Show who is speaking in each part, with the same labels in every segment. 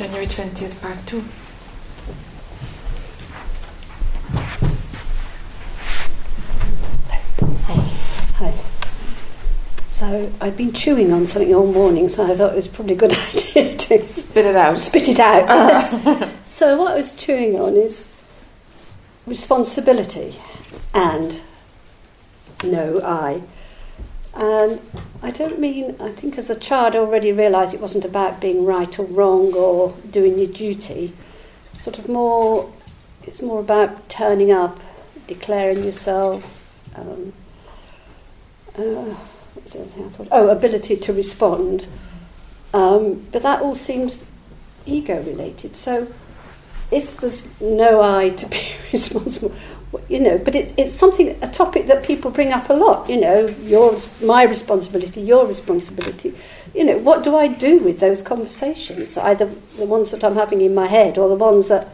Speaker 1: January 20th, part two.
Speaker 2: Hi. So I'd been chewing on something all morning, so I thought it was probably a good idea to
Speaker 1: Spit it out.
Speaker 2: spit it out. Yes. Ah. so what I was chewing on is responsibility and no I. And I don't mean, I think as a child I already realised it wasn't about being right or wrong or doing your duty. Sort of more, it's more about turning up, declaring yourself. Um, uh? Oh, ability to respond. Um, but that all seems ego related. So if there's no I to be responsible, you know, but it's, it's something, a topic that people bring up a lot, you know, yours, my responsibility, your responsibility. You know, what do I do with those conversations? Either the ones that I'm having in my head or the ones that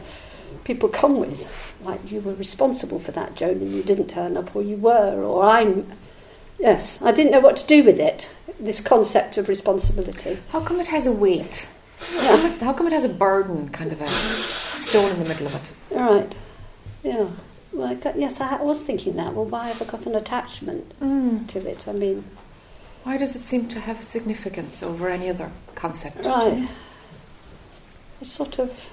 Speaker 2: people come with. Like, you were responsible for that, Joan, and you didn't turn up, or you were, or I'm. Yes, I didn't know what to do with it, this concept of responsibility.
Speaker 1: How come it has a weight? How come it, how come it has a burden, kind of a stone in the middle of it?
Speaker 2: All right. Yeah. Well, I got, yes, I was thinking that. Well, why have I got an attachment
Speaker 1: Mm.
Speaker 2: to it? I mean,
Speaker 1: Why does it seem to have significance over any other concept?
Speaker 2: right. It's sort of.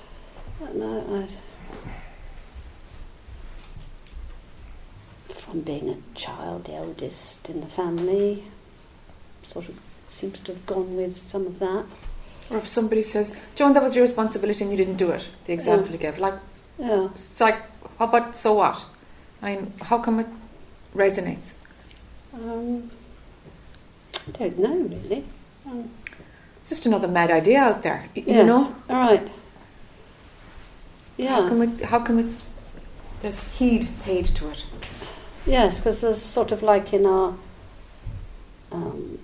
Speaker 2: I don't know. I was, from being a child, the eldest in the family, sort of seems to have gone with some of that.
Speaker 1: Or if somebody says, John, that was your responsibility and you didn't do it, the example you gave. Like,
Speaker 2: Yeah.
Speaker 1: it's how about so what? I mean, how come it resonates?
Speaker 2: Um, I don't know really. Um,
Speaker 1: It's just another mad idea out there, you
Speaker 2: yes.
Speaker 1: know?
Speaker 2: All right. Yeah.
Speaker 1: How come, it, how come it's, there's heed paid to it?
Speaker 2: Yes, because there's sort of like in our um,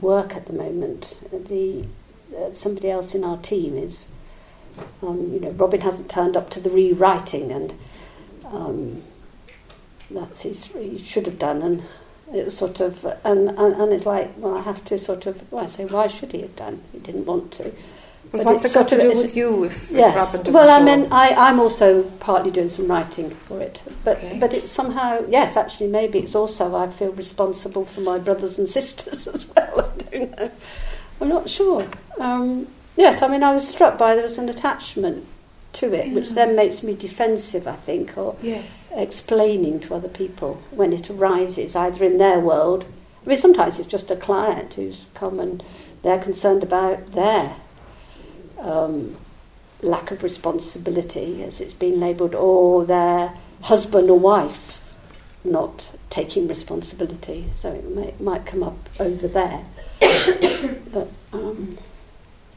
Speaker 2: work at the moment, the uh, somebody else in our team is, um, you know, Robin hasn't turned up to the rewriting, and um, that's he should have done, and it was sort of, and, and and it's like, well, I have to sort of, well, I say, why should he have done? He didn't want to.
Speaker 1: But,
Speaker 2: But
Speaker 1: what's
Speaker 2: it's
Speaker 1: it got to do with you if, if
Speaker 2: Yes.
Speaker 1: Robin doesn't
Speaker 2: Well, I mean, I, I'm also partly doing some writing for it, but
Speaker 1: Okay.
Speaker 2: but it's somehow yes, actually, maybe it's also I feel responsible for my brothers and sisters as well. I don't know. I'm not sure. Um, yes, I mean, I was struck by there was an attachment to it, which then makes me defensive, I think, or
Speaker 1: Yes.
Speaker 2: explaining to other people when it arises, either in their world. I mean, sometimes it's just a client who's come and they're concerned about their um, lack of responsibility, as it's been labelled, or their husband or wife not taking responsibility. So it may, might come up over there. but, um,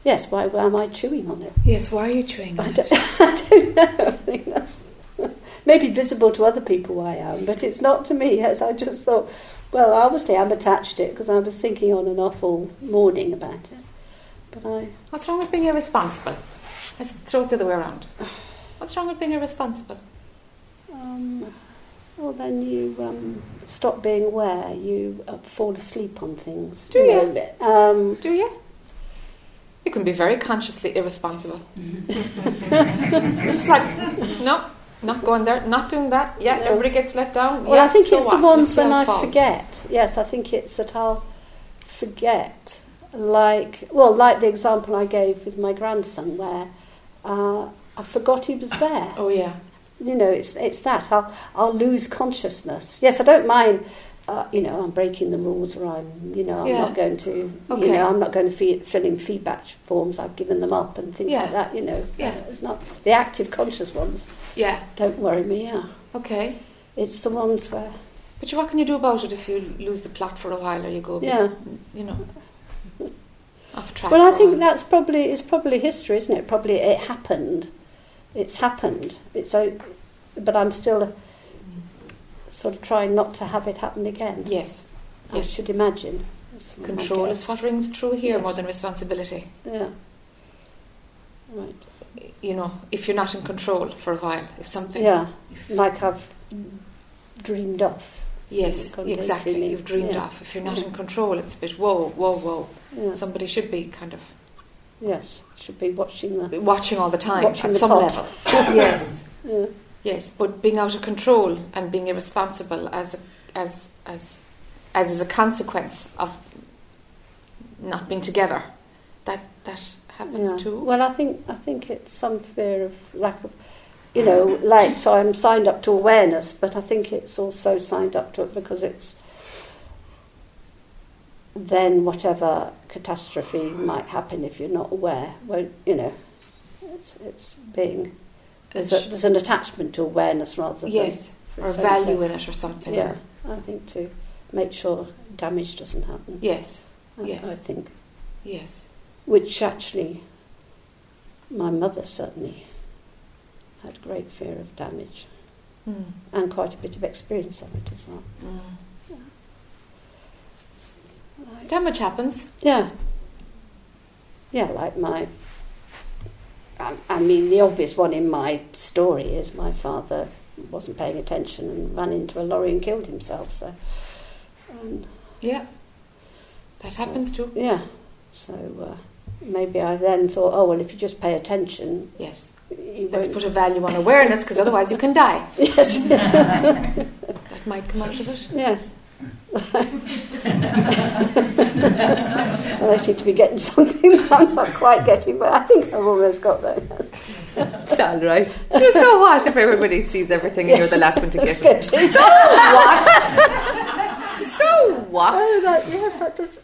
Speaker 2: yes, why, why am I chewing on it?
Speaker 1: Yes, why are you chewing
Speaker 2: I
Speaker 1: on
Speaker 2: don't,
Speaker 1: it?
Speaker 2: I don't know. I think that's maybe visible to other people I am, but it's not to me. Yes, I just thought, well, obviously I'm attached to it because I was thinking on and off all morning about it. But I,
Speaker 1: What's wrong with being irresponsible? Let's throw it the other way around. What's wrong with being irresponsible?
Speaker 2: um, well, then you um, stop being aware. You uh, fall asleep on things.
Speaker 1: Do you?
Speaker 2: know. Um,
Speaker 1: Do you? You can be very consciously irresponsible. it's like, no, not going there, not doing that. Yeah,
Speaker 2: No.
Speaker 1: everybody gets let down.
Speaker 2: Well,
Speaker 1: yeah,
Speaker 2: I think
Speaker 1: so
Speaker 2: it's
Speaker 1: what?
Speaker 2: the ones when I
Speaker 1: falls.
Speaker 2: forget. Yes, I think it's that I'll forget. Like, well, like the example I gave with my grandson, where uh, I forgot he was there.
Speaker 1: Oh yeah,
Speaker 2: You know, it's it's that I'll I'll lose consciousness. Yes, I don't mind. Uh, you know, I'm breaking the rules, or I'm, you know, I'm
Speaker 1: Yeah.
Speaker 2: not going to, you know, I'm not going to fe- fill in feedback forms. I've given them up and things
Speaker 1: Yeah.
Speaker 2: like that. You know,
Speaker 1: Yeah.
Speaker 2: It's not the active conscious ones.
Speaker 1: yeah,
Speaker 2: Don't worry me. Yeah,
Speaker 1: okay.
Speaker 2: it's the ones where
Speaker 1: But what can you do about it if you lose the plot for a while or you go,
Speaker 2: Yeah.
Speaker 1: you know, off track?
Speaker 2: Well, I think
Speaker 1: while?
Speaker 2: that's probably it's probably history, isn't it? Probably it happened. It's happened. It's but I'm still sort of trying not to have it happen again.
Speaker 1: Yes,
Speaker 2: I
Speaker 1: yes.
Speaker 2: should imagine.
Speaker 1: Control is what rings true here
Speaker 2: Yes.
Speaker 1: more than responsibility.
Speaker 2: Yeah. Right.
Speaker 1: You know, if you're not in control for a while, if something.
Speaker 2: Yeah. Like I've dreamed of.
Speaker 1: Yes, exactly.
Speaker 2: daydreaming.
Speaker 1: You've dreamed
Speaker 2: Yeah.
Speaker 1: off. If you're not in control, it's a bit whoa, whoa, whoa.
Speaker 2: Yeah.
Speaker 1: Somebody should be kind of
Speaker 2: Yes, should be watching the.
Speaker 1: watching all the time
Speaker 2: Watching
Speaker 1: at
Speaker 2: the
Speaker 1: some
Speaker 2: pot.
Speaker 1: level. yes,
Speaker 2: Yeah.
Speaker 1: Yes, but being out of control and being irresponsible as a, as as as is a consequence of not being together. That that happens
Speaker 2: Yeah.
Speaker 1: too.
Speaker 2: Well, I think I think it's some fear of lack of, you know, like so. I'm signed up to awareness, but I think it's also signed up to it because it's then whatever catastrophe might happen if you're not aware. Won't you know? It's it's being there's, a, there's an attachment to awareness rather than
Speaker 1: yes, or value
Speaker 2: say.
Speaker 1: in it or something.
Speaker 2: Yeah, I think to make sure damage doesn't happen.
Speaker 1: Yes,
Speaker 2: I-
Speaker 1: yes.
Speaker 2: I think.
Speaker 1: yes.
Speaker 2: which actually my mother certainly had great fear of damage
Speaker 1: Mm.
Speaker 2: and quite a bit of experience of it as well.
Speaker 1: Mm. Damage happens.
Speaker 2: Yeah. Yeah, like my. I, I mean, the obvious one in my story is my father wasn't paying attention and ran into a lorry and killed himself. So, and
Speaker 1: Yeah, that
Speaker 2: So-
Speaker 1: happens too.
Speaker 2: yeah, so uh, maybe I then thought, oh well, if you just pay attention,
Speaker 1: Yes,
Speaker 2: you
Speaker 1: let's
Speaker 2: won't.
Speaker 1: put a value on awareness because otherwise you can die.
Speaker 2: yes,
Speaker 1: That might come out of it.
Speaker 2: yes. Well, I seem to be getting something that I'm not quite getting, but I think I've almost got there.
Speaker 1: It's all right. Sure, so what if everybody sees everything and you're the last one to get it? So what? so what?
Speaker 2: Oh, that, yes, that does.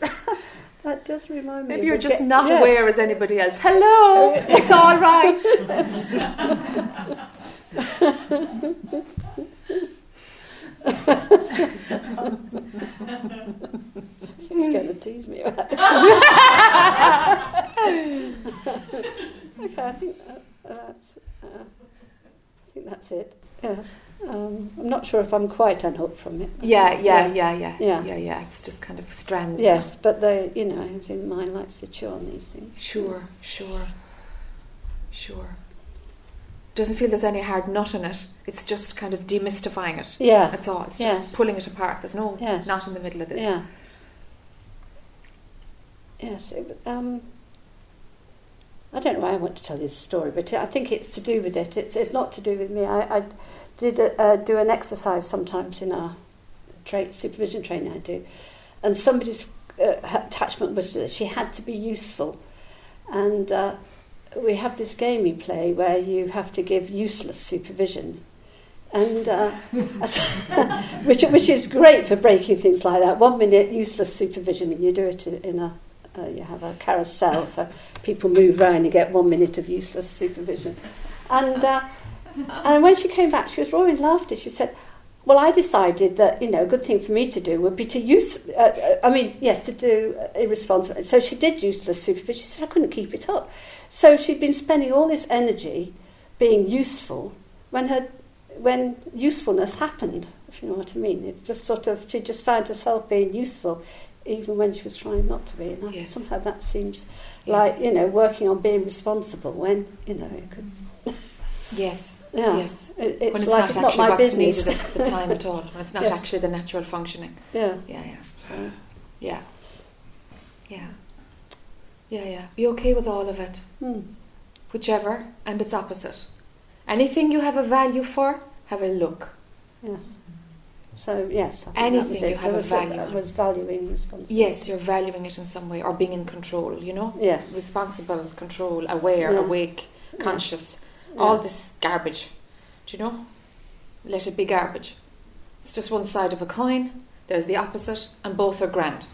Speaker 2: that does remind me.
Speaker 1: Maybe you're just
Speaker 2: get-
Speaker 1: not
Speaker 2: yes.
Speaker 1: aware as anybody else. Hello, it's all right.
Speaker 2: She's going to tease me about it. okay, I think that, that's. Uh, I think that's it. Yes. Um, I'm not sure if I'm quite unhooked from it.
Speaker 1: Yeah, yeah, yeah, yeah,
Speaker 2: Yeah.
Speaker 1: yeah, yeah. It's just kind of strands.
Speaker 2: Yes, but the you know, as in mind likes to chew on these things.
Speaker 1: Sure, sure, sure. Doesn't feel there's any hard nut in it. It's just kind of demystifying it.
Speaker 2: Yeah.
Speaker 1: That's all. It's
Speaker 2: Yes.
Speaker 1: just pulling it apart. There's no
Speaker 2: Yes.
Speaker 1: knot in the middle of this.
Speaker 2: Yeah. Yes. It, um, I don't know why I want to tell you this story, but I think it's to do with it. It's, it's not to do with me. I, I did uh, do an exercise sometimes in our tra- supervision training I do, and somebody's uh, attachment was that she had to be useful, and uh, we have this game we play where you have to give useless supervision. And uh, which, which is great for breaking things like that. One minute useless supervision, and you do it in a uh, you have a carousel, so people move round. You get one minute of useless supervision, and uh, and when she came back, she was roaring laughter. She said, "Well, I decided that you know a good thing for me to do would be to use. Uh, uh, I mean, yes, to do irresponsible. So she did useless supervision. She said I couldn't keep it up. So she'd been spending all this energy being useful when her when usefulness happened. If you know what I mean, it's just sort of she just found herself being useful, even when she was trying not to be. And I,
Speaker 1: Yes.
Speaker 2: somehow that seems
Speaker 1: Yes.
Speaker 2: like you know working on being responsible when you know it could.
Speaker 1: Yes.
Speaker 2: Yeah.
Speaker 1: Yes.
Speaker 2: It,
Speaker 1: when
Speaker 2: it's
Speaker 1: it's
Speaker 2: like
Speaker 1: not
Speaker 2: it's not
Speaker 1: actually
Speaker 2: my
Speaker 1: what's
Speaker 2: business.
Speaker 1: needed at the time at all. When it's not
Speaker 2: Yes.
Speaker 1: actually the natural functioning.
Speaker 2: yeah.
Speaker 1: Yeah, yeah,
Speaker 2: So
Speaker 1: yeah, yeah, yeah, yeah. Be okay with all of it,
Speaker 2: hmm.
Speaker 1: whichever, and its opposite. Anything you have a value for, have a look.
Speaker 2: yes. So yes, I think that
Speaker 1: Anything you have a value
Speaker 2: that
Speaker 1: in.
Speaker 2: was valuing responsibility.
Speaker 1: Yes, you're valuing it in some way, or being in control. You know,
Speaker 2: Yes.
Speaker 1: responsible, control, aware,
Speaker 2: Yeah.
Speaker 1: awake, conscious.
Speaker 2: Yeah.
Speaker 1: All this garbage. Do you know? Let it be garbage. It's just one side of a coin. There's the opposite, and both are grand.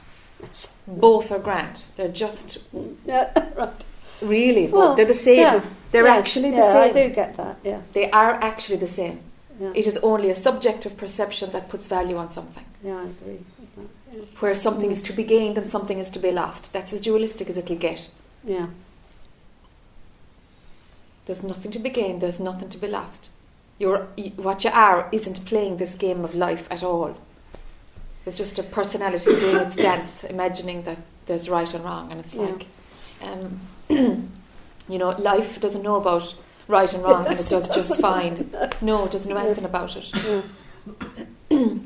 Speaker 1: Both are grand. They're just
Speaker 2: Yeah. right.
Speaker 1: really.
Speaker 2: Well.
Speaker 1: They're the same.
Speaker 2: yeah.
Speaker 1: They're
Speaker 2: Yes,
Speaker 1: actually the
Speaker 2: yeah, I
Speaker 1: same.
Speaker 2: do get that. Yeah.
Speaker 1: They are actually the same.
Speaker 2: Yeah.
Speaker 1: It is only a subjective perception that puts value on something,
Speaker 2: yeah, I agree. Yeah.
Speaker 1: where something
Speaker 2: Mm.
Speaker 1: is to be gained and something is to be lost. That's as dualistic as it'll get.
Speaker 2: Yeah.
Speaker 1: There's nothing to be gained. There's nothing to be lost. You're, you, what you are isn't playing this game of life at all. It's just a personality doing its dance, imagining that there's right and wrong, and it's
Speaker 2: Yeah.
Speaker 1: like, um, you know, life doesn't know about right and wrong, and it does just fine. No, it doesn't know anything
Speaker 2: Yes.
Speaker 1: about it.
Speaker 2: Yeah.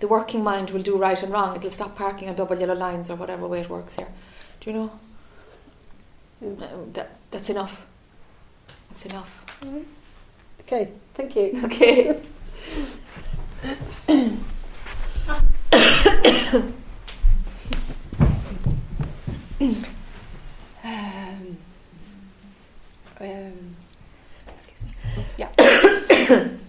Speaker 1: The working mind will do right and wrong. It'll stop parking on double yellow lines or whatever way it works here. Do you know?
Speaker 2: Yeah.
Speaker 1: Um, that, that's enough. That's enough.
Speaker 2: Okay, thank you.
Speaker 1: Okay.
Speaker 3: Um, um, excuse me. Yeah.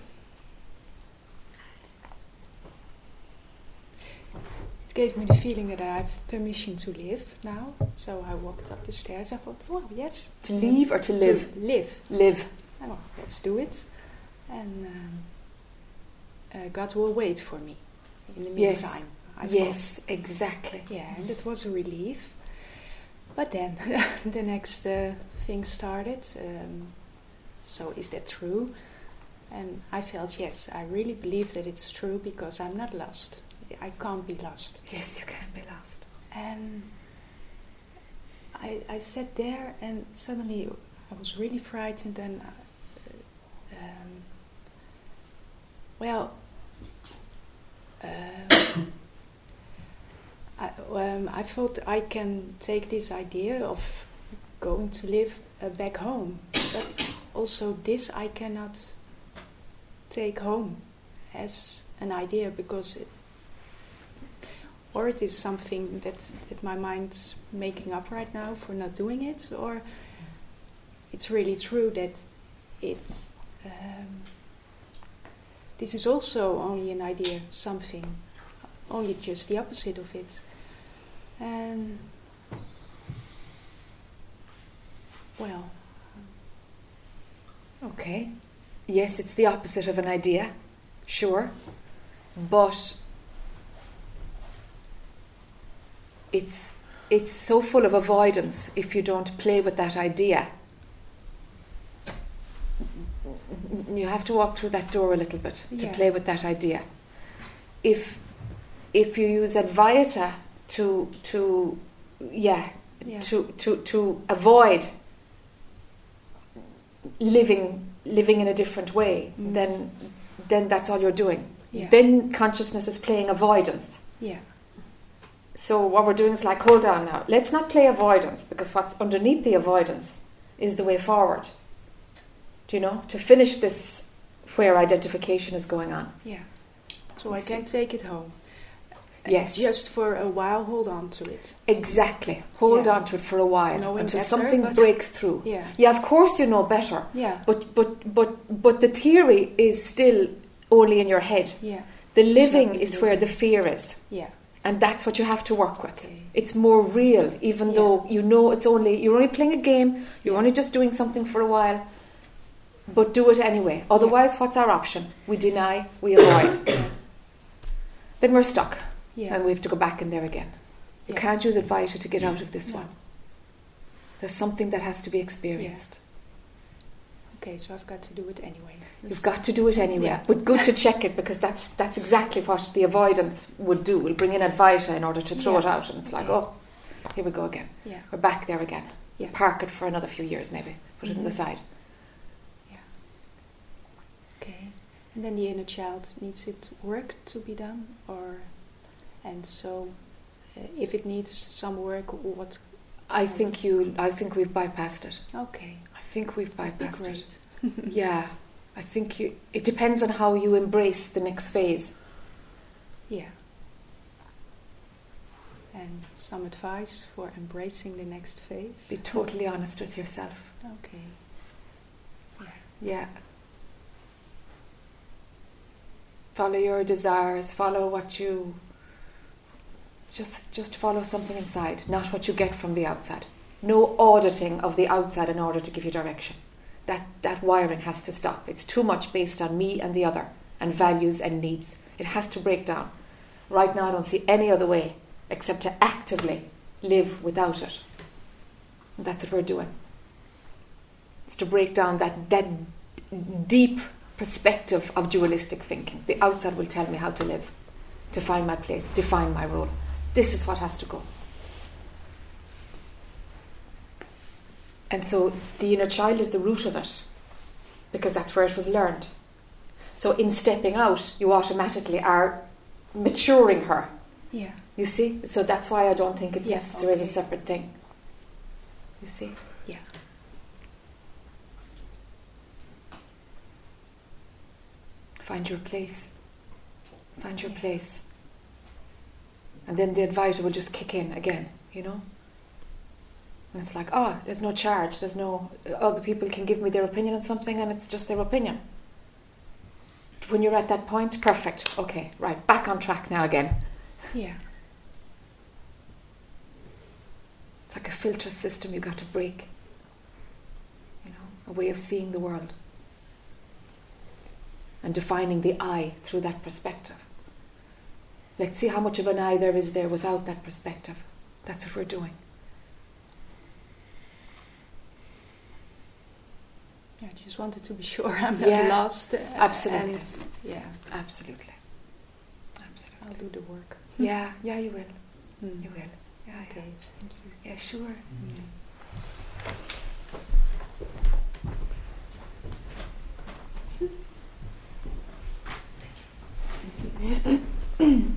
Speaker 3: it gave me the feeling that I have permission to live now. So I walked up the stairs. I thought, oh yes,
Speaker 1: To leave or to live?
Speaker 3: To live.
Speaker 1: Live.
Speaker 3: Oh, well, let's do it. And um, uh, God will wait for me in the
Speaker 1: Yes.
Speaker 3: meantime. I
Speaker 1: yes, exactly.
Speaker 3: Yeah, and it was a relief. But then the next uh, thing started. Um, so is that true? And I felt yes, I really believe that it's true because I'm not lost. I can't be lost.
Speaker 1: Yes, you can be lost.
Speaker 3: And I, I sat there and suddenly I was really frightened and uh, um, well um, I, um, I thought I can take this idea of going to live uh, back home but also this I cannot take home as an idea because it, or it is something that, that my mind's making up right now for not doing it, or it's really true that it. Um, this is also only an idea, something, only just the opposite of it. And. Well,
Speaker 1: Okay. Yes, it's the opposite of an idea, sure. But it's it's so full of avoidance if you don't play with that idea. You have to walk through that door a little bit to
Speaker 3: Yeah.
Speaker 1: play with that idea. If if you use Advaita to to yeah,
Speaker 3: yeah.
Speaker 1: to, to, to avoid living living in a different way,
Speaker 3: Mm.
Speaker 1: then then that's all you're doing.
Speaker 3: Yeah.
Speaker 1: Then consciousness is playing avoidance.
Speaker 3: yeah.
Speaker 1: So what we're doing is like, hold on now, let's not play avoidance because what's underneath the avoidance is the way forward. Do you know? To finish this where identification is going on.
Speaker 3: Yeah. So
Speaker 1: You
Speaker 3: I
Speaker 1: see.
Speaker 3: can take it home.
Speaker 1: Yes.
Speaker 3: Just for a while, hold on to it.
Speaker 1: Exactly. Hold
Speaker 3: Yeah.
Speaker 1: on to it for a while
Speaker 3: Knowing
Speaker 1: until
Speaker 3: better,
Speaker 1: something breaks through.
Speaker 3: Yeah.
Speaker 1: Yeah, of course you know better.
Speaker 3: Yeah.
Speaker 1: But but but but the theory is still only in your head.
Speaker 3: Yeah.
Speaker 1: The living is where the fear is,
Speaker 3: Yeah.
Speaker 1: And that's what you have to work with.
Speaker 3: Okay.
Speaker 1: It's more real, even
Speaker 3: Yeah.
Speaker 1: though you know it's only you're only playing a game. You're
Speaker 3: Yeah.
Speaker 1: only just doing something for a while, but do it anyway. Otherwise, what's our option? We deny, we avoid. then we're stuck,
Speaker 3: Yeah.
Speaker 1: and we have to go back in there again. You can't use advice to get out of this
Speaker 3: No.
Speaker 1: one. There's something that has to be experienced.
Speaker 3: Okay, so I've got to do it anyway.
Speaker 1: You've got to do it anyway,
Speaker 3: Yeah.
Speaker 1: but good to check it because that's that's exactly what the avoidance would do. We'll bring in Advaita in order to throw it out, and it's like, oh, here we go again.
Speaker 3: Yeah.
Speaker 1: We're back there again.
Speaker 3: Yeah.
Speaker 1: Park it for another few years, maybe. Put it on the
Speaker 3: Mhm.
Speaker 1: side.
Speaker 3: Okay. And then the inner child needs it work to be done, or and so uh, if it needs some work, what?
Speaker 1: I think you. I think we've bypassed it.
Speaker 3: Okay.
Speaker 1: I think we've bypassed it. Yeah. I think you. It depends on how you embrace the next phase.
Speaker 3: Yeah. And some advice for embracing the next phase.
Speaker 1: Be totally honest with yourself.
Speaker 3: Okay. Yeah.
Speaker 1: Yeah. Follow your desires. Follow what you. Just, just follow something inside, not what you get from the outside. No auditing of the outside in order to give you direction. That that wiring has to stop. It's too much based on me and the other, and values and needs. It has to break down. Right now, I don't see any other way except to actively live without it. And that's what we're doing. It's to break down that that deep perspective of dualistic thinking. The outside will tell me how to live, to find my place, define my role. This is what has to go. And so the inner child is the root of it, because that's where it was learned. So in stepping out, you automatically are maturing her.
Speaker 3: Yeah.
Speaker 1: You see? So that's why I don't think it's
Speaker 3: Yeah,
Speaker 1: necessary as a separate thing. You see?
Speaker 3: Yeah.
Speaker 1: Find your place. Find your place. And then the advisor will just kick in again, you know? And it's like, oh, there's no charge, there's no, other people can give me their opinion on something and it's just their opinion. When you're at that point, perfect, okay, right, back on track now again.
Speaker 3: Yeah.
Speaker 1: It's like a filter system you got to break. You know, a way of seeing the world. And defining the I through that perspective. Let's see how much of an I there is there without that perspective. That's what we're doing.
Speaker 3: I just wanted to be sure I'm not
Speaker 1: Yeah,
Speaker 3: lost. uh,
Speaker 1: absolutely.
Speaker 3: And yeah,
Speaker 1: Absolutely. Absolutely.
Speaker 3: I'll do the work.
Speaker 1: Yeah, yeah, you will.
Speaker 3: Mm.
Speaker 1: You will. Yeah,
Speaker 3: Okay, thank you.
Speaker 1: yeah. Yeah, sure.
Speaker 3: Mm.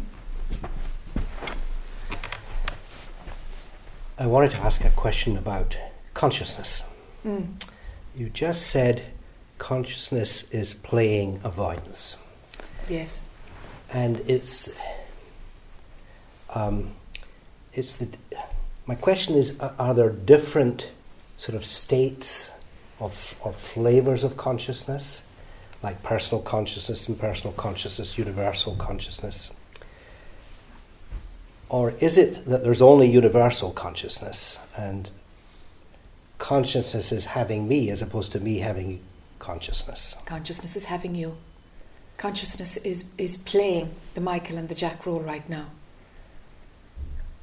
Speaker 4: I wanted to ask a question about consciousness.
Speaker 1: Mm.
Speaker 4: You just said consciousness is playing avoidance,
Speaker 1: Yes.
Speaker 4: and it's um, it's the. My question is: are- there different sort of states of or flavors of consciousness, like personal consciousness, impersonal consciousness, universal consciousness? Or is it that there's only universal consciousness and consciousness is having me as opposed to me having consciousness?
Speaker 1: Consciousness is having you. Consciousness is, is playing the Michael and the Jac role right now.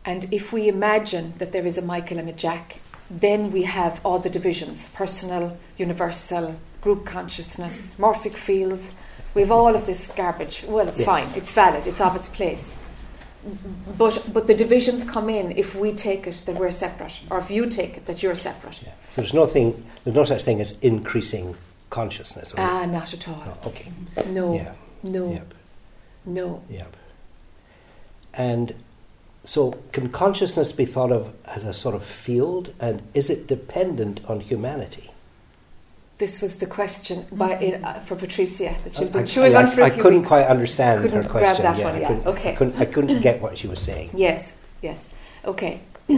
Speaker 1: And if we imagine that there is a Michael and a Jac, then we have all the divisions personal, universal, group consciousness, morphic fields. We have all of this garbage. Well, it's
Speaker 4: Yes.
Speaker 1: fine, it's valid, it's of its place. But, but the divisions come in if we take it that we're separate, or if you take it that you're separate.
Speaker 4: Yeah. So there's nothing, there's no such thing as increasing consciousness.
Speaker 1: Ah, not at all.
Speaker 4: no, okay.
Speaker 1: No,
Speaker 4: Yeah.
Speaker 1: no,
Speaker 4: Yep.
Speaker 1: no.
Speaker 4: Yep. And so, can consciousness be thought of as a sort of field, and is it dependent on humanity?
Speaker 1: This was the question by, in, uh, for Patricia that she's
Speaker 4: I-
Speaker 1: been
Speaker 4: I-
Speaker 1: chewing
Speaker 4: I,
Speaker 1: on for a
Speaker 4: I
Speaker 1: few
Speaker 4: couldn't
Speaker 1: weeks.
Speaker 4: quite understand
Speaker 1: Couldn't
Speaker 4: her
Speaker 1: grab
Speaker 4: question.
Speaker 1: that
Speaker 4: yeah,
Speaker 1: one,
Speaker 4: I couldn't,
Speaker 1: okay.
Speaker 4: I couldn't, I couldn't get what she was saying.
Speaker 1: Yes, yes. Okay.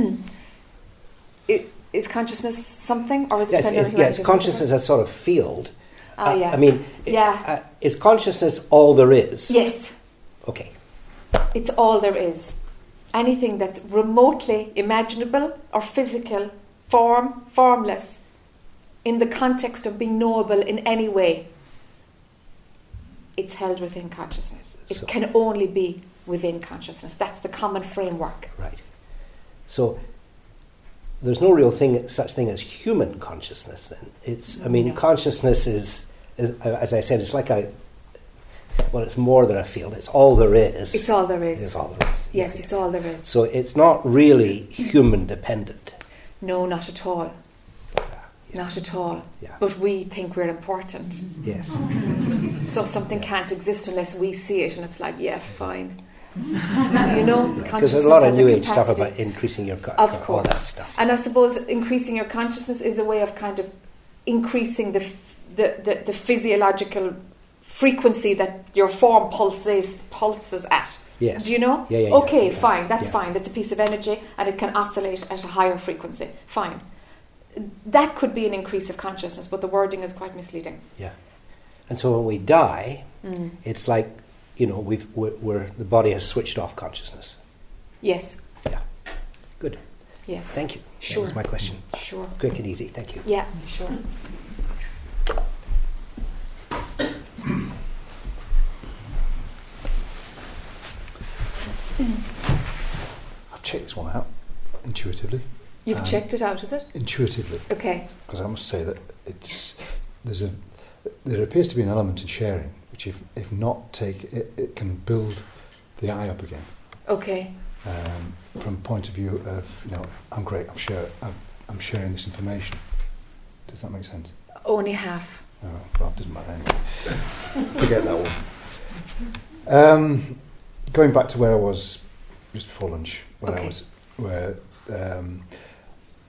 Speaker 1: I- is consciousness something, or is it
Speaker 4: Yes,
Speaker 1: dependent on
Speaker 4: it's, yeah, it's consciousness as sort of field.
Speaker 1: Ah,
Speaker 4: Uh,
Speaker 1: yeah.
Speaker 4: I mean, i-
Speaker 1: Yeah.
Speaker 4: uh, is consciousness all there is?
Speaker 1: Yes,
Speaker 4: Okay.
Speaker 1: it's all there is. Anything that's remotely imaginable or physical, form, formless, in the context of being knowable in any way, it's held within consciousness. It
Speaker 4: So-
Speaker 1: can only be within consciousness. That's the common framework.
Speaker 4: Right. So there's no real thing, such thing as human consciousness. Then it's. I mean,
Speaker 1: No.
Speaker 4: consciousness is, uh, as I said, it's like a. Well, it's more than a field. It's all there is.
Speaker 1: It's all there is.
Speaker 4: It's all there is.
Speaker 1: Yes,
Speaker 4: Yeah,
Speaker 1: it's
Speaker 4: yeah.
Speaker 1: all there is.
Speaker 4: So it's not really human dependent.
Speaker 1: No, not at all. Not at all.
Speaker 4: Yeah.
Speaker 1: But we think we're important.
Speaker 4: Yes.
Speaker 1: So something can't exist unless we see it, and it's like, yeah, fine. you know,
Speaker 4: Because there's a lot of new age stuff about increasing your co-
Speaker 1: Of
Speaker 4: all
Speaker 1: course.
Speaker 4: that stuff.
Speaker 1: And I suppose increasing your consciousness is a way of kind of increasing the, f- the, the, the physiological frequency that your form pulses pulses at.
Speaker 4: Yes.
Speaker 1: Do you know?
Speaker 4: Yeah, yeah, yeah,
Speaker 1: okay,
Speaker 4: yeah,
Speaker 1: fine, that's fine. That's a piece of energy and it can oscillate at a higher frequency. Fine. That could be an increase of consciousness, but the wording is quite misleading.
Speaker 4: Yeah. And so when we die,
Speaker 1: Mm.
Speaker 4: it's like, you know, we've we're, we're the body has switched off consciousness.
Speaker 1: Yes,
Speaker 4: Yeah. Good.
Speaker 1: yes.
Speaker 4: Thank you.
Speaker 1: Sure.
Speaker 4: That was my question.
Speaker 1: Sure.
Speaker 4: Quick and easy. Thank you.
Speaker 1: Yeah, sure.
Speaker 5: I've checked this one out intuitively.
Speaker 1: You've
Speaker 5: Um,
Speaker 1: checked it out, is it?
Speaker 5: Intuitively,
Speaker 1: Okay.
Speaker 5: because I must say that it's there's a there appears to be an element in sharing which, if if not take, it, it can build the eye up again.
Speaker 1: Okay.
Speaker 5: Um, from point of view of you know I'm great, I'm share, I'm, I'm sharing this information. Does that make sense?
Speaker 1: Only half.
Speaker 5: Oh, well, it doesn't matter anyway. Forget that one. Um, going back to where I was just before lunch, where
Speaker 1: Okay.
Speaker 5: I was, where um,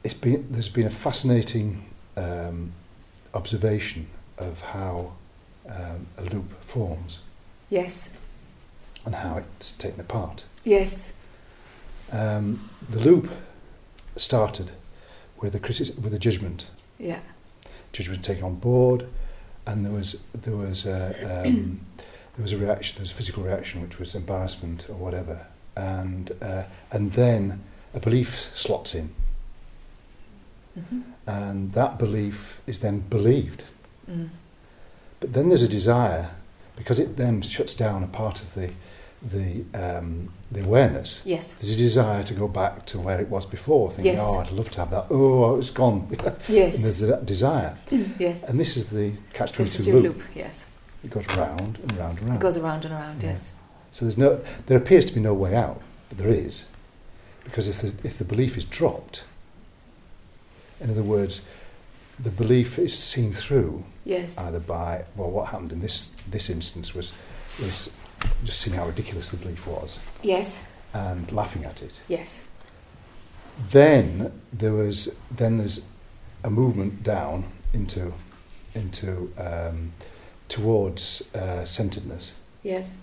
Speaker 5: it's been there's been a fascinating um, observation of how um, a loop forms
Speaker 1: Yes.
Speaker 5: and how it's taken apart.
Speaker 1: Yes.
Speaker 5: Um, the loop started with a with a judgment.
Speaker 1: Yeah.
Speaker 5: Judgment taken on board, and there was there was a, um, there was a reaction. There was a physical reaction, which was embarrassment or whatever, and uh, and then a belief slots in,
Speaker 1: Mm-hmm.
Speaker 5: and that belief is then believed.
Speaker 1: Mm.
Speaker 5: But then there's a desire, because it then shuts down a part of the the um, the awareness.
Speaker 1: Yes.
Speaker 5: There's a desire to go back to where it was before, thinking,
Speaker 1: Yes.
Speaker 5: "Oh, I'd love to have that. Oh, it's gone." and
Speaker 1: Yes.
Speaker 5: there's that desire,
Speaker 1: yes.
Speaker 5: and this is the catch
Speaker 1: This
Speaker 5: twenty
Speaker 1: is your
Speaker 5: loop.
Speaker 1: loop. Yes.
Speaker 5: It goes round and round and round.
Speaker 1: It goes around and around.
Speaker 5: Yeah.
Speaker 1: Yes.
Speaker 5: So there's no, there appears to be no way out, but there is, because if the, if the belief is dropped, in other words, the belief is seen through
Speaker 1: Yes.
Speaker 5: either by well, what happened in this this instance was was just seeing how ridiculous the belief was
Speaker 1: Yes.
Speaker 5: and laughing at it.
Speaker 1: Yes.
Speaker 5: Then there was then there's a movement down into into um, towards uh, centeredness.
Speaker 1: Yes.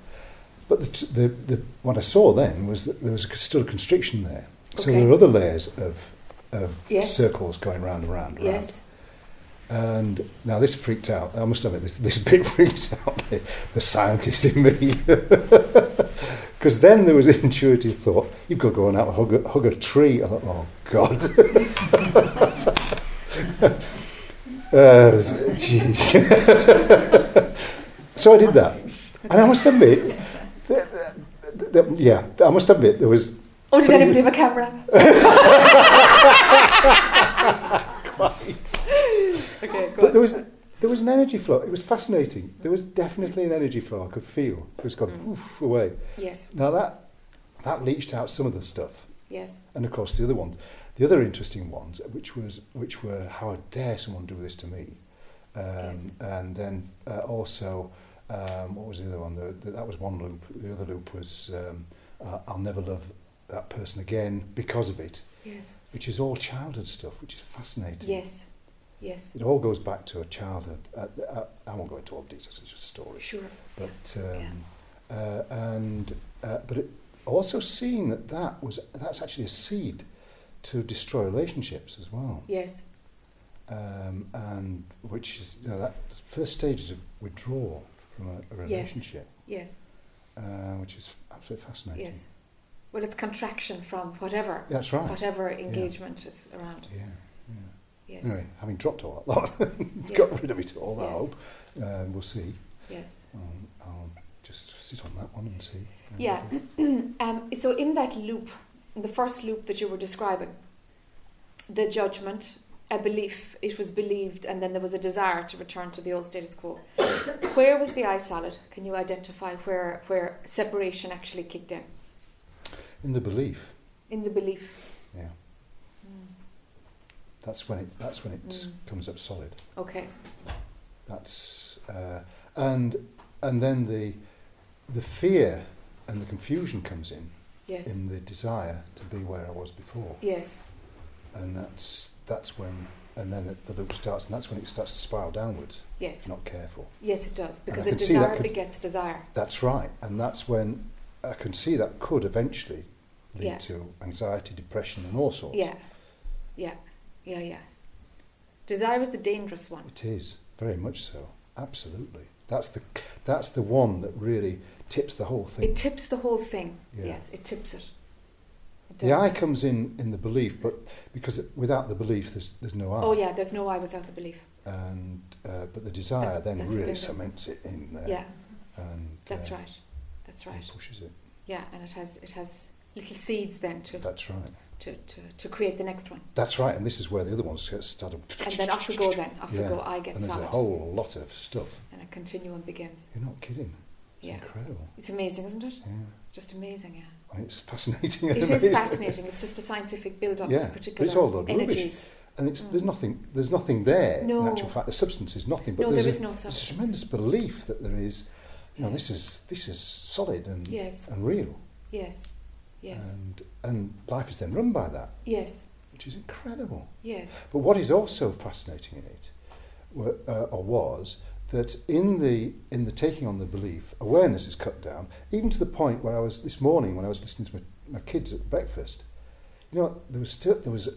Speaker 5: But the, the, the, what I saw then was that there was still a constriction there. So
Speaker 1: Okay.
Speaker 5: there are other layers of, of
Speaker 1: Yes.
Speaker 5: circles going round and round and round.
Speaker 1: Yes.
Speaker 5: And now this freaked out. I must admit, this, this bit freaked out the, the scientist in me. Because then there was an intuitive thought, you've got to go and out and hug a, hug a tree. I thought, oh, God. uh, so I did that. And I must admit, th- th- th- yeah, I must admit, there was
Speaker 1: Oh, did anybody have a camera?
Speaker 5: quite.
Speaker 1: Okay,
Speaker 5: But there was there was an energy flow. It was fascinating. There was definitely an energy flow. I could feel. It was gone
Speaker 1: Mm.
Speaker 5: poof away.
Speaker 1: Yes.
Speaker 5: Now that that leached out some of the stuff,
Speaker 1: Yes.
Speaker 5: and of course the other ones, the other interesting ones, which was which were how dare someone do this to me, um, and then uh, also um, what was the other one? The, the, that was one loop. The other loop was um, uh, I'll never love that person again because of it,
Speaker 1: Yes.
Speaker 5: which is all childhood stuff, which is fascinating.
Speaker 1: Yes. Yes.
Speaker 5: It all goes back to a childhood. Uh, uh, I won't go into all the details; it's just a story.
Speaker 1: Sure.
Speaker 5: But um, uh, and uh, but it, also seeing that that was that's actually a seed to destroy relationships as well,
Speaker 1: Yes.
Speaker 5: um, and which is you know, that first stages of withdrawal from a, a relationship,
Speaker 1: Yes.
Speaker 5: uh, which is absolutely fascinating.
Speaker 1: Yes. Well, it's contraction from whatever,
Speaker 5: That's right.
Speaker 1: whatever engagement is around.
Speaker 5: Yeah. yeah.
Speaker 1: Yes.
Speaker 5: Anyway, having dropped all that lot,
Speaker 1: Yes.
Speaker 5: got rid of it all. I hope. Uh, we'll see.
Speaker 1: Yes.
Speaker 5: Um, I'll just sit on that one and see.
Speaker 1: Yeah. Um, so in that loop, in the first loop that you were describing, the judgment, a belief, it was believed, and then there was a desire to return to the old status quo. where was the eye salad? Can you identify where where separation actually kicked in?
Speaker 5: In the belief,
Speaker 1: In the belief.
Speaker 5: yeah,
Speaker 1: Mm.
Speaker 5: that's when it that's when it
Speaker 1: Mm.
Speaker 5: comes up solid.
Speaker 1: Okay.
Speaker 5: That's uh, and and then the the fear and the confusion comes in
Speaker 1: Yes.
Speaker 5: in the desire to be where I was before,
Speaker 1: Yes.
Speaker 5: and that's that's when and then the, the loop starts, and that's when it starts to spiral downwards.
Speaker 1: Yes.
Speaker 5: Not careful.
Speaker 1: Yes, it does because a
Speaker 5: can see that
Speaker 1: desire
Speaker 5: could-
Speaker 1: begets desire.
Speaker 5: That's right, and that's when I can see that could eventually lead
Speaker 1: Yeah.
Speaker 5: to anxiety, depression, and all sorts.
Speaker 1: Yeah. Yeah. Yeah. Yeah. Desire is the dangerous one.
Speaker 5: It is very much so. Absolutely, that's the that's the one that really tips the whole thing.
Speaker 1: It tips the whole thing.
Speaker 5: Yeah.
Speaker 1: Yes, it tips it. it
Speaker 5: the eye comes in in the belief, but because without the belief, there's there's no eye.
Speaker 1: Oh yeah, there's no I without the belief.
Speaker 5: And uh, but the desire
Speaker 1: That's-
Speaker 5: then
Speaker 1: that's
Speaker 5: really
Speaker 1: that-
Speaker 5: cements it in there.
Speaker 1: Yeah,
Speaker 5: And
Speaker 1: that's
Speaker 5: uh,
Speaker 1: right. That's right.
Speaker 5: Pushes it.
Speaker 1: Yeah, and it has it has little seeds then to
Speaker 5: That's right.
Speaker 1: to, to, to create the next one.
Speaker 5: That's right. And this is where the other ones get started.
Speaker 1: And then off we go then. Off
Speaker 5: Yeah.
Speaker 1: we go. I get
Speaker 5: And there's
Speaker 1: salad.
Speaker 5: a whole lot of stuff.
Speaker 1: and a continuum begins.
Speaker 5: You're not kidding. It's
Speaker 1: Yeah.
Speaker 5: incredible.
Speaker 1: It's amazing, isn't it?
Speaker 5: Yeah.
Speaker 1: It's just amazing, yeah.
Speaker 5: It's fascinating.
Speaker 1: It
Speaker 5: and
Speaker 1: is fascinating. It's just a scientific build up
Speaker 5: Yeah,
Speaker 1: of
Speaker 5: but
Speaker 1: particular
Speaker 5: it's all rubbish.
Speaker 1: energies.
Speaker 5: And it's,
Speaker 1: Mm.
Speaker 5: there's nothing. There's nothing there.
Speaker 1: No.
Speaker 5: In actual fact, the substance is nothing. But
Speaker 1: No,
Speaker 5: there's
Speaker 1: there
Speaker 5: a,
Speaker 1: is no
Speaker 5: there's a tremendous belief that there is. You know, this is this is solid and
Speaker 1: Yes.
Speaker 5: and real.
Speaker 1: Yes. Yes.
Speaker 5: And and life is then run by that.
Speaker 1: yes.
Speaker 5: which is incredible.
Speaker 1: Yes.
Speaker 5: But what is also fascinating in it, uh, or was, that in the in the taking on the belief, awareness is cut down, even to the point where I was this morning when I was listening to my, my kids at breakfast. You know, there was still there was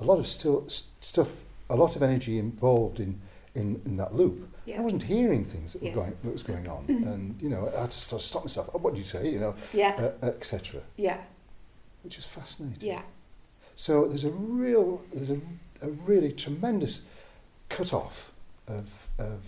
Speaker 5: a lot of still st- stuff, a lot of energy involved in in, in that loop.
Speaker 1: Yeah.
Speaker 5: I wasn't hearing things that,
Speaker 1: Yes.
Speaker 5: were going, that was going on, and you know, I had to stop myself. Oh, what did you say? You know,
Speaker 1: Yeah.
Speaker 5: uh, etc.
Speaker 1: Yeah.
Speaker 5: Which is fascinating.
Speaker 1: Yeah.
Speaker 5: So there's a real, there's a, a really tremendous cut off of, of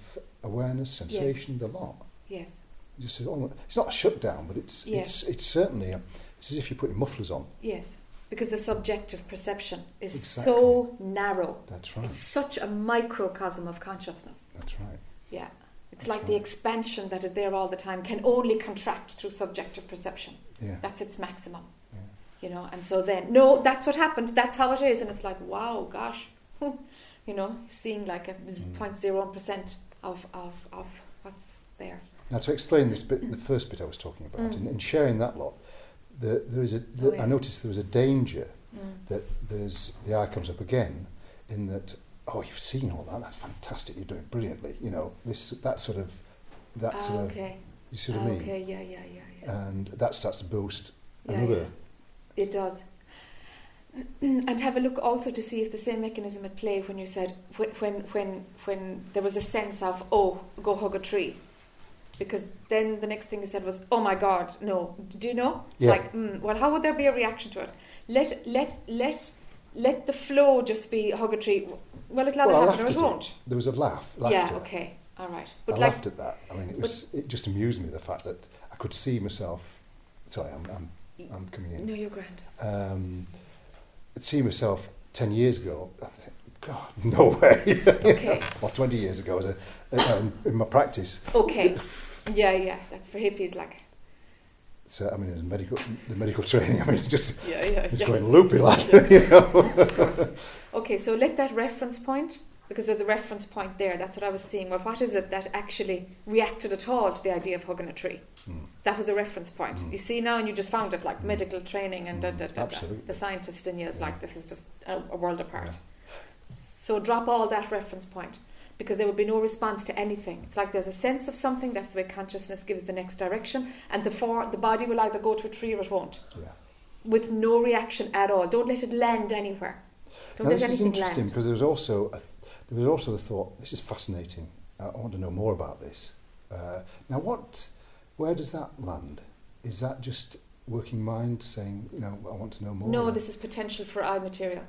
Speaker 5: awareness, sensation, the lot.
Speaker 1: Yes.
Speaker 5: You just oh, it's not a shutdown, but it's
Speaker 1: Yeah.
Speaker 5: it's it's certainly a, it's as if you're putting mufflers on.
Speaker 1: Yes. Because the subjective perception is
Speaker 5: Exactly.
Speaker 1: so narrow.
Speaker 5: That's right.
Speaker 1: It's such a microcosm of consciousness.
Speaker 5: That's right.
Speaker 1: Yeah. It's
Speaker 5: That's
Speaker 1: like the expansion that is there all the time can only contract through subjective perception.
Speaker 5: Yeah.
Speaker 1: That's its maximum.
Speaker 5: Yeah.
Speaker 1: You know, and so then, no, that's what happened. That's how it is. And it's like, wow, gosh. you know, seeing like a
Speaker 5: Mm.
Speaker 1: 0.01% of, of, of what's there.
Speaker 5: Now to explain this bit, the first bit I was talking about,
Speaker 1: Mm.
Speaker 5: in, in sharing that lot, the, there is a. The,
Speaker 1: Oh, yeah.
Speaker 5: I noticed there was a danger
Speaker 1: Mm.
Speaker 5: that there's the eye comes up again, in that oh you've seen all that that's fantastic you're doing brilliantly you know this that sort of that
Speaker 1: Ah,
Speaker 5: sort of you see what
Speaker 1: Ah,
Speaker 5: I mean
Speaker 1: Okay, yeah, yeah, yeah, yeah.
Speaker 5: and that starts to boost
Speaker 1: Yeah,
Speaker 5: another
Speaker 1: It does. And have a look also to see if the same mechanism at play when you said when when when, when there was a sense of oh go hug a tree, because then the next thing he said was oh my god no. Do you know? It's
Speaker 5: Yeah.
Speaker 1: like mm, well how would there be a reaction to it? Let let let let the flow just be hug a tree. Well it'll either
Speaker 5: Well,
Speaker 1: happen or it
Speaker 5: at it.
Speaker 1: won't.
Speaker 5: There was a laugh
Speaker 1: yeah okay all right. But
Speaker 5: I
Speaker 1: like
Speaker 5: laughed at that. I mean it was it just amused me the fact that I could see myself sorry I'm I'm, I'm coming in.
Speaker 1: no you're grand.
Speaker 5: Um, see myself 10 years ago I think God no way
Speaker 1: okay
Speaker 5: or 20 years ago as a, uh, in, in my practice
Speaker 1: okay yeah yeah that's for hippies like
Speaker 5: so I mean was medical the medical training I mean it's just
Speaker 1: yeah yeah
Speaker 5: it's
Speaker 1: yeah.
Speaker 5: going loopy lad you know
Speaker 1: Okay, so let that reference point, because there's a reference point there, that's what I was seeing. Well, what is it that actually reacted at all to the idea of hugging a tree?
Speaker 5: Mm.
Speaker 1: That was a reference point.
Speaker 5: Mm.
Speaker 1: You see now, and you just found it like
Speaker 5: Mm.
Speaker 1: medical training and da, da, da, da. the scientist in you is like, this is just a, a world apart. So drop all that reference point because there would be no response to anything. It's like there's a sense of something, that's the way consciousness gives the next direction, and the, for, the body will either go to a tree or it won't,
Speaker 5: yeah
Speaker 1: with no reaction at all. Don't let it land anywhere. Don't
Speaker 5: Now, this is interesting
Speaker 1: land.
Speaker 5: because there was also a there was also the thought. This is fascinating. I I want to know more about this. Uh, now, what? Where does that land? Is that just working mind saying, you know, I want to know more?
Speaker 1: No, this is potential for eye material.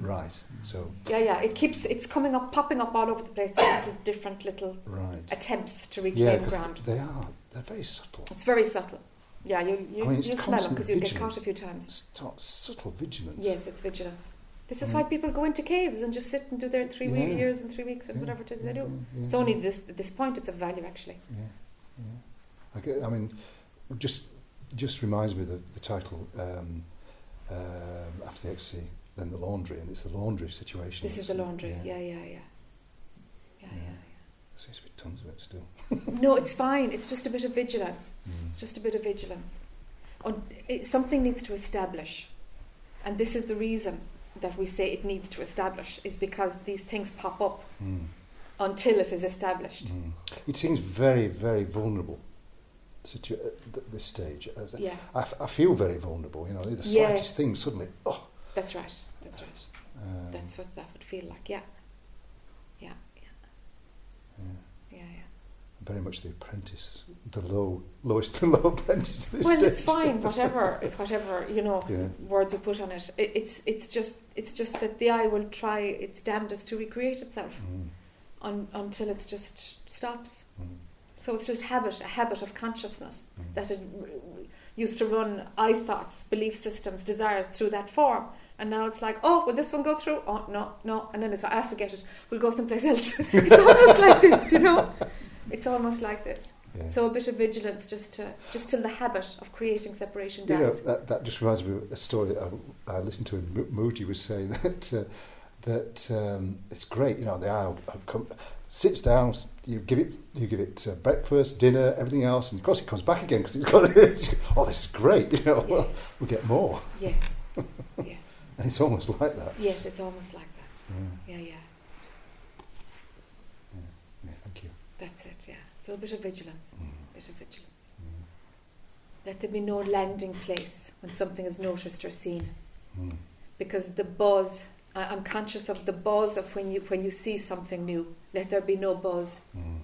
Speaker 5: Right. So
Speaker 1: Yeah, yeah. It keeps it's coming up, popping up all over the place. Little different little
Speaker 5: right.
Speaker 1: attempts to reclaim
Speaker 5: Yeah,
Speaker 1: ground.
Speaker 5: they are. They're very subtle.
Speaker 1: It's very subtle. Yeah, you you
Speaker 5: I mean,
Speaker 1: you'll smell them because you'll get caught a few times.
Speaker 5: St- subtle vigilance.
Speaker 1: Yes, it's vigilance. This is
Speaker 5: Mm.
Speaker 1: why people go into caves and just sit and do their three
Speaker 5: Yeah.
Speaker 1: years and three weeks and
Speaker 5: Yeah,
Speaker 1: whatever it is they do. It's only this at this point it's of value actually.
Speaker 5: Yeah, yeah. I, get, I mean, just just reminds me of the, the title um, um, after the ecstasy, then the laundry, and it's the laundry situation.
Speaker 1: This is the laundry.
Speaker 5: Yeah,
Speaker 1: Yeah, yeah, yeah. Yeah,
Speaker 5: Yeah.
Speaker 1: yeah.
Speaker 5: There seems to be tons of it still.
Speaker 1: No, it's fine. It's just a bit of vigilance.
Speaker 5: Mm.
Speaker 1: It's just a bit of vigilance. On, it, something needs to establish. And this is the reason that we say it needs to establish, is because these things pop up
Speaker 5: Mm.
Speaker 1: until it is established.
Speaker 5: Mm. It seems very, very vulnerable situ- at this stage. As
Speaker 1: Yeah,
Speaker 5: I, f- I feel very vulnerable. You know, the slightest
Speaker 1: Yes.
Speaker 5: thing suddenly. Oh,
Speaker 1: that's right. That's right.
Speaker 5: um,
Speaker 1: That's what that would feel like. Yeah. Yeah, yeah,
Speaker 5: yeah.
Speaker 1: yeah, yeah.
Speaker 5: very much the apprentice, the low, lowest and low apprentice.
Speaker 1: Well, it's fine. Whatever, whatever you know,
Speaker 5: Yeah.
Speaker 1: words we put on it. it. It's it's just it's just that the eye will try its damnedest to recreate itself
Speaker 5: Mm.
Speaker 1: un, until it just stops.
Speaker 5: Mm.
Speaker 1: So it's just habit, a habit of consciousness
Speaker 5: Mm.
Speaker 1: that it used to run I thoughts, belief systems, desires through that form. And now it's like, oh, will this one go through? Oh, no, no. And then it's like, I forget it. We'll go someplace else. it's almost like this, you know? It's almost like this.
Speaker 5: Yeah.
Speaker 1: So a bit of vigilance just to just till the habit of creating separation
Speaker 5: You know,
Speaker 1: dies.
Speaker 5: that, that just reminds me of a story that I, I listened to. And Mooji was saying that uh, that um, it's great. You know, the owl come, sits down. You give it, you give it uh, breakfast, dinner, everything else, and of course it comes back again because it's got. oh, this is great. You know, well,
Speaker 1: Yes.
Speaker 5: we get more.
Speaker 1: Yes. yes.
Speaker 5: And it's almost like that.
Speaker 1: Yes, it's almost like that.
Speaker 5: Yeah,
Speaker 1: Yeah, yeah.
Speaker 5: yeah, thank you.
Speaker 1: That's it, yeah. So a bit of vigilance.
Speaker 5: Mm,
Speaker 1: A bit of vigilance.
Speaker 5: mm,
Speaker 1: Let there be no landing place when something is noticed or seen.
Speaker 5: mm,
Speaker 1: Because the buzz, I, I'm conscious of the buzz of when you when you see something new. Let there be no buzz.
Speaker 5: mm.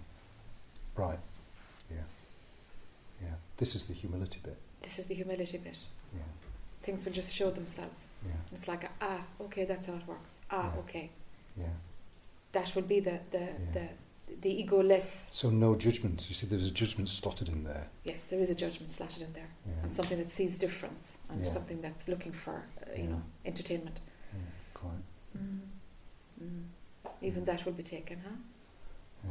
Speaker 5: Right. Yeah. Yeah. This is the humility bit.
Speaker 1: This is the humility bit. Things will just show themselves.
Speaker 5: Yeah.
Speaker 1: It's like ah, okay, that's how it works. Ah,
Speaker 5: Yeah.
Speaker 1: okay.
Speaker 5: Yeah.
Speaker 1: That will be the the,
Speaker 5: Yeah.
Speaker 1: the the egoless.
Speaker 5: So no judgment. You see, there's a judgment slotted in there.
Speaker 1: Yes, there is a judgment slotted in there,
Speaker 5: Yeah.
Speaker 1: and something that sees difference, and something that's looking for uh, you know entertainment.
Speaker 5: yeah. Quite.
Speaker 1: Mm. Mm. Even that will be taken, huh?
Speaker 5: Yeah.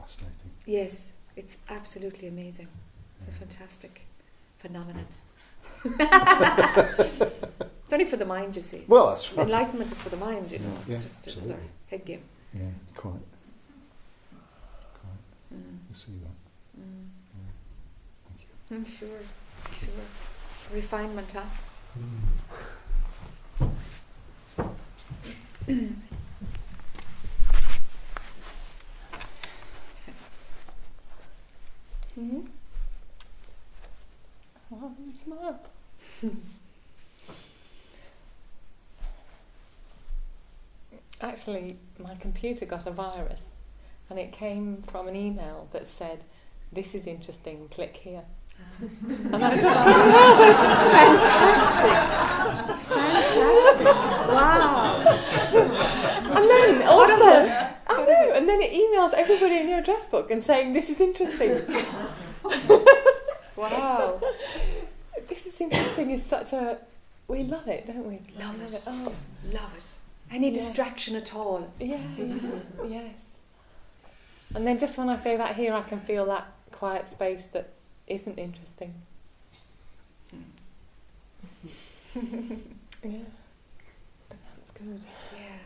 Speaker 5: Fascinating.
Speaker 1: Yes, it's absolutely amazing. It's a fantastic phenomenon. it's only for the mind, you see.
Speaker 5: Well, that's right.
Speaker 1: Enlightenment is for the mind, you know. It's
Speaker 5: Yeah,
Speaker 1: just
Speaker 5: absolutely.
Speaker 1: another head game.
Speaker 5: Yeah. Quite. Quite.
Speaker 1: Mm.
Speaker 5: I see that.
Speaker 1: Mm.
Speaker 5: Thank you.
Speaker 1: Mm, sure, sure. Refinement, huh?
Speaker 6: Mm-hmm. Well, smile. Actually, my computer got a virus and it came from an email that said, This is interesting, click here. Ah. and I just
Speaker 1: Fantastic! Wow!
Speaker 6: And then also, I know, and then it emails everybody in your address book and saying, This is interesting.
Speaker 1: Wow!
Speaker 6: this is interesting is such a. We love it, don't we?
Speaker 1: Love it.
Speaker 6: Oh,
Speaker 1: Love it. Any
Speaker 6: Yes.
Speaker 1: distraction at all.
Speaker 6: yeah, yeah, yes. And then just when I say that here, I can feel that quiet space that isn't interesting. yeah, but that's good.
Speaker 1: Yeah.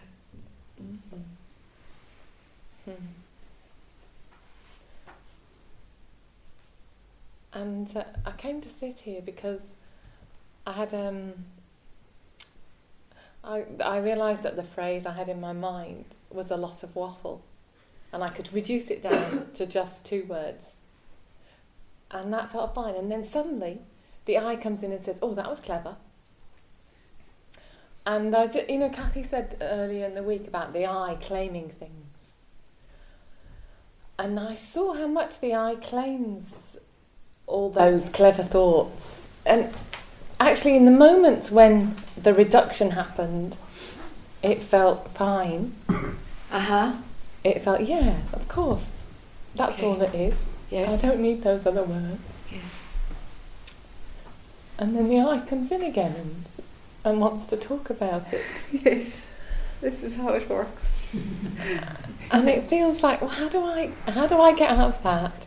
Speaker 6: Hmm. And uh, I came to sit here because I had um, I I realised that the phrase I had in my mind was a lot of waffle, and I could reduce it down to just two words, and that felt fine. And then suddenly, the I comes in and says, "Oh, that was clever." And I ju- you know, Kathy said earlier in the week about the I claiming things. And I saw how much the I claims all those clever thoughts. And actually, in the moments when the reduction happened, it felt fine.
Speaker 1: Uh huh.
Speaker 6: It felt, yeah, of course. That's
Speaker 1: Okay.
Speaker 6: all it is.
Speaker 1: Yes.
Speaker 6: I don't need those other words.
Speaker 1: Yes.
Speaker 6: And then the I comes in again and, and wants to talk about it.
Speaker 1: Yes. This is how it works.
Speaker 6: And it feels like, well, how do I, how do I get out of that?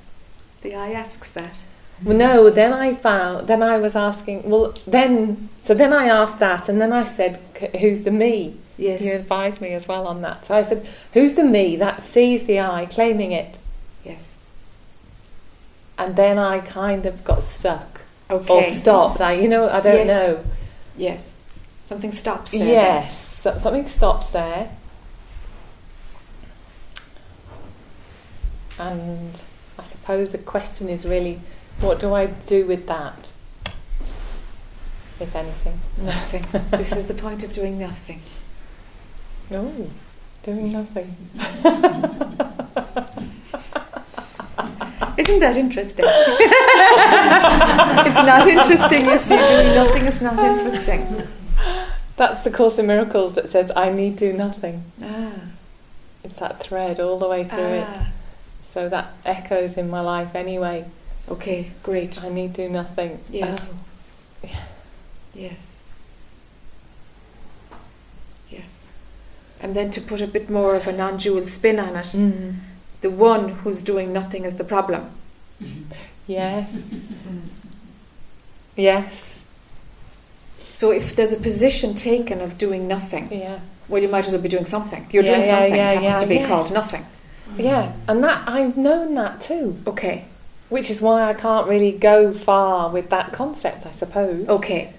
Speaker 1: The I asks that.
Speaker 6: Well, no, then I found, then I was asking, well, then, so then I asked that, and then I said, who's the me?
Speaker 1: Yes.
Speaker 6: You advised me as well on that. So I said, who's the me that sees the I, claiming it?
Speaker 1: Yes.
Speaker 6: And then I kind of got stuck
Speaker 1: Okay.
Speaker 6: or stopped. I, you know, I don't
Speaker 1: Yes.
Speaker 6: know.
Speaker 1: Yes. Something stops there.
Speaker 6: Yes, so- something stops there. And I suppose the question is really, what do I do with that? If anything.
Speaker 1: Nothing. this is the point of doing nothing.
Speaker 6: No, doing nothing.
Speaker 1: Isn't that interesting? it's not interesting, you see. Doing nothing is not interesting.
Speaker 6: That's the Course in Miracles that says, I need do nothing.
Speaker 1: Ah.
Speaker 6: It's that thread all the way through it.
Speaker 1: ah.
Speaker 6: So that echoes in my life anyway.
Speaker 1: Okay, great.
Speaker 6: I need to do nothing.
Speaker 1: Yes.
Speaker 6: Oh,
Speaker 1: Yes. Yes. And then to put a bit more of a non dual spin on it,
Speaker 6: mm.
Speaker 1: the one who's doing nothing is the problem.
Speaker 6: Yes. yes.
Speaker 1: So if there's a position taken of doing nothing,
Speaker 6: Yeah.
Speaker 1: well, you might as well be doing something. You're
Speaker 6: Yeah,
Speaker 1: doing
Speaker 6: yeah,
Speaker 1: something,
Speaker 6: yeah,
Speaker 1: happens
Speaker 6: yeah,
Speaker 1: to be
Speaker 6: yes.
Speaker 1: called nothing.
Speaker 6: Yeah. And that I've known that too.
Speaker 1: Okay,
Speaker 6: Which is why I can't really go far with that concept, I suppose.
Speaker 1: okay.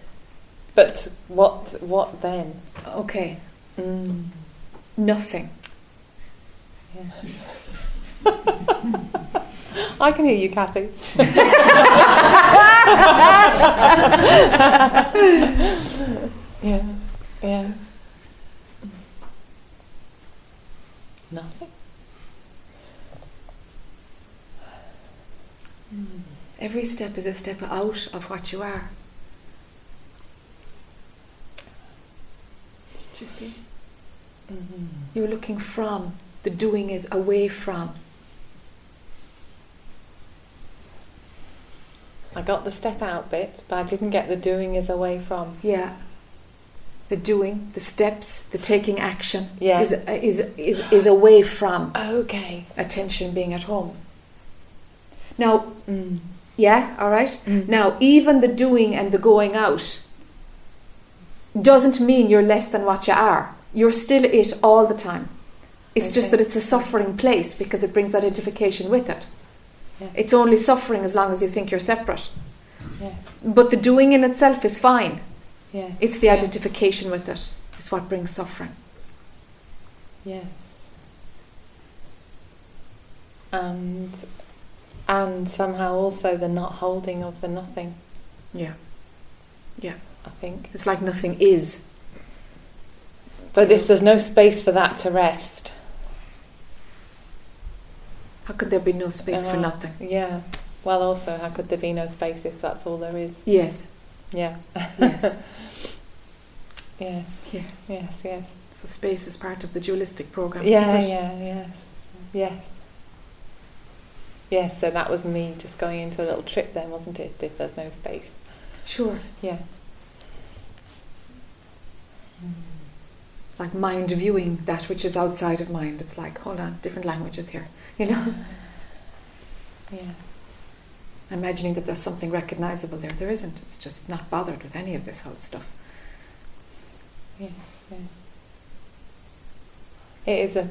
Speaker 6: But what what then?
Speaker 1: Okay,
Speaker 6: Mm.
Speaker 1: nothing.
Speaker 6: Yeah. I can hear you, Kathy. yeah, yeah. Nothing.
Speaker 1: Every step is a step out of what you are. Do you see?
Speaker 6: Mm.
Speaker 1: You're looking from. The doing is away from.
Speaker 6: I got the step out bit, but I didn't get the doing is away from.
Speaker 1: Yeah. The doing, the steps, the taking action
Speaker 6: Yeah.
Speaker 1: is, is, is, is away from
Speaker 6: Okay.
Speaker 1: attention being at home. Now,
Speaker 6: Mm.
Speaker 1: Yeah, all right?
Speaker 6: Mm.
Speaker 1: Now, even the doing and the going out doesn't mean you're less than what you are. You're still it all the time. It's just that it's a suffering place because it brings identification with it.
Speaker 6: Yeah.
Speaker 1: It's only suffering as long as you think you're separate.
Speaker 6: Yeah.
Speaker 1: But the doing in itself is fine.
Speaker 6: Yeah.
Speaker 1: It's the identification with it is what brings suffering.
Speaker 6: Yes. And and somehow also the not holding of the nothing,
Speaker 1: Yeah. Yeah.
Speaker 6: I think.
Speaker 1: It's like nothing is.
Speaker 6: But if there's no space for that to rest,
Speaker 1: How could there be no space for
Speaker 6: Uh,
Speaker 1: nothing?
Speaker 6: yeah. Well, also, how could there be no space if that's all there is?
Speaker 1: Yes.
Speaker 6: Yeah.
Speaker 1: Yes.
Speaker 6: Yeah.
Speaker 1: yes.
Speaker 6: Yes. Yes.
Speaker 1: So space is part of the dualistic program.
Speaker 6: Yeah. Yeah. Yes. Yes. Yes. So that was me just going into a little trip then, wasn't it? If there's no space.
Speaker 1: Sure.
Speaker 6: Yeah. Mm.
Speaker 1: Like mind viewing that which is outside of mind. It's like, hold on, different languages here. You know?
Speaker 6: Yeah.
Speaker 1: Imagining that there's something recognizable there. There isn't. It's just not bothered with any of this whole stuff.
Speaker 6: Yes. Yeah. It is a,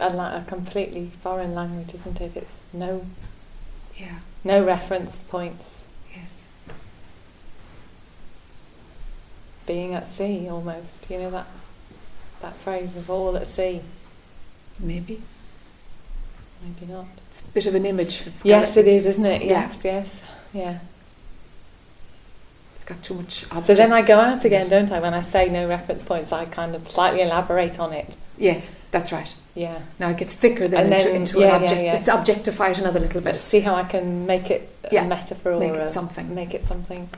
Speaker 6: a la- a completely foreign language, isn't it? It's no
Speaker 1: Yeah.
Speaker 6: no reference points.
Speaker 1: Yes.
Speaker 6: Being at sea, almost. You know that that phrase of all at sea.
Speaker 1: Maybe.
Speaker 6: Maybe not.
Speaker 1: It's a bit of an image. It's got-
Speaker 6: yes, it is, isn't it?
Speaker 1: yeah.
Speaker 6: Yes, yes, yeah.
Speaker 1: It's got too much
Speaker 6: So then I go out again, don't I? When I say no reference points, I kind of slightly elaborate on it.
Speaker 1: Yes, that's right.
Speaker 6: Yeah.
Speaker 1: Now it gets thicker then, into, into
Speaker 6: yeah,
Speaker 1: an
Speaker 6: yeah,
Speaker 1: object.
Speaker 6: yeah.
Speaker 1: It's objectified another little bit.
Speaker 6: see how I can make it a
Speaker 1: Yeah,
Speaker 6: metaphor
Speaker 1: Make
Speaker 6: or
Speaker 1: it something.
Speaker 6: make it something.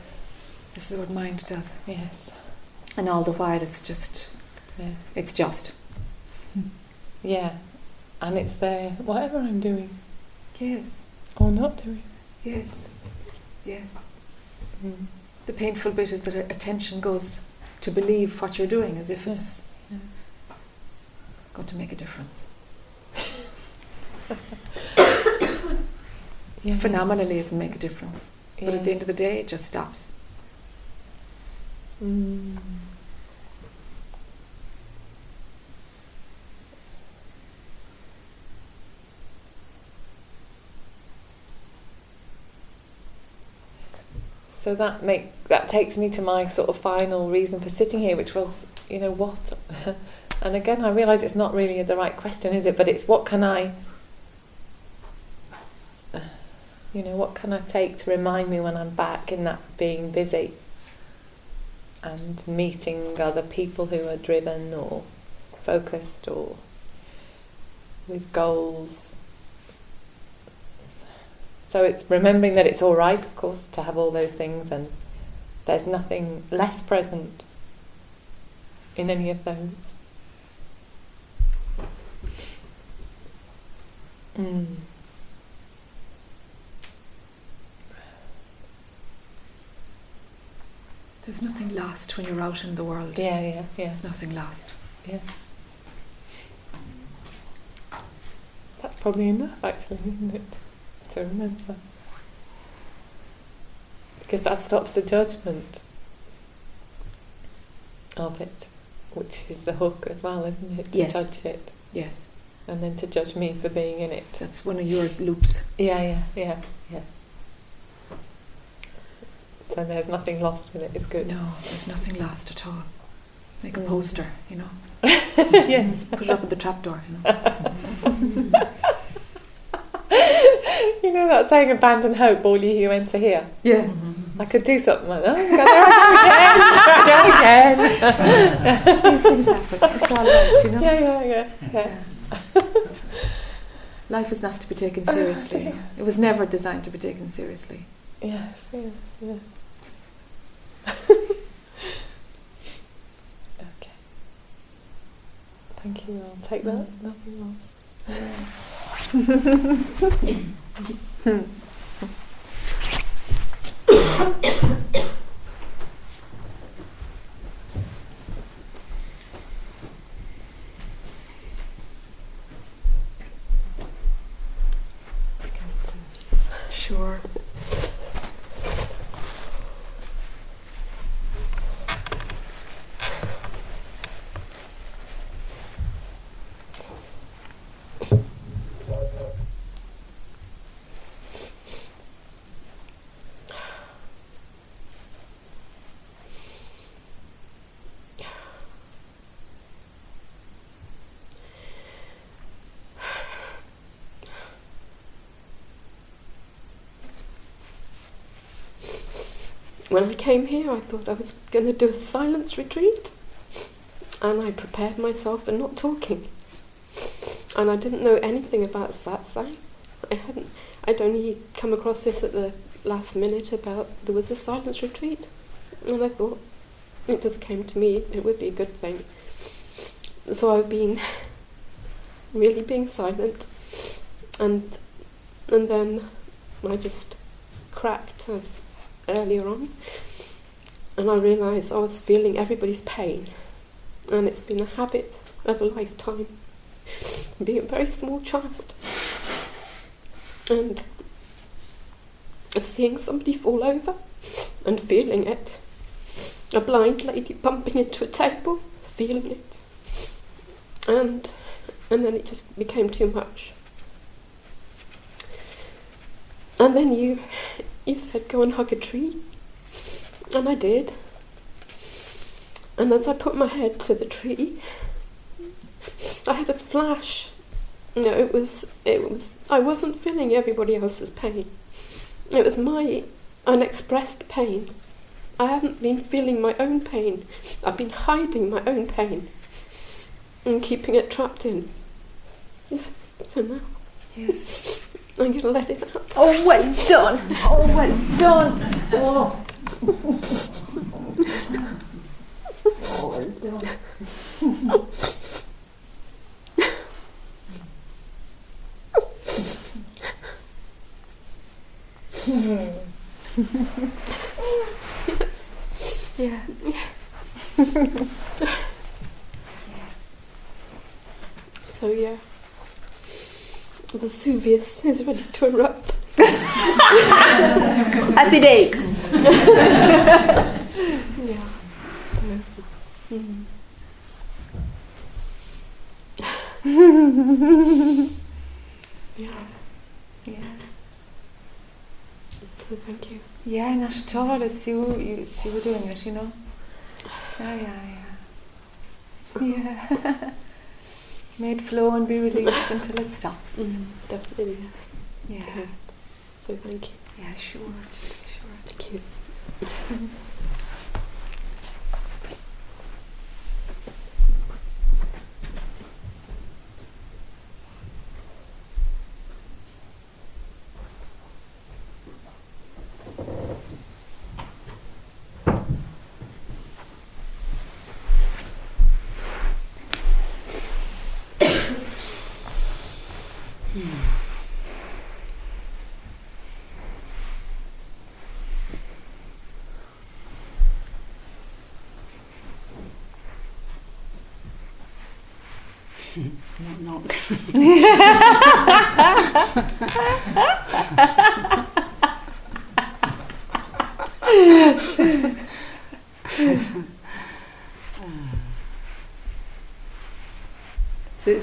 Speaker 1: This is what mind does.
Speaker 6: Yes.
Speaker 1: And all the while it's just,
Speaker 6: Yeah.
Speaker 1: it's just.
Speaker 6: Yeah. And it's there, whatever I'm doing
Speaker 1: Yes,
Speaker 6: or not doing.
Speaker 1: yes, yes.
Speaker 6: Mm.
Speaker 1: The painful bit is that attention goes to believe what you're doing as if it's
Speaker 6: yeah.
Speaker 1: Going to make a difference.
Speaker 6: Yes.
Speaker 1: Phenomenally, it'll make a difference. But at the end of the day, it just stops.
Speaker 6: Mm. So that make that takes me to my sort of final reason for sitting here, which was, you know, what? and again, I realise it's not really the right question, is it? But it's what can I, you know, what can I take to remind me when I'm back in that being busy and meeting other people who are driven or focused or with goals. So it's remembering that it's all right, of course, to have all those things, and there's nothing less present in any of those. Mm.
Speaker 1: There's nothing lost when you're out in the world.
Speaker 6: Yeah, yeah, yeah,
Speaker 1: There's nothing lost.
Speaker 6: yeah. That's probably enough, actually, isn't it, to remember? Because that stops the judgment of it, which is the hook as well, isn't it? To
Speaker 1: Yes.
Speaker 6: judge it
Speaker 1: Yes,
Speaker 6: and then to judge me for being in it.
Speaker 1: that's one of your loops.
Speaker 6: Yeah, yeah, yeah, yeah. So there's nothing lost with it. It's good.
Speaker 1: No, there's nothing lost at all. Make a mm. poster, you know.
Speaker 6: yes.
Speaker 1: Put it up at the trapdoor, you know.
Speaker 6: You know that saying, abandon hope, all you who enter here?
Speaker 1: Yeah.
Speaker 6: I could do something like that. Oh, there go again. Go again.
Speaker 1: These things happen. It's all right, you know.
Speaker 6: Yeah, yeah, yeah. yeah.
Speaker 1: Life is not to be taken seriously. It was never designed to be taken seriously.
Speaker 6: Yes, yeah, yeah. okay. Thank you. I'll take that. Nothing lost.
Speaker 1: Sure.
Speaker 7: When I came here, I thought I was going to do a silence retreat, and I prepared myself for not talking. And I didn't know anything about satsang. I hadn't. I'd only come across this at the last minute about there was a silence retreat, and I thought it just came to me. It would be a good thing. So I've been really being silent, and and then I just cracked as earlier on, and I realised I was feeling everybody's pain, and it's been a habit of a lifetime. Being a very small child, and seeing somebody fall over and feeling it, a blind lady bumping into a table, feeling it, and and then it just became too much. And then you you said go and hug a tree. And I did. And as I put my head to the tree, I had a flash. No, it was it was I wasn't feeling everybody else's pain. It was my unexpressed pain. I haven't been feeling my own pain. I've been hiding my own pain and keeping it trapped in. So now
Speaker 1: Yes.
Speaker 7: I'm gonna let it out.
Speaker 2: Oh, well done. Oh, well done. Oh. oh, well done. yes.
Speaker 7: Yeah. so yeah. Vesuvius is ready to erupt.
Speaker 2: Happy days.
Speaker 7: Yeah. Mm. yeah.
Speaker 1: Yeah.
Speaker 7: So thank you.
Speaker 1: Yeah, not at all. It's you, you it's you doing it, you know. Yeah, yeah, yeah. Yeah. May it flow and be released until it stops.
Speaker 7: Mm, definitely yes.
Speaker 1: Yeah.
Speaker 7: Okay. So thank you.
Speaker 1: Yeah, sure. Sure.
Speaker 7: Thank you.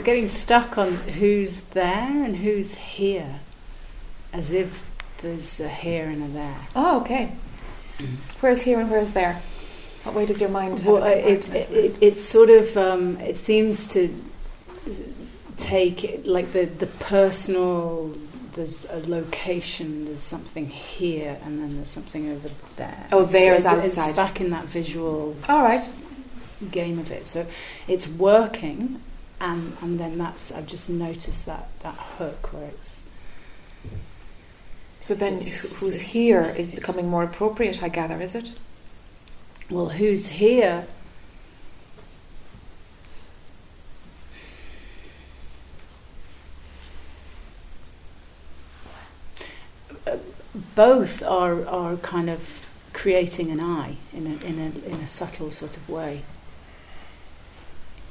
Speaker 8: so getting stuck on who's there and who's here, as if there's a here and a there.
Speaker 1: Oh, okay. Where's here and where's there? What way does your mind have
Speaker 2: Well,
Speaker 1: a
Speaker 2: it, it, it, sort of um, it seems to take like the the personal. There's a location. There's something here, and then there's something over there.
Speaker 1: Oh, there's
Speaker 2: it's, it's
Speaker 1: outside.
Speaker 2: back in that visual
Speaker 1: All right.
Speaker 2: game of it. So it's working, and and then that's I've just noticed that that hook where it's
Speaker 1: So then,
Speaker 2: It's-
Speaker 1: who's
Speaker 2: it's-
Speaker 1: here is becoming more appropriate, I gather, is it?
Speaker 2: well, who's here? Uh, Both are are kind of creating an I in a in a in a subtle sort of way.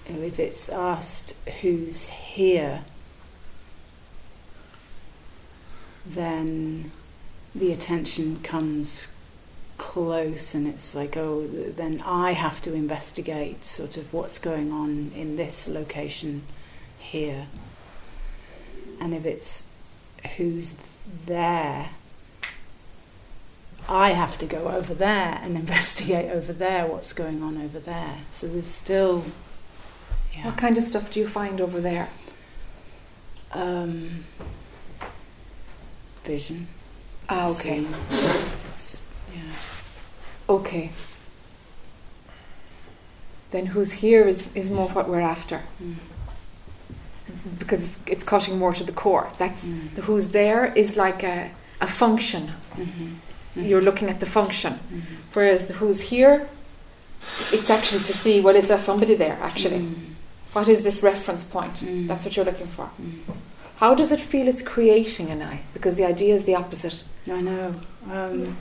Speaker 2: If it's asked who's here, then the attention comes close and it's like oh then I have to investigate sort of what's going on in this location here. And if it's who's there? I have to go over there and investigate over there what's going on over there. So there's still yeah
Speaker 1: What kind of stuff do you find over there?
Speaker 2: um vision
Speaker 1: Ah, okay.
Speaker 2: yeah
Speaker 1: Okay. Then who's here is, is more what we're after
Speaker 2: Mm.
Speaker 1: because it's, it's cutting more to the core. That's
Speaker 2: Mm.
Speaker 1: the who's there is like a, a function.
Speaker 2: Mhm.
Speaker 1: You're looking at the function.
Speaker 2: Mhm.
Speaker 1: Whereas the who's here, it's actually to see well, is there somebody there actually? What is this reference point?
Speaker 2: Mm.
Speaker 1: That's what you're looking for.
Speaker 2: Mm.
Speaker 1: How does it feel it's creating an I? Because the idea is the opposite.
Speaker 2: I know. Um, well,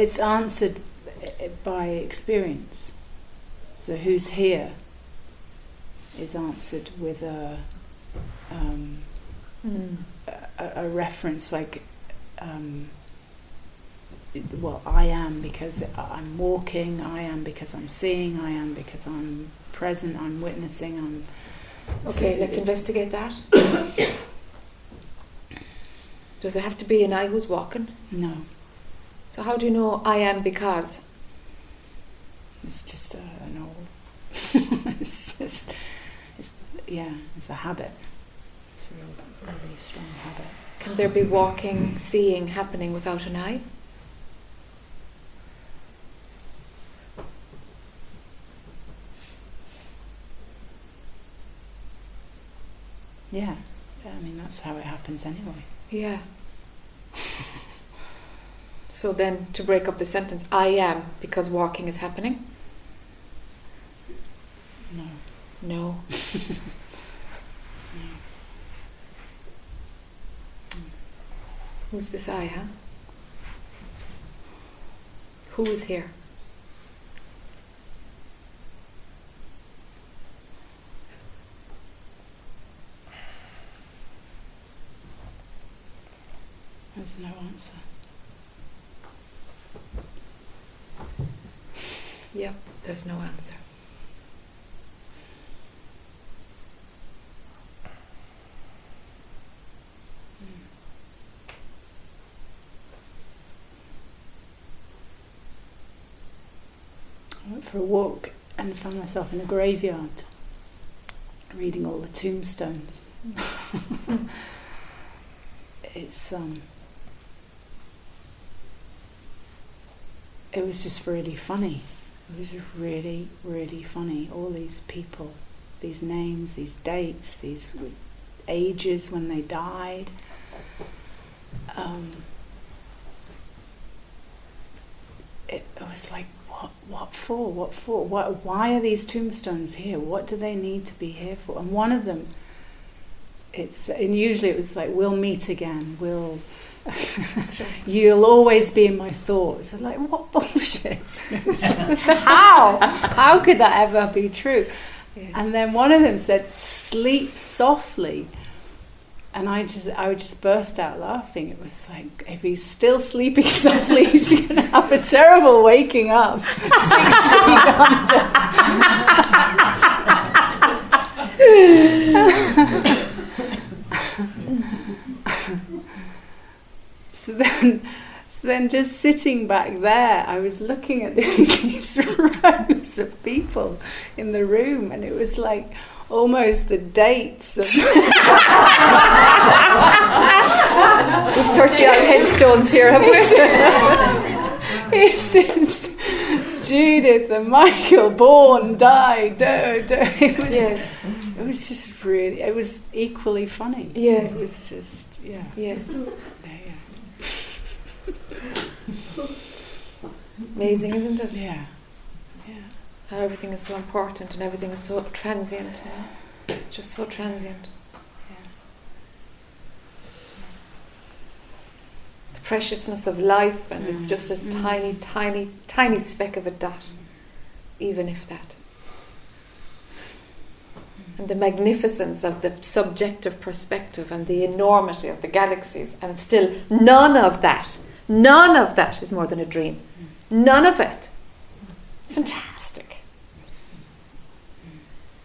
Speaker 2: it's answered by experience. So who's here is answered with a um, a, a reference like um, well I am because I'm walking I am because I'm seeing I am because I'm present I'm witnessing I'm
Speaker 1: Okay,
Speaker 2: so
Speaker 1: let's investigate that. Does it have to be an I who's walking?
Speaker 2: no
Speaker 1: So how do you know I am because?
Speaker 2: it's just a, an old it's just it's yeah it's a habit it's a real really strong habit
Speaker 1: Can there be walking, seeing happening without an I?
Speaker 2: yeah I mean that's how it happens anyway
Speaker 1: Yeah. So then to break up the sentence, I am because walking is happening?
Speaker 2: no
Speaker 1: No. Who's this I, huh? Who is here?
Speaker 2: there's no answer
Speaker 1: Yep, there's no answer.
Speaker 2: I went for a walk and found myself in a graveyard reading all the tombstones. it's um it was just really funny. It was really, really funny. All these people, these names, these dates, these ages when they died. Um, it, it was like, what, what for? What for? What, why are these tombstones here? What do they need to be here for? And one of them, it's and usually it was like, we'll meet again. We'll, you'll always be in my thoughts. I'm like, what bullshit? You know, it's like, how? How could that ever be true?
Speaker 1: Yes.
Speaker 2: And then one of them said, "Sleep softly," and I just, I would just burst out laughing. It was like, if he's still sleeping softly, he's going to have a terrible waking up six feet under. So then, so then, just sitting back there, I was looking at these rows of people in the room, and it was like almost the dates of
Speaker 1: We've 30 odd headstones here, have we?
Speaker 2: says Judith and Michael born died. It was,
Speaker 1: yes,
Speaker 2: it was just really. It was equally funny.
Speaker 1: Yes.
Speaker 2: it was just yeah.
Speaker 1: yes.
Speaker 2: yeah,
Speaker 1: Amazing, isn't it?
Speaker 2: yeah. yeah.
Speaker 1: How everything is so important and everything is so transient. You know? Just so transient. The preciousness of life, and it's just this
Speaker 2: Mm.
Speaker 1: tiny, tiny, tiny speck of a dot, even if that. And the magnificence of the subjective perspective and the enormity of the galaxies, and still none of that, none of that is more than a dream. None of it. It's fantastic.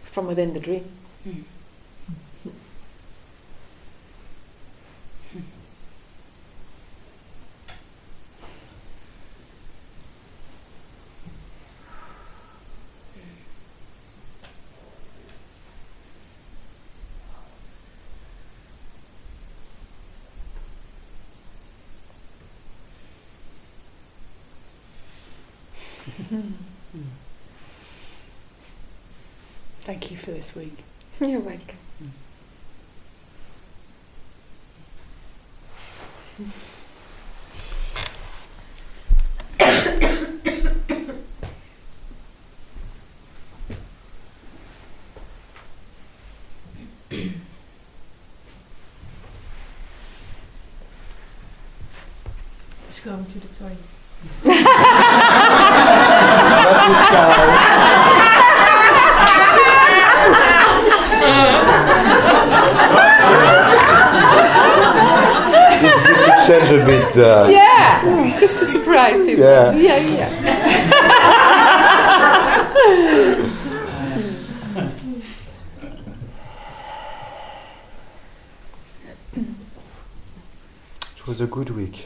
Speaker 1: From within the dream. Hmm.
Speaker 2: Thank you for this week.
Speaker 1: You're welcome.
Speaker 9: Let's go to the toilet.
Speaker 10: Bit. Uh,
Speaker 1: Yeah, just to surprise people.
Speaker 10: Yeah.
Speaker 1: yeah, yeah.
Speaker 10: It was a good week.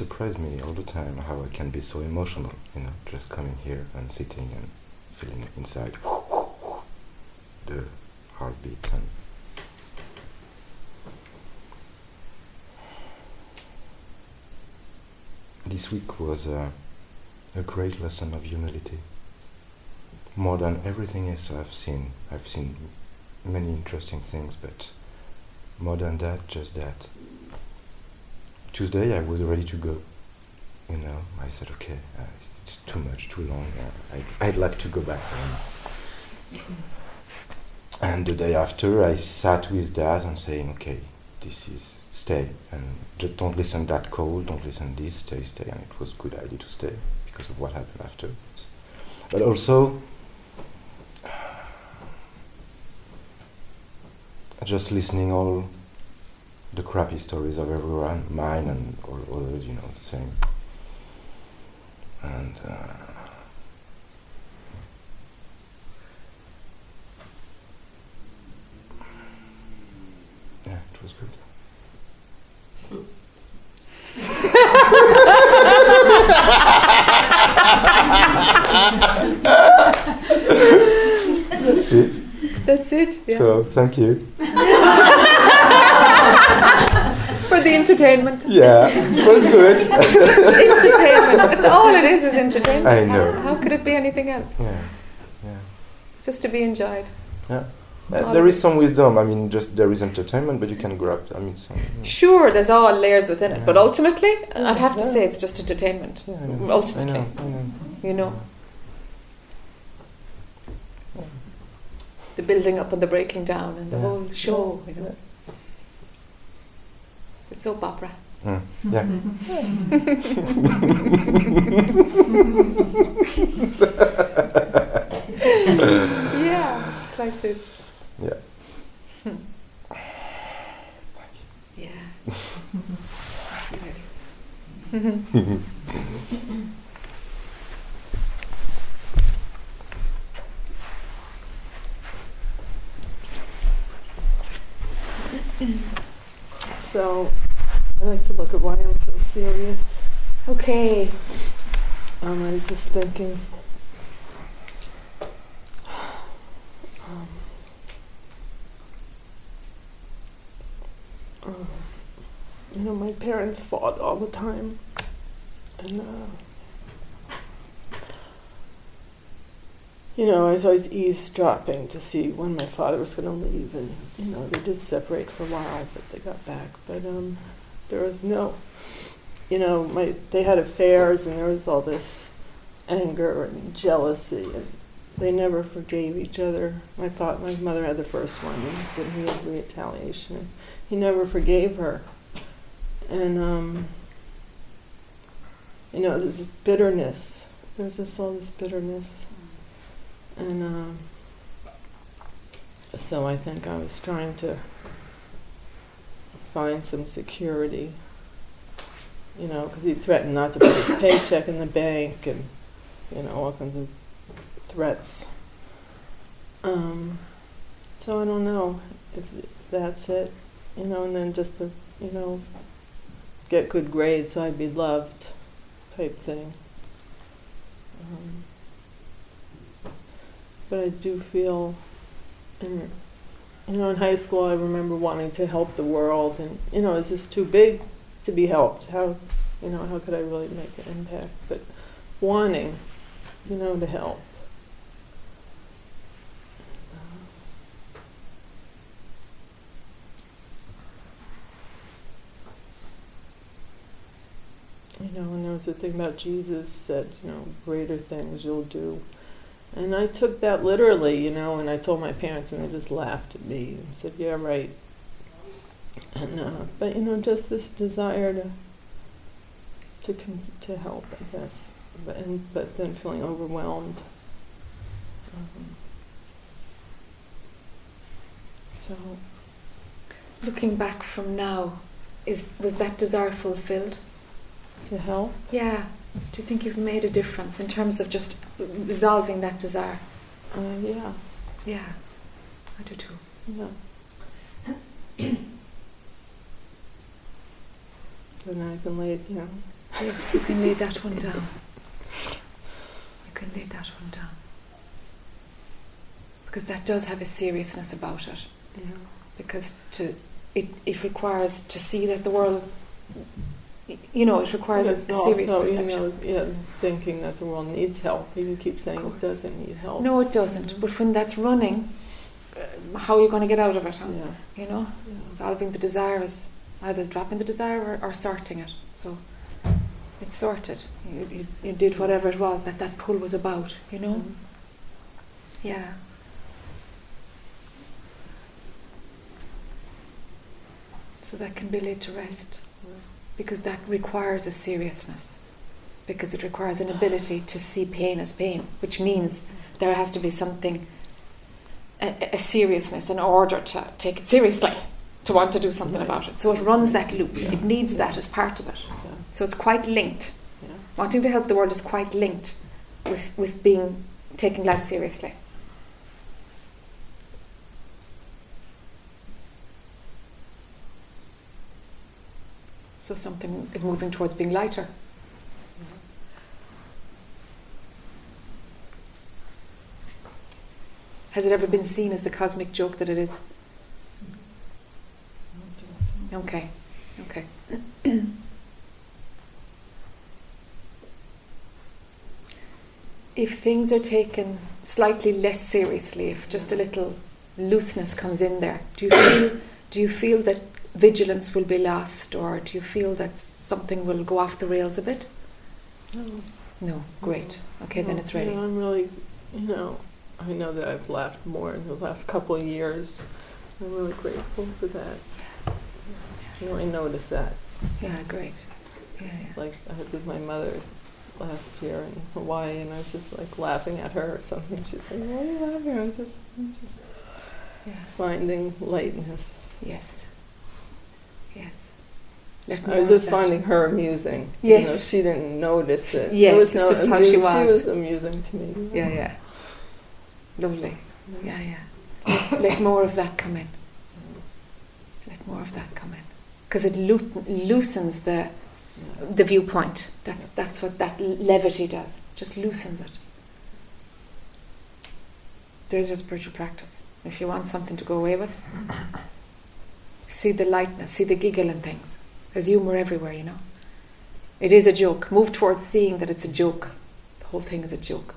Speaker 10: Surprised me all the time how I can be so emotional, you know, just coming here and sitting and feeling inside the heartbeat and this week was a great lesson of humility. More than everything else I've seen, I've seen many interesting things, but more than that, just that. Tuesday I was ready to go. You know, I said, okay, uh, it's too much, too long. Uh, I'd, I'd like to go back home. And the day after, I sat with Dad and saying, okay, this is stay and just don't listen that call, don't listen this, stay, stay. And it was a good idea to stay because of what happened afterwards. But also, just listening all the crappy stories of everyone, mine and all others, you know, the same. And uh, yeah, it was good. That's it.
Speaker 1: That's it. Yeah.
Speaker 10: So thank you.
Speaker 1: For the entertainment.
Speaker 10: Yeah, it was good.
Speaker 1: entertainment. That's all it is, is entertainment.
Speaker 10: I
Speaker 1: How-
Speaker 10: know.
Speaker 1: How, could it be anything else?
Speaker 10: yeah, yeah.
Speaker 1: It's just to be enjoyed.
Speaker 9: Uh, there is some wisdom. I mean, just there is entertainment, but you can grab. I mean, some,
Speaker 1: Sure, there's all layers within it, but ultimately, I'd have to
Speaker 9: Yeah.
Speaker 1: say it's just entertainment.
Speaker 9: Yeah, I know.
Speaker 1: Ultimately,
Speaker 9: I know. I know.
Speaker 1: you know. The building up and the breaking down and the
Speaker 9: Yeah.
Speaker 1: whole show, you know. Soap opera.
Speaker 9: Mm. Yeah.
Speaker 1: yeah, it's like this.
Speaker 9: Yeah.
Speaker 1: Yeah.
Speaker 11: So, I like to look at why I'm so serious.
Speaker 1: Okay.
Speaker 11: Um, I was just thinking. Um, um, you know, my parents fought all the time, and uh, you know, I was always eavesdropping to see when my father was going to leave, and you know, they did separate for a while, but they got back. But um, there was no, you know, my they had affairs, and there was all this anger and jealousy, and they never forgave each other. My thought my mother had the first one, and then he had retaliation. And he never forgave her, and um, you know, there's bitterness. There's this all this bitterness, and um, so I think I was trying to find some security. You know, because he threatened not to put his paycheck in the bank, and you know, all kinds of threats. Um, so I don't know if that's it, you know, and then just to, you know, get good grades so I'd be loved type thing. Um, but I do feel, in, you know, in high school I remember wanting to help the world, and you know, is this too big to be helped? How, you know, how could I really make an impact? But wanting, you know, to help. You know, and there was a thing about Jesus said, you know, greater things you'll do. And I took that literally, you know, and I told my parents, and they just laughed at me and said, "Yeah, right." And uh, but you know, just this desire to to con- to help, I guess, but and, but then feeling overwhelmed. Um, so
Speaker 1: Looking back from now, is was that desire fulfilled?
Speaker 11: to help,
Speaker 1: Yeah. Do you think you've made a difference in terms of just resolving that desire?
Speaker 11: uh, yeah,
Speaker 1: Yeah, I do too.
Speaker 11: yeah. then I can lay it down.
Speaker 1: Yes, you can lay that one down. You can lay that one down. Because that does have a seriousness about it.
Speaker 11: Yeah.
Speaker 1: Because to it, it requires to see that the world, you know, it requires a, serious
Speaker 11: also,
Speaker 1: perception.
Speaker 11: you know, yeah, thinking that the world needs help. You keep saying it doesn't need help.
Speaker 1: No, it doesn't. But when that's running, uh, how are you going to get out of it? Huh?
Speaker 11: Yeah.
Speaker 1: You know,
Speaker 11: yeah.
Speaker 1: solving the desire is either dropping the desire or, or sorting it. So it's sorted. You, you, you did whatever it was that that pull was about. You know.
Speaker 11: Mhm.
Speaker 1: Yeah. So that can be laid to rest because that requires a seriousness, because it requires an ability to see pain as pain, which means there has to be something, a, a seriousness in order to take it seriously, to want to do something
Speaker 11: Right.
Speaker 1: about it. So it runs that loop.
Speaker 11: Yeah.
Speaker 1: It needs that as part of it.
Speaker 11: Yeah.
Speaker 1: So it's quite linked.
Speaker 11: Yeah.
Speaker 1: Wanting to help the world is quite linked with, with being taking life seriously. So something is moving towards being lighter. Has it ever been seen as the cosmic joke that it is? Okay, okay. if things are taken slightly less seriously, if just a little looseness comes in there, do you feel do you feel that vigilance will be lost, or do you feel that something will go off the rails a bit?
Speaker 11: No.
Speaker 1: No, great. Okay, then it's ready.
Speaker 11: you know, I'm really, you know, I know that I've laughed more in the last couple of years. I'm really grateful for that. You know, I noticed that.
Speaker 1: Yeah, great. Yeah, yeah.
Speaker 11: Like I was with my mother last year in Hawaii, and I was just like laughing at her or something. She's like, "Why are you laughing?" I was just, I'm just
Speaker 1: Yeah.
Speaker 11: finding lightness.
Speaker 1: Yes. Yes. Let
Speaker 11: I was just
Speaker 1: that.
Speaker 11: finding her amusing.
Speaker 1: Yes.
Speaker 11: You know, she didn't notice it.
Speaker 1: Yes,
Speaker 11: it was
Speaker 1: it's
Speaker 11: no
Speaker 1: just how she was.
Speaker 11: She was amusing to me.
Speaker 1: Yeah, yeah. Lovely. Yeah, yeah. Let, let more of that come in. Let more of that come in, because it loo- loosens the the viewpoint. That's that's what that levity does. Just loosens it. There's your spiritual practice. If you want something to go away with, see the lightness, see the giggle and things. There's humour everywhere, you know. It is a joke. Move towards seeing that it's a joke. The whole thing is a joke.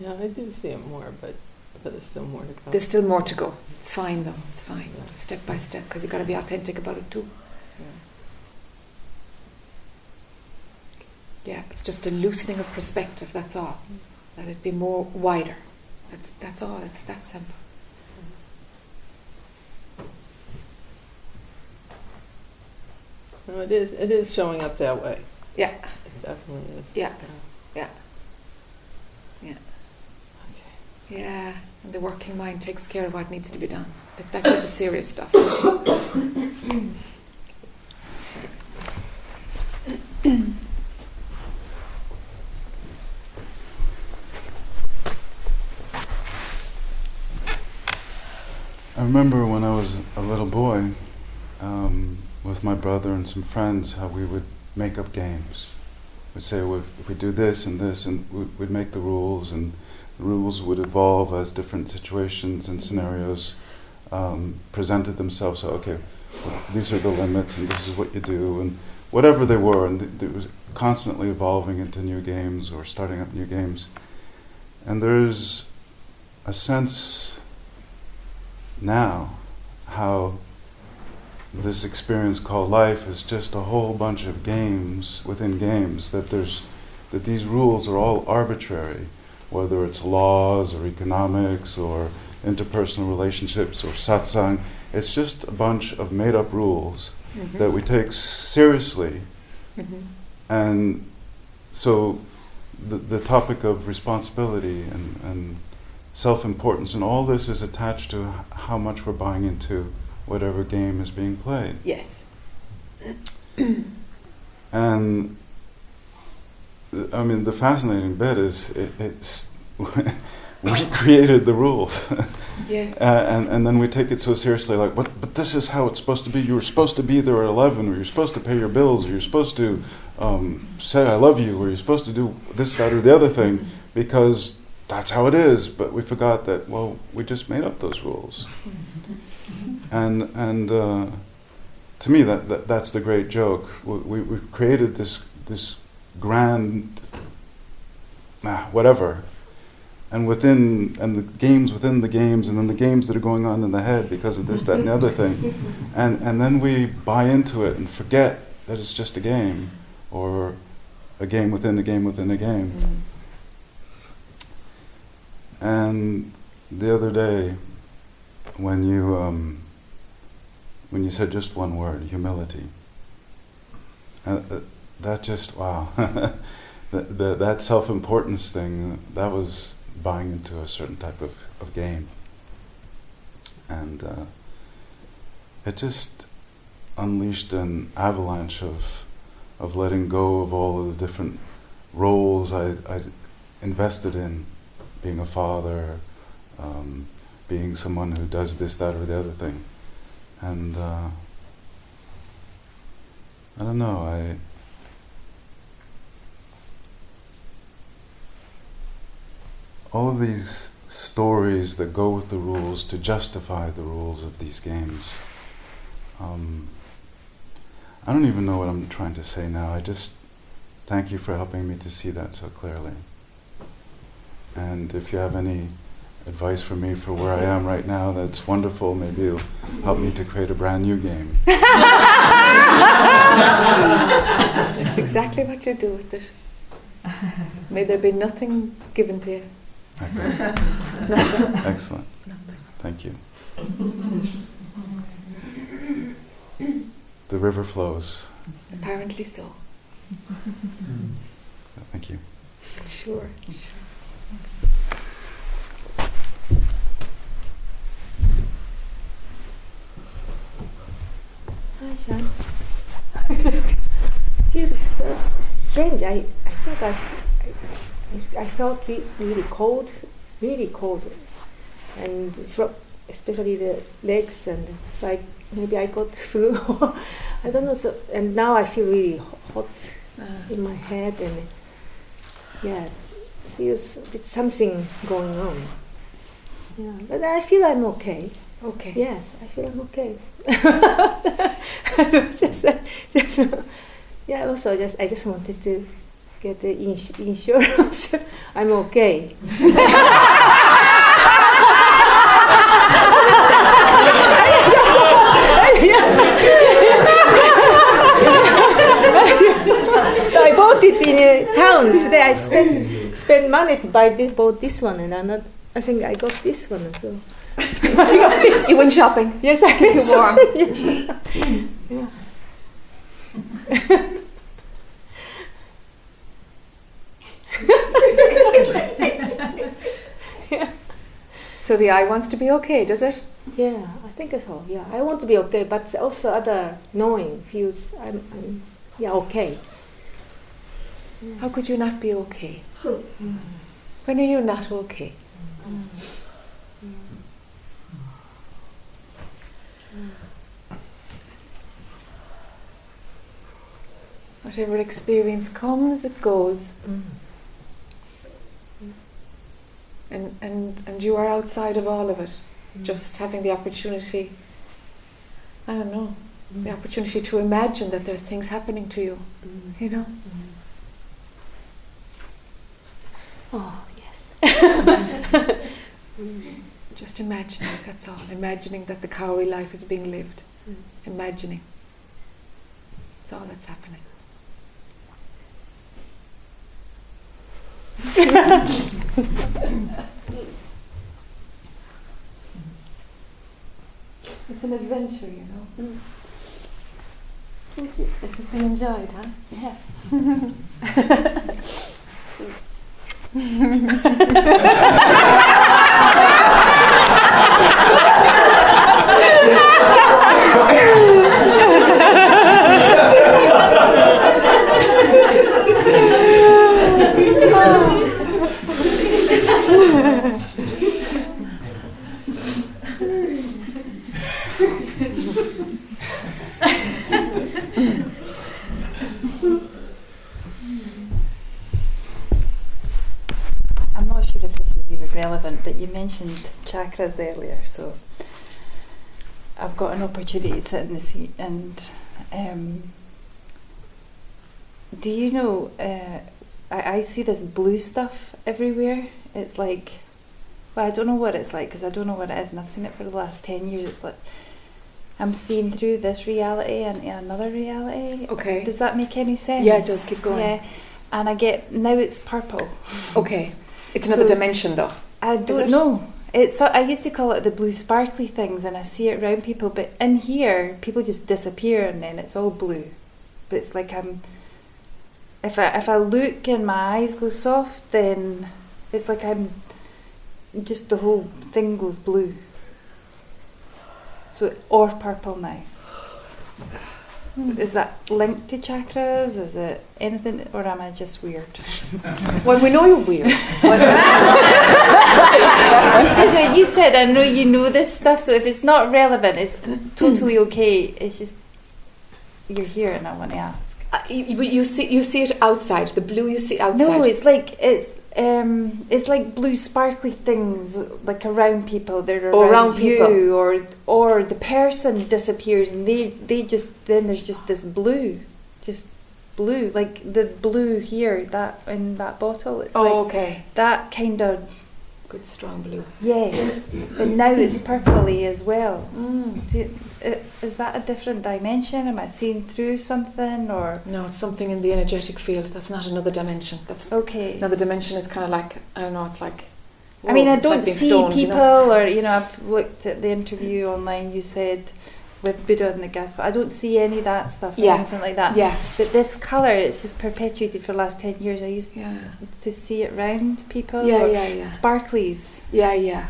Speaker 11: Yeah, I do see it more, but but there's still more to go.
Speaker 1: There's still more to go. It's fine though. It's fine. Step by step, because you've got to be authentic about it too. Yeah, it's just a loosening of perspective. That's all. Let it be more wider. That's that's all. It's that simple.
Speaker 11: No, it is. It is showing up that way.
Speaker 1: Yeah.
Speaker 11: It definitely is.
Speaker 1: Yeah. Yeah. Yeah. Yeah. And the working mind takes care of what needs to be done. Get back to the serious stuff.
Speaker 12: I remember when I was a little boy um, with my brother and some friends how we would make up games. We'd say, well, if, if we do this and this, and we- we'd make the rules, and the rules would evolve as different situations and scenarios um, presented themselves. So, okay, well, these are the limits, and this is what you do, and whatever they were, and th- it was constantly evolving into new games or starting up new games. And there's a sense now how this experience called life is just a whole bunch of games within games that there's that these rules are all arbitrary whether it's laws or economics or interpersonal relationships or satsang it's just a bunch of made up rules
Speaker 1: Mhm.
Speaker 12: that we take seriously
Speaker 1: Mhm.
Speaker 12: and so the, the topic of responsibility and, and self importance and all this is attached to how much we're buying into whatever game is being played.
Speaker 1: Yes.
Speaker 12: And I mean, the fascinating bit is it, it's we created the rules.
Speaker 1: Yes.
Speaker 12: Uh, and, and then we take it so seriously, like, but, but this is how it's supposed to be. You were supposed to be there at 11, or you're supposed to pay your bills, or you're supposed to um, say, I love you, or you're supposed to do this, that, or the other thing, because that's how it is. But we forgot that, well, we just made up those rules. and and uh, to me, that, that that's the great joke. We, we, created this, this grand, ah, whatever, and within and the games within the games and then the games that are going on in the head because of this that and the other thing and and then we buy into it and forget that it's just a game or a game within a game within a game and the other day when you um, when you said just one word humility uh, uh, that just wow. That, that, self-importance thing that was buying into a certain type of, of game. And uh, it just unleashed an avalanche of of letting go of all of the different roles I I invested in being a father um, being someone who does this that or the other thing and uh, I don't know I all of these stories that go with the rules to justify the rules of these games. Um, I don't even know what I'm trying to say now. I just thank you for helping me to see that so clearly. And if you have any advice for me for where I am right now, that's wonderful. Maybe it'll help me to create a brand new game.
Speaker 1: That's exactly what you do with it. May there be nothing given to you.
Speaker 12: Okay.
Speaker 1: Nothing.
Speaker 12: Excellent. Thank you. The river flows.
Speaker 1: Apparently so.
Speaker 12: Thank you.
Speaker 1: Sure.
Speaker 13: Hi, Sean. Is so strange. I, I think I, I, I felt re- really cold, really cold, and from especially the legs, and so I maybe I got flu. I don't know. So and now I feel really hot ah. in my head, and yeah, it feels it's something going on. Yeah, but I feel I'm okay.
Speaker 1: Okay.
Speaker 13: Yes, I feel I'm okay. just, just, yeah. Also, just I just wanted to get the ins- insurance. I'm okay. so I bought it in a town today. I spent spent money to buy this, bought this one, and I'm I think I got this one. as this.
Speaker 1: You went shopping.
Speaker 13: Yes, I
Speaker 1: warm.
Speaker 13: Yes. Yeah.
Speaker 1: So the I wants to be okay, does it?
Speaker 13: Yeah, I think so. Yeah, I want to be okay, but also other knowing feels I'm, I'm yeah okay.
Speaker 1: How could you not be okay? Hmm. When are you not okay? Hmm. Whatever experience comes, it goes. Mm-hmm. And, and, and you are outside of all of it. Mm-hmm. Just having the opportunity, I don't know, the mm-hmm. opportunity to imagine that there's things happening to you, you know?
Speaker 13: Oh yes.
Speaker 1: Just imagining, that's all. Imagining that the cowrie life is being lived. Imagining. That's all that's happening. it's an adventure, you know. Mm.
Speaker 13: Thank you.
Speaker 1: It should be enjoyed, huh?
Speaker 13: Yes.
Speaker 14: I'm not sure if this is even relevant, but you mentioned chakras earlier, so I've got an opportunity to sit in the seat. And um, do you know? Uh, I, I see this blue stuff everywhere. It's like, well, I don't know what it's like because I don't know what it is, and I've seen it for the last ten years. It's like I'm seeing through this reality and another reality.
Speaker 1: Okay.
Speaker 14: Does that make any sense?
Speaker 1: Yeah, it does. Keep going.
Speaker 14: Yeah, and I get now it's purple.
Speaker 1: Okay. It's another
Speaker 14: So-
Speaker 1: dimension, though.
Speaker 14: I don't know. It's I used to call it the blue sparkly things, and I see it around people. But in here, people just disappear, and then it's all blue. But it's like I'm. If I if I look and my eyes go soft, then it's like I'm. Just the whole thing goes blue. So or purple now. Is that linked to chakras? Is it anything, or am I just weird?
Speaker 1: Well, we know you're weird.
Speaker 14: it's just what you said. I know you know this stuff, so if it's not relevant, it's totally okay. It's just you're here, and I want to ask.
Speaker 1: Uh, you, you see, you see it outside. The blue you see outside.
Speaker 14: No, it's like it's um, it's like blue sparkly things like around people. They're around,
Speaker 1: around
Speaker 14: you,
Speaker 1: people.
Speaker 14: or or the person disappears and they they just then there's just this blue, just blue like the blue here that in that bottle. It's
Speaker 1: Oh,
Speaker 14: like
Speaker 1: okay.
Speaker 14: that kind of
Speaker 1: Good strong blue.
Speaker 14: yes, but now it's purpley as well.
Speaker 1: Mm.
Speaker 14: Is that a different dimension? Am I seeing through something or
Speaker 1: No, it's something in the energetic field. That's not another dimension. That's
Speaker 14: okay?
Speaker 1: another dimension. Is kind of like I don't know. It's like.
Speaker 14: I mean, I don't
Speaker 1: being
Speaker 14: see
Speaker 1: stoned, you
Speaker 14: people,
Speaker 1: know?
Speaker 14: or you know, I've looked at the interview online. You said with Buddha and the gas, but I don't see any of that stuff or
Speaker 1: Yeah.
Speaker 14: anything like that.
Speaker 1: Yeah.
Speaker 14: But this color, it's just perpetuated for the last ten years. I used
Speaker 1: Yeah.
Speaker 14: to see it round people.
Speaker 1: Yeah,
Speaker 14: or
Speaker 1: yeah, yeah.
Speaker 14: Sparklies,
Speaker 1: Yeah, yeah.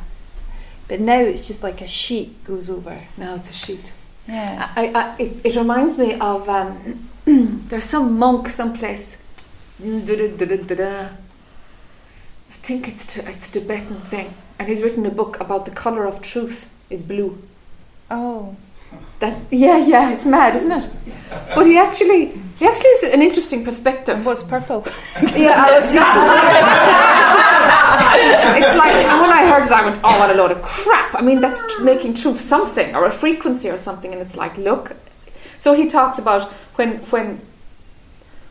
Speaker 14: But now it's just like a sheet goes over.
Speaker 1: Now it's a sheet.
Speaker 14: Yeah.
Speaker 1: I, I, it, it reminds me of um, there's some monk someplace. I think it's t- it's a Tibetan thing, and he's written a book about the color of truth is blue.
Speaker 14: Oh.
Speaker 1: That yeah yeah it's mad isn't it? But he actually he actually is an interesting perspective.
Speaker 14: What's purple?
Speaker 1: Yeah, I was- it's like when I heard it, I went, "Oh, what a load of crap!" I mean, that's making truth something or a frequency or something, and it's like, look. So he talks about when when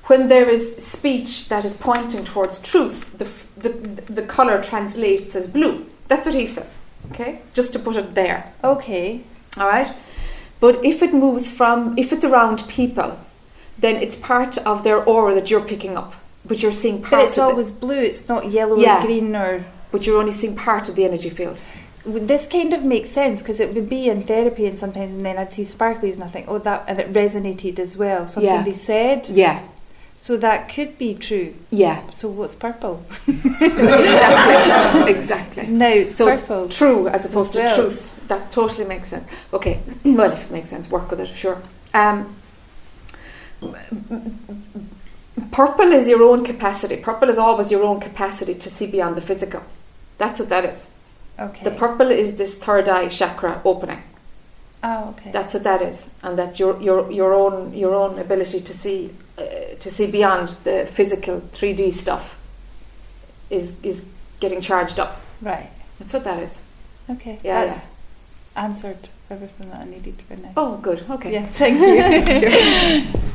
Speaker 1: when there is speech that is pointing towards truth, the f- the the color translates as blue. That's what he says. Okay, just to put it there.
Speaker 14: Okay.
Speaker 1: All right. But if it moves from, if it's around people, then it's part of their aura that you're picking up. But you're seeing part
Speaker 14: But it's
Speaker 1: it.
Speaker 14: always blue. It's not yellow
Speaker 1: Yeah.
Speaker 14: or green or.
Speaker 1: But you're only seeing part of the energy field.
Speaker 14: This kind of makes sense because it would be in therapy and sometimes, and then I'd see sparklies and I think, oh, that, and it resonated as well. Something
Speaker 1: Yeah.
Speaker 14: they said.
Speaker 1: Yeah.
Speaker 14: So that could be true.
Speaker 1: Yeah.
Speaker 14: So what's purple?
Speaker 1: exactly. exactly.
Speaker 14: No,
Speaker 1: So
Speaker 14: purple.
Speaker 1: true as opposed
Speaker 14: As well.
Speaker 1: to truth. That totally makes sense. Okay. well, if it makes sense, work with it. Sure. Um, purple is your own capacity. Purple is always your own capacity to see beyond the physical. That's what that is.
Speaker 14: Okay.
Speaker 1: The purple is this third eye chakra opening.
Speaker 14: Oh, okay.
Speaker 1: That's what that is, and that's your your your own your own ability to see uh, to see beyond the physical three D stuff. Is is getting charged up.
Speaker 14: Right.
Speaker 1: That's what that is.
Speaker 14: Okay.
Speaker 1: Yeah,
Speaker 14: That's answered everything that I needed for now.
Speaker 1: Oh, good. Okay.
Speaker 14: Yeah. Thank you.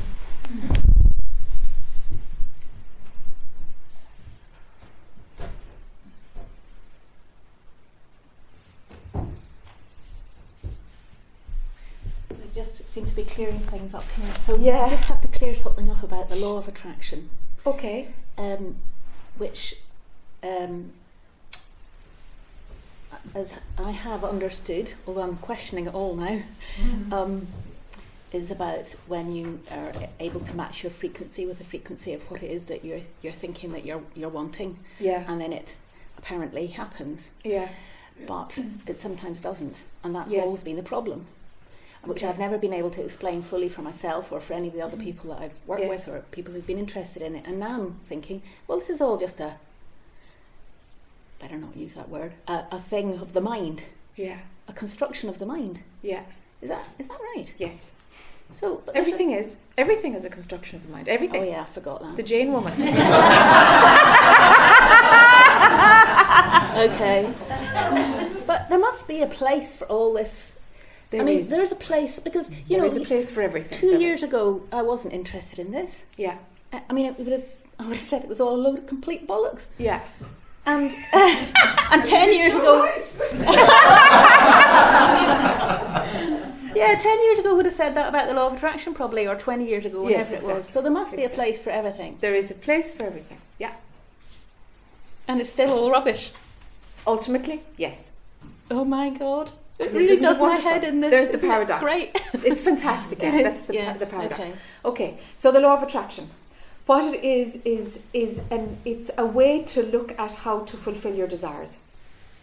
Speaker 1: Sure.
Speaker 15: I just seem to be clearing things up here. So
Speaker 1: Yeah.
Speaker 15: I just have to clear something up about the law of attraction,
Speaker 1: Okay.
Speaker 15: um, which, um, as I have understood, although I'm questioning it all now, um, is about when you are able to match your frequency with the frequency of what it is that you're you're thinking that you're you're wanting,
Speaker 1: Yeah.
Speaker 15: and then it apparently happens.
Speaker 1: Yeah.
Speaker 15: but it sometimes doesn't, and that's
Speaker 1: Yes.
Speaker 15: always been a problem, which I've never been able to explain fully for myself or for any of the other mm-hmm. people that I've worked
Speaker 1: Yes.
Speaker 15: with or people who've been interested in it. And now I'm thinking, well, this is all just a better not use that word a, a thing of the mind,
Speaker 1: Yeah.
Speaker 15: a construction of the mind.
Speaker 1: Yeah.
Speaker 15: Is that is that right?
Speaker 1: Yes.
Speaker 15: So there's a-
Speaker 1: Everything is everything is a construction of the mind. Everything.
Speaker 15: Oh yeah, I forgot that.
Speaker 1: The Jane woman.
Speaker 15: okay. But there must be a place for all this.
Speaker 1: There
Speaker 15: I mean,
Speaker 1: is.
Speaker 15: there's a place because you
Speaker 1: There
Speaker 15: know
Speaker 1: there's a place for everything.
Speaker 15: Two
Speaker 1: There
Speaker 15: years
Speaker 1: is.
Speaker 15: ago, I wasn't interested in this.
Speaker 1: Yeah.
Speaker 15: I I mean, it would have. I would have said it was all a load of complete bollocks.
Speaker 1: Yeah.
Speaker 15: And uh, and ten years ago, yeah, ten years ago would have said that about the law of attraction, probably, or twenty years ago,
Speaker 1: Yes,
Speaker 15: whatever it was. So there must be a place for everything,
Speaker 1: There is a place for everything. Yeah.
Speaker 15: and it's still all rubbish.
Speaker 1: Ultimately, yes.
Speaker 15: Oh my god! It really does my head in this.
Speaker 1: There's the paradox.
Speaker 15: Great.
Speaker 1: It's fantastic. Yeah.
Speaker 15: It
Speaker 1: That's the,
Speaker 15: yes,
Speaker 1: the paradox.
Speaker 15: okay.
Speaker 1: Okay, so the law of attraction. What it is is is an it's a way to look at how to fulfill your desires.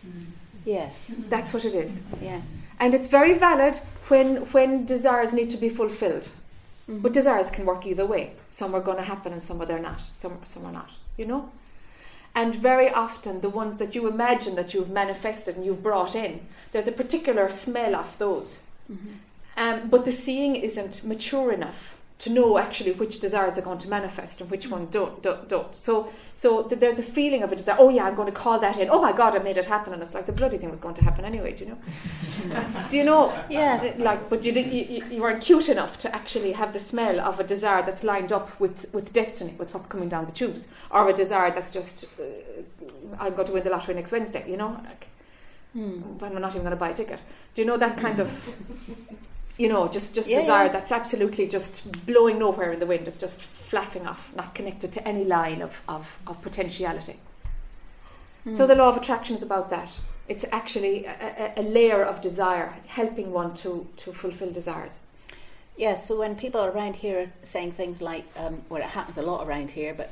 Speaker 1: Mm.
Speaker 15: Yes.
Speaker 1: That's what it is.
Speaker 15: Yes.
Speaker 1: And it's very valid when when desires need to be fulfilled. Mm-hmm. But desires can work either way. Some are going to happen and some are they're not. Some some are not. You know. And very often the ones that you imagine that you've manifested and you've brought in, there's a particular smell of those. Um, but the seeing isn't mature enough to know actually which desires are going to manifest and which one don't, don't, don't. So, so th- there's a feeling of a desire. Oh yeah, I'm going to call that in. Oh my God, I made it happen, and it's like the bloody thing was going to happen anyway. Do you know? do you know?
Speaker 16: Yeah.
Speaker 1: Uh, Like, but you, did, you you- you weren't cute enough to actually have the smell of a desire that's lined up with with destiny, with what's coming down the tubes, or a desire that's just uh, I'm going to win the lottery next Wednesday. You know, like, when I'm not even going to buy a ticket. Do you know that kind of? You know, just just
Speaker 16: Yeah,
Speaker 1: desire
Speaker 16: yeah.
Speaker 1: that's absolutely just blowing nowhere in the wind. It's just flapping off, not connected to any line of of, of potentiality. So
Speaker 16: Hmm.
Speaker 1: the law of attraction is about that. It's actually a, a, a layer of desire, helping one to to fulfill desires.
Speaker 16: Yeah, so when people around here are saying things like, um, well, it happens a lot around here, but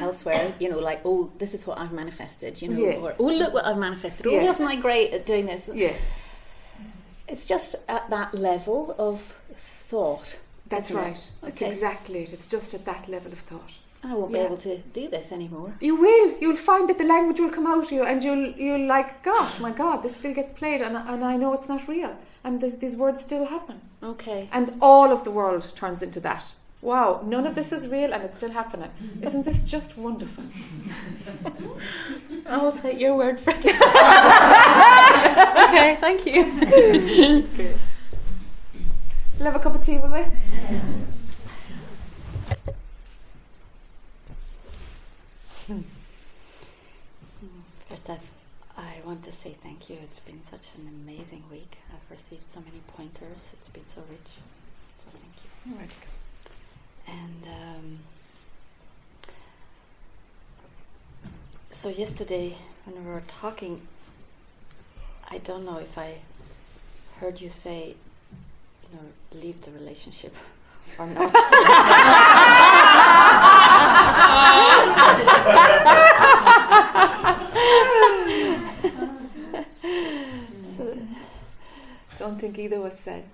Speaker 16: elsewhere, you know, like, oh, this is what I've manifested, you know,
Speaker 1: Yes.
Speaker 16: or oh, look what I've manifested. Oh,
Speaker 1: Yes.
Speaker 16: wasn't I great at doing this?
Speaker 1: Yes.
Speaker 16: It's just at that level of thought.
Speaker 1: That's
Speaker 16: it?
Speaker 1: right. It's
Speaker 16: Okay.
Speaker 1: exactly it. It's just at that level of thought.
Speaker 16: I won't
Speaker 1: Yeah.
Speaker 16: be able to do this anymore.
Speaker 1: You will. You'll find that the language will come out of you, and you'll you'll like, gosh, my God, this still gets played, and and I know it's not real, and this, these words still happen.
Speaker 16: Okay.
Speaker 1: And all of the world turns into that. Wow, none of this is real, and it's still happening. Mm-hmm. Isn't this just wonderful?
Speaker 16: I'll take your word for it. okay, thank you.
Speaker 1: okay. We'll have a cup of tea, will we?
Speaker 16: First off, I want to say thank you. It's been such an amazing week. I've received so many pointers. It's been so rich. So thank you. And um, so yesterday, when we were talking, I don't know if I heard you say, you know, leave the relationship or not. so,
Speaker 1: Don't think either was said.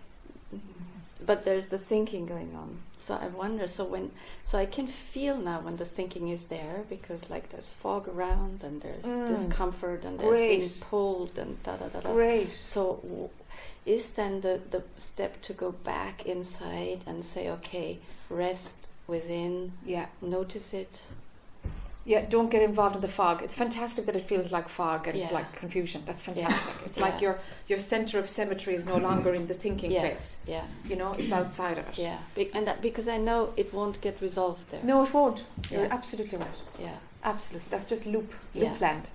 Speaker 16: But there's the thinking going on. So I wonder. So when, so I can feel now when the thinking is there because like there's fog around and there's
Speaker 1: Mm.
Speaker 16: discomfort and there's being pulled and da da da da.
Speaker 1: Great.
Speaker 16: So w- is then the the step to go back inside and say, okay, rest within.
Speaker 1: Yeah.
Speaker 16: Notice it.
Speaker 1: Yeah, don't get involved in the fog. It's fantastic that it feels like fog and
Speaker 16: Yeah.
Speaker 1: like confusion. That's
Speaker 16: Yeah.
Speaker 1: fantastic. It's
Speaker 16: Yeah.
Speaker 1: like your your center of symmetry is no mm-hmm. longer in the thinking
Speaker 16: Yeah.
Speaker 1: place.
Speaker 16: Yeah.
Speaker 1: You know, it's outside of it.
Speaker 16: Yeah. Be- and that because I know it won't get resolved there.
Speaker 1: No, it won't. You're
Speaker 16: Yeah.
Speaker 1: absolutely right.
Speaker 16: Yeah.
Speaker 1: Absolutely. That's just loop
Speaker 16: Yeah.
Speaker 1: loop land.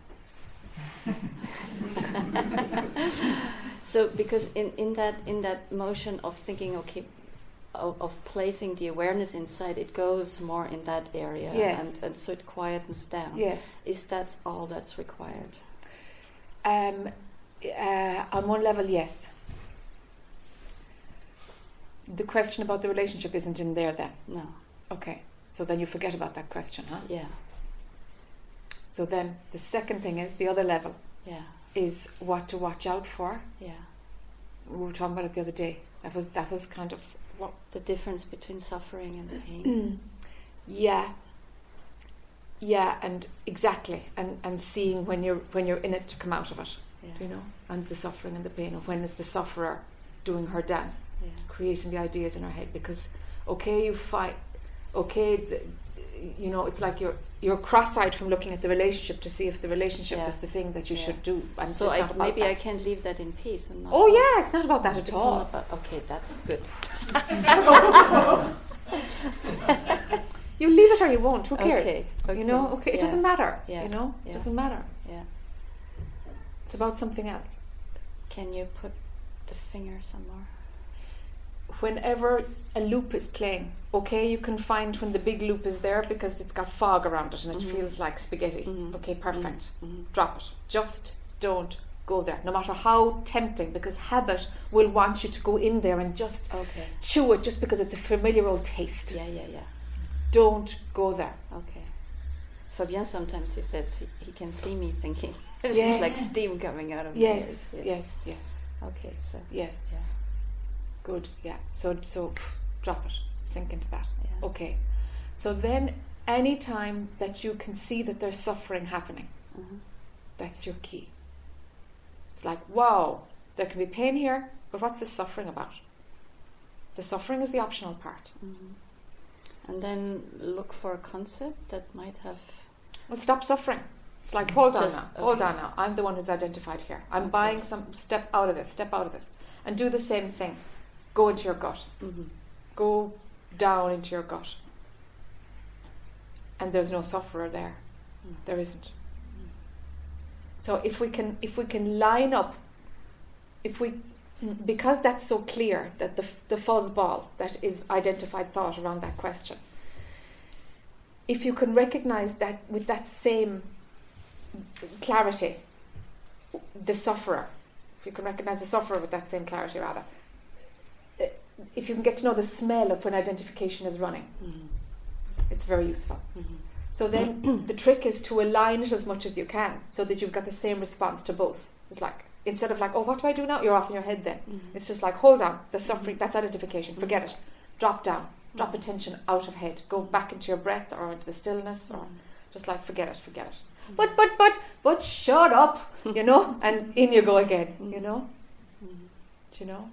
Speaker 16: so because in, in that in that motion of thinking okay of, of placing the awareness inside it goes more in that area
Speaker 1: Yes.
Speaker 16: and, and so it quietens down
Speaker 1: Yes.
Speaker 16: is that all that's required
Speaker 1: Um, uh, on one level, yes. The question about the relationship isn't in there then.
Speaker 16: no
Speaker 1: Okay. So then you forget about that question, huh?
Speaker 16: yeah
Speaker 1: So then the second thing is the other level
Speaker 16: yeah
Speaker 1: is what to watch out for.
Speaker 16: yeah
Speaker 1: We were talking about it the other day. That was that was kind of what
Speaker 16: the difference between suffering and pain
Speaker 1: yeah. Yeah, and exactly, and and seeing when you're when you're in it to come out of it,
Speaker 16: yeah
Speaker 1: you know, and the suffering and the pain, and when is the sufferer doing her dance,
Speaker 16: yeah
Speaker 1: creating the ideas in her head? Because okay, you fight, okay, the, you know, it's like you're you're cross-eyed from looking at the relationship to see if the relationship
Speaker 16: Yeah.
Speaker 1: is the thing that you
Speaker 16: Yeah.
Speaker 1: should do. And
Speaker 16: so I, maybe I can leave that in peace and not
Speaker 1: Oh yeah, it's not about that at
Speaker 16: it's
Speaker 1: all.
Speaker 16: not about, okay that's good
Speaker 1: You leave it or you won't. Who cares?
Speaker 16: Okay,
Speaker 1: You know,
Speaker 16: okay,
Speaker 1: okay, it
Speaker 16: yeah,
Speaker 1: doesn't matter.
Speaker 16: yeah,
Speaker 1: You know, it doesn't matter.
Speaker 16: yeah
Speaker 1: It's about something else.
Speaker 16: can you put the finger somewhere
Speaker 1: Whenever a loop is playing, okay, you can find when the big loop is there because it's got fog around it and it
Speaker 16: Mhm.
Speaker 1: feels like spaghetti.
Speaker 16: Mhm.
Speaker 1: Okay, perfect.
Speaker 16: Mhm.
Speaker 1: Drop it. Just don't go there. No matter how tempting, because habit will want you to go in there and just
Speaker 16: okay
Speaker 1: chew it just because it's a familiar old taste.
Speaker 16: yeah yeah yeah
Speaker 1: Don't go there.
Speaker 16: Okay. Fabien sometimes he says he, he can see me thinking.
Speaker 1: Yes.
Speaker 16: it's like steam coming out of
Speaker 1: me.
Speaker 16: Yes, ears. Yeah.
Speaker 1: yes, yes,
Speaker 16: Okay, so
Speaker 1: yes.
Speaker 16: yeah,
Speaker 1: Good. Yeah. So so pff, drop it. Sink into that.
Speaker 16: yeah.
Speaker 1: Okay. So then any time that you can see that there's suffering happening,
Speaker 16: Mhm.
Speaker 1: that's your key. It's like, wow, there can be pain here, but what's the suffering about? The suffering is the optional part.
Speaker 16: Mhm. And then look for a concept that might have.
Speaker 1: Well, stop suffering. It's like, hold on
Speaker 16: Just-
Speaker 1: now, hold
Speaker 16: okay.
Speaker 1: on now. I'm the one who's identified here. I'm
Speaker 16: Okay.
Speaker 1: buying some, step out of this, step out of this. And do the same thing. Go into your gut.
Speaker 16: Mhm.
Speaker 1: Go down into your gut. And there's no sufferer there.
Speaker 16: Mm.
Speaker 1: There isn't. So if we can, if we can line up, if we, because that's so clear that the the fuzz ball that is identified thought around that question. If you can recognize that with that same clarity, the sufferer, if you can recognize the sufferer with that same clarity, rather, if you can get to know the smell of when identification is running,
Speaker 16: Mhm.
Speaker 1: it's very useful.
Speaker 16: Mhm.
Speaker 1: So then the trick is to align it as much as you can so that you've got the same response to both. It's like, instead of like, oh, what do I do now? You're off in your head then.
Speaker 16: Mhm.
Speaker 1: It's just like, hold on, the mm-hmm. suffering, that's identification, forget mm-hmm. it. Drop down, drop mm-hmm. attention out of head, go back into your breath or into the stillness or just like, forget it, forget it. But, but, but, but shut up, you know, and in you go again, you know? Do you know?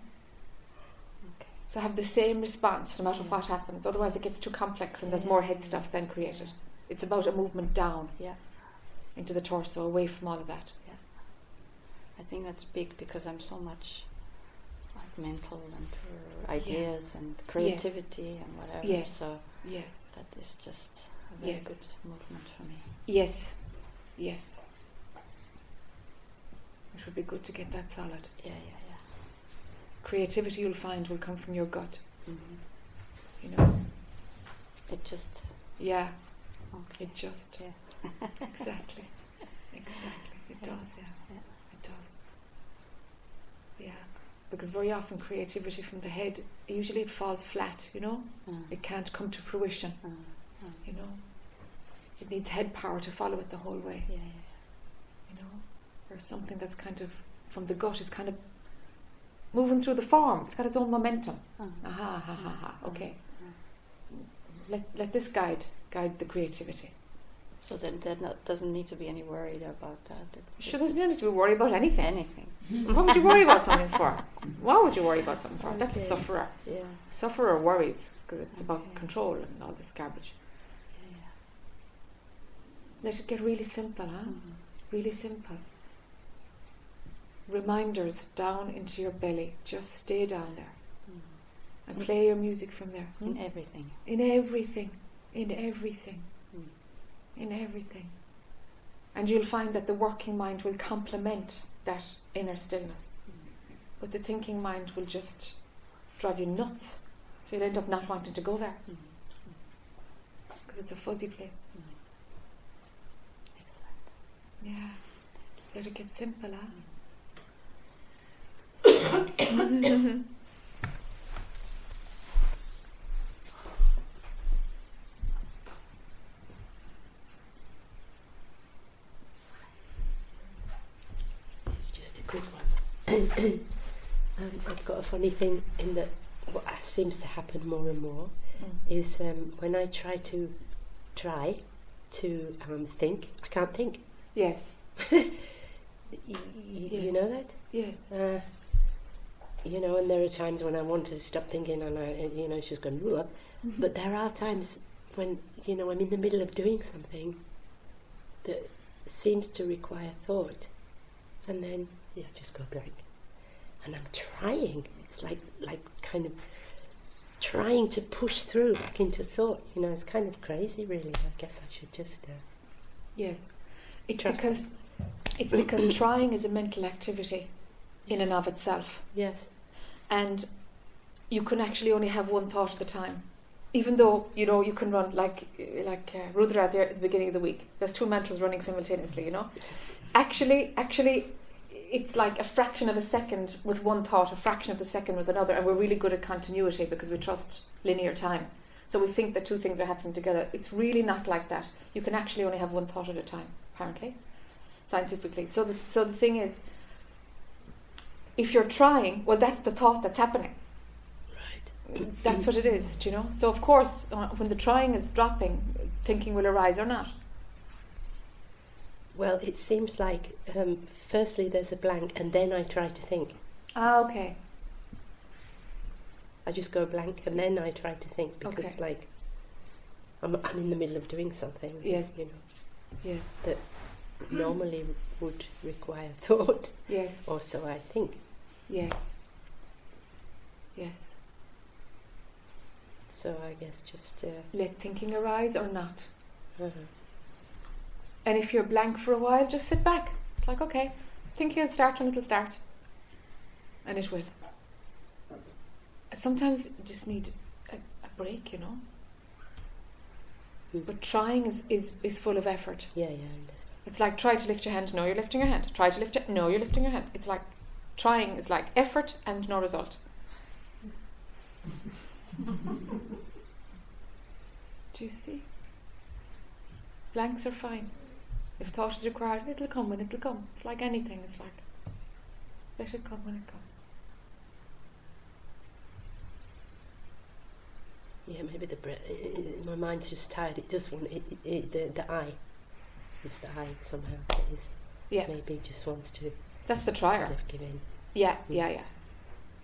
Speaker 1: So have the same response no matter what happens. Otherwise, it gets too complex and there's more head stuff than created. It's about a movement down
Speaker 16: Yeah.
Speaker 1: into the torso, away from all of that.
Speaker 16: I think that's big because I'm so much like mental and ideas and creativity and whatever.
Speaker 1: Yes.
Speaker 16: So
Speaker 1: Yes.
Speaker 16: that is just a very
Speaker 1: Yes.
Speaker 16: good movement for me.
Speaker 1: Yes. Yes. It would be good to get that solid.
Speaker 16: Yeah, yeah,
Speaker 1: Creativity you'll find will come from your gut.
Speaker 16: yeah. hmm
Speaker 1: You know?
Speaker 16: It just.
Speaker 1: Yeah.
Speaker 16: Okay.
Speaker 1: It just
Speaker 16: Yeah.
Speaker 1: exactly. Exactly. It
Speaker 16: Yeah.
Speaker 1: does, yeah.
Speaker 16: Yeah.
Speaker 1: It does. Yeah. Because very often creativity from the head usually it falls flat, you know?
Speaker 16: Mm.
Speaker 1: It can't come to fruition,
Speaker 16: Mm. Mm.
Speaker 1: you know. It needs head power to follow it the whole way.
Speaker 16: Yeah, yeah,
Speaker 1: you know, or something that's kind of from the gut is kind of moving through the form. It's got its own momentum.
Speaker 16: Mm.
Speaker 1: Aha, ha, ha, ha. Okay.
Speaker 16: Mm.
Speaker 1: Let let this guide guide the creativity.
Speaker 16: So then there doesn't need to be any worried about that. It's
Speaker 1: Sure, there's no need to be worried about anything.
Speaker 16: anything.
Speaker 1: what would you worry about something for? Why would you worry about something for? That's a
Speaker 16: Okay.
Speaker 1: sufferer.
Speaker 16: Yeah.
Speaker 1: Sufferer worries because it's about control and all this garbage.
Speaker 16: Yeah.
Speaker 1: Let it get really simple, huh?
Speaker 16: Mhm.
Speaker 1: Really simple. Reminders down into your belly. Just stay down there
Speaker 16: Mhm.
Speaker 1: and play your music from there.
Speaker 16: In
Speaker 1: hmm?
Speaker 16: everything.
Speaker 1: In everything. In everything.
Speaker 16: Mm.
Speaker 1: In everything. And you'll find that the working mind will complement that inner stillness. But the thinking mind will just drive you nuts. So you'll end up not wanting to go there because it's a fuzzy place.
Speaker 16: Excellent.
Speaker 1: Yeah. Let it get simple, huh?
Speaker 17: It's just a quick one. um, I've got a funny thing in that what seems to happen more and more
Speaker 1: Mm.
Speaker 17: is um, when I try to try to um, think, I can't think.
Speaker 1: Yes.
Speaker 17: Y- y- You know that?
Speaker 1: Yes.
Speaker 17: Uh, you know, and there are times when I want to stop thinking, and I, you know, just going. Blah. But there are times when you know I'm in the middle of doing something that seems to require thought, and then yeah, just go blank. And I'm trying. It's like like kind of trying to push through back into thought. You know, it's kind of crazy, really. I guess I should just. Uh,
Speaker 1: Yes. It's because it's because trying is a mental activity in and of itself.
Speaker 17: yes.
Speaker 1: and you can actually only have one thought at a time. Even though you know you can run like like uh, Rudra there at the beginning of the week. There's two mantras running simultaneously. You know, actually, actually, it's like a fraction of a second with one thought, a fraction of the second with another, and we're really good at continuity because we trust linear time. So we think that two things are happening together. It's really not like that. You can actually only have one thought at a time, apparently, scientifically. So the, so the thing is, if you're trying, well, that's the thought that's happening.
Speaker 17: Right.
Speaker 1: That's what it is, do you know? So, of course, uh, when the trying is dropping, thinking will arise or not.
Speaker 17: Well, it seems like um, firstly there's a blank, and then I try to think.
Speaker 1: Ah, okay.
Speaker 17: I just go blank, and then I try to think because,
Speaker 1: Okay.
Speaker 17: like, I'm, I'm in the middle of doing something.
Speaker 1: Yes.
Speaker 17: You know,
Speaker 1: Yes.
Speaker 17: that normally would require thought,
Speaker 1: Yes.
Speaker 17: or so I think.
Speaker 1: Yes. Yes.
Speaker 17: So I guess just. Uh,
Speaker 1: Let thinking arise or not.
Speaker 17: uh,
Speaker 1: And if you're blank for a while, just sit back. It's like, okay, thinking will start when it'll start. And it will. Sometimes you just need a, a break, you know. But trying is, is, is full of effort.
Speaker 17: Yeah, yeah, I understand.
Speaker 1: It's like try to lift your hand. No, you're lifting your hand. Try to lift it. No, you're lifting your hand. It's like trying is like effort and no result. Do you see? Blanks are fine. If thought is required, it'll come when it'll come. It's like anything. It's like let it come when it comes.
Speaker 17: Yeah, maybe the bre- i- i- my mind's just tired. It just want it, it, it, the the I. It's the I somehow. That is
Speaker 1: Yeah.
Speaker 17: maybe just wants to.
Speaker 1: That's the trier.
Speaker 17: of in.
Speaker 1: Yeah, yeah, yeah,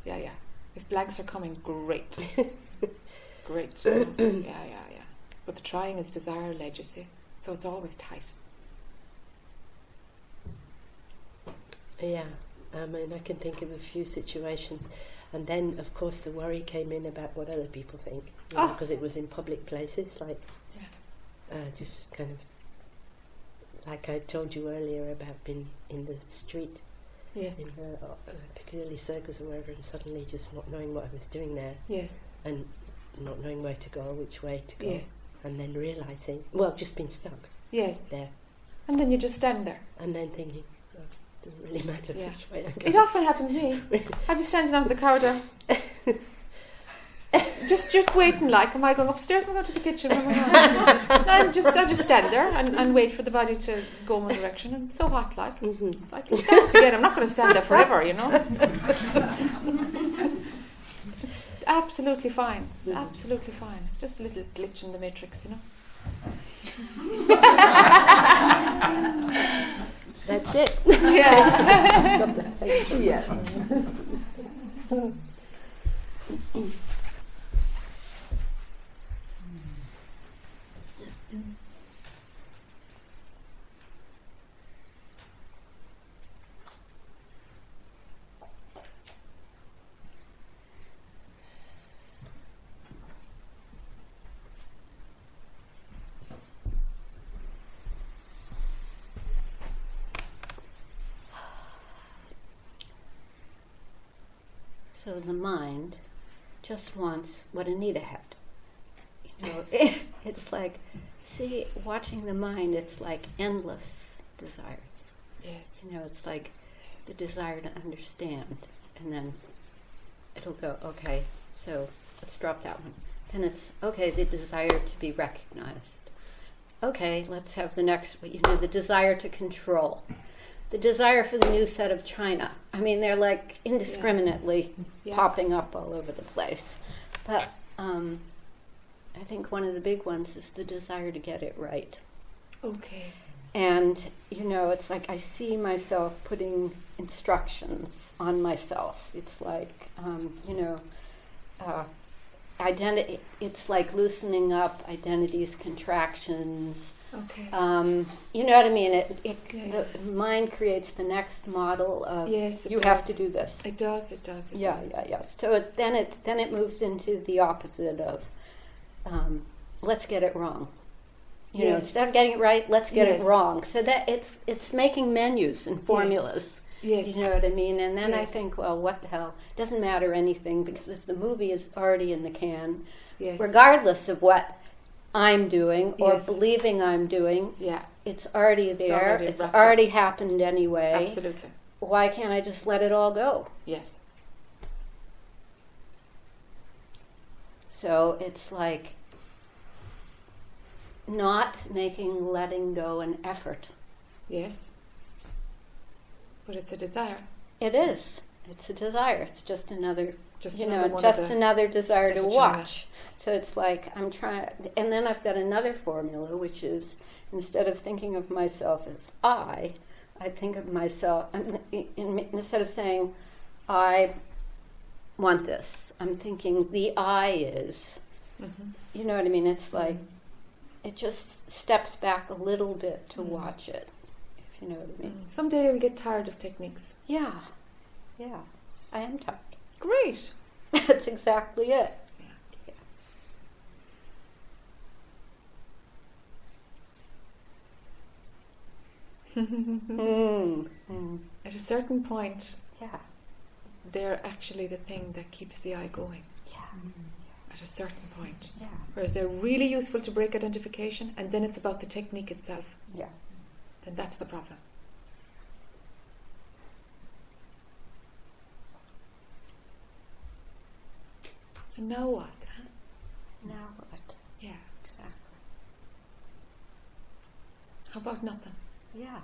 Speaker 1: yeah, yeah. If blanks are coming, great, great. yeah, yeah, yeah. But the trying is desire led, you see. So it's always tight.
Speaker 17: Yeah, I mean, I can think of a few situations, and then of course the worry came in about what other people think,
Speaker 1: Ah.
Speaker 17: because it was in public places, like
Speaker 1: Yeah.
Speaker 17: uh, just kind of like I told you earlier about being in the street
Speaker 1: Yes.
Speaker 17: in the uh, Piccadilly Circus or wherever, and suddenly just not knowing what I was doing there,
Speaker 1: Yes.
Speaker 17: and not knowing where to go, which way to go,
Speaker 1: Yes.
Speaker 17: and then realizing, well, just being stuck
Speaker 1: Yes.
Speaker 17: there,
Speaker 1: And then you just stand there.
Speaker 17: and then thinking, well, it doesn't really matter
Speaker 1: Yeah.
Speaker 17: which way I go.
Speaker 1: It often happens to me. I'll be standing on the corridor. just just waiting like, am I going upstairs? Am I going to the kitchen? Am I going? and just I just stand there and, and wait for the body to go one direction and so hot like.
Speaker 17: Mm-hmm.
Speaker 1: So I can stand again. I'm not going to stand there forever, you know. it's absolutely fine. It's absolutely fine. It's just a little glitch in the matrix, you know.
Speaker 17: That's it.
Speaker 1: Yeah.
Speaker 17: God bless. Thank you.
Speaker 1: Yeah.
Speaker 18: So the mind just wants what Anita had. You know, it's like, see, watching the mind, it's like endless desires.
Speaker 1: Yes.
Speaker 18: You know, it's like the desire to understand, and then it'll go, okay, so let's drop that one. Then it's, okay, the desire to be recognized. Okay, let's have the next, you know, the desire to control. The desire for the new set of china. I mean, they're like indiscriminately
Speaker 1: Yeah.
Speaker 18: popping up all over the place. But um, I think one of the big ones is the desire to get it right.
Speaker 1: Okay.
Speaker 18: And, you know, it's like I see myself putting instructions on myself. It's like, um, you know, uh, identity, it's like loosening up identities, contractions.
Speaker 1: Okay.
Speaker 18: Um, you know what I mean? It, it,
Speaker 1: Yeah.
Speaker 18: The mind creates the next model of
Speaker 1: Yes,
Speaker 18: you have to do this.
Speaker 1: It does. It does. It
Speaker 18: yeah,
Speaker 1: does.
Speaker 18: yeah, yeah. So it, then it then it moves into the opposite of um, let's get it wrong. You know, instead of getting it right, let's get
Speaker 1: Yes.
Speaker 18: it wrong. So that it's it's making menus and formulas.
Speaker 1: Yes.
Speaker 18: You know what I mean? And then I think, well, what the hell? Doesn't matter anything because if the movie is already in the can,
Speaker 1: Yes.
Speaker 18: regardless of what I'm doing or
Speaker 1: Yes.
Speaker 18: believing I'm doing,
Speaker 1: Yeah.
Speaker 18: it's already there.
Speaker 1: already
Speaker 18: It's already happened anyway.
Speaker 1: Absolutely.
Speaker 18: Why can't I just let it all go?
Speaker 1: Yes.
Speaker 18: So it's like not making letting go an effort.
Speaker 1: Yes. But it's a desire.
Speaker 18: It is. It's a desire. It's just another,
Speaker 1: Just
Speaker 18: you
Speaker 1: another
Speaker 18: know, just another desire to watch. So it's like I'm trying, and then I've got another formula, which is instead of thinking of myself as I, I think of myself in, in, instead of saying I want this. I'm thinking the I is.
Speaker 1: Mhm.
Speaker 18: You know what I mean? It's like mm-hmm. it just steps back a little bit to mm-hmm. watch it. If you know what I mean. Mm.
Speaker 1: Someday you'll get tired of techniques.
Speaker 18: Yeah, yeah. I am tired.
Speaker 1: Great.
Speaker 18: That's exactly it. Mm. Mm.
Speaker 1: At a certain point,
Speaker 18: Yeah.
Speaker 1: they're actually the thing that keeps the I going.
Speaker 18: Yeah.
Speaker 1: At a certain point.
Speaker 18: Yeah.
Speaker 1: Whereas they're really useful to break identification, and then it's about the technique itself.
Speaker 18: Yeah.
Speaker 1: Then that's the problem. And now what? Huh?
Speaker 18: Now what?
Speaker 1: Yeah.
Speaker 18: Exactly.
Speaker 1: How about nothing?
Speaker 18: Yeah.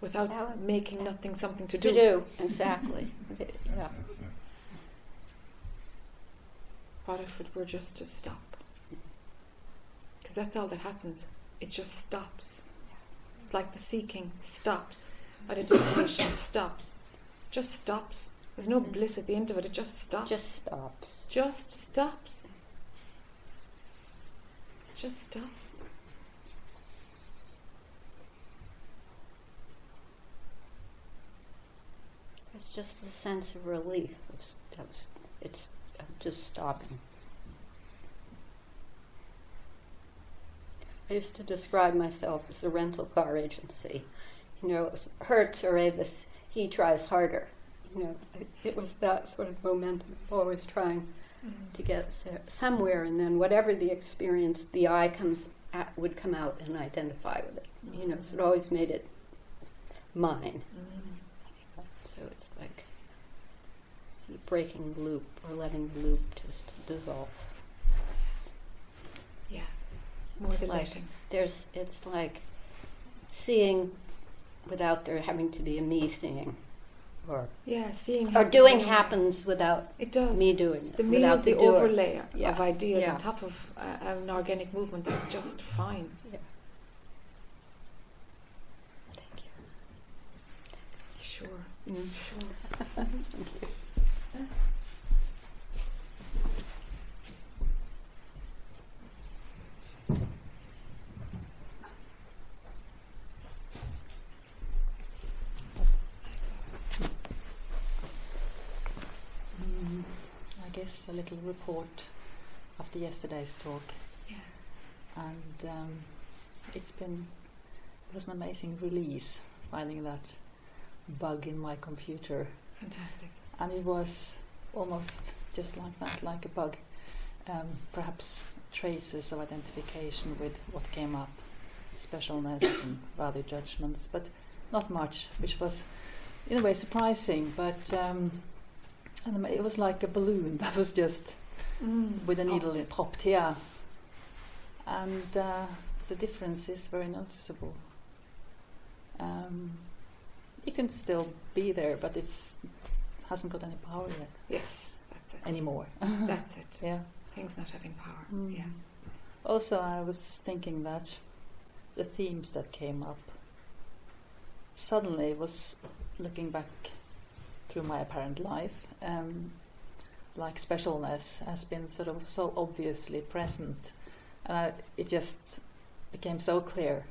Speaker 1: Without
Speaker 18: would-
Speaker 1: making nothing something to do.
Speaker 18: To
Speaker 1: do.
Speaker 18: do exactly. yeah.
Speaker 1: What if it were just to stop? Because that's all that happens. It just stops. It's like the seeking stops. Identification stops. Just stops. There's no bliss at the end of it. It just stops.
Speaker 18: Just stops.
Speaker 1: Just stops. It just stops.
Speaker 18: It's just the sense of relief. Of, s- of s- it's just stopping. I used to describe myself as a rental car agency. You know, it was Hertz or Avis, he tries harder. You know, it, it was that sort of momentum, always trying mm-hmm. to get somewhere, and then whatever the experience, the I comes at, would come out and identify with it. You know, so it always made it mine. Mm-hmm. So it's like breaking the loop or letting the loop just dissolve.
Speaker 1: Yeah. More
Speaker 18: It's like there's it's like seeing without there having to be a me seeing or
Speaker 1: Yeah, seeing
Speaker 18: or doing happens without
Speaker 1: It does.
Speaker 18: me doing it.
Speaker 1: The me is the,
Speaker 18: doer.
Speaker 1: overlay
Speaker 18: Yeah.
Speaker 1: of ideas
Speaker 18: Yeah.
Speaker 1: on top of uh, an organic movement that's just fine.
Speaker 18: Yeah.
Speaker 1: Sure.
Speaker 18: Mm.
Speaker 1: Sure.
Speaker 18: Thank you.
Speaker 8: Mm, I guess a little report after yesterday's talk.
Speaker 1: Yeah.
Speaker 8: And um, it's been, it was an amazing release finding that bug in my computer.
Speaker 1: Fantastic.
Speaker 8: And it was almost just like that, like a bug. Um, perhaps traces of identification with what came up, specialness and value judgments, but not much, which was in a way surprising. But um, and it was like a balloon that was just
Speaker 1: Mm,
Speaker 8: with a needle
Speaker 1: popped.
Speaker 8: popped, yeah. And uh, the difference is very noticeable. Um, it can still be there, but it's hasn't got any power yet
Speaker 1: Yes, that's it.
Speaker 8: anymore.
Speaker 1: That's it.
Speaker 8: yeah.
Speaker 1: Things not having power.
Speaker 8: Mm.
Speaker 1: Yeah.
Speaker 8: Also, I was thinking that the themes that came up suddenly was looking back through my apparent life, um, like specialness has been sort of so obviously present, and I, it just became so clear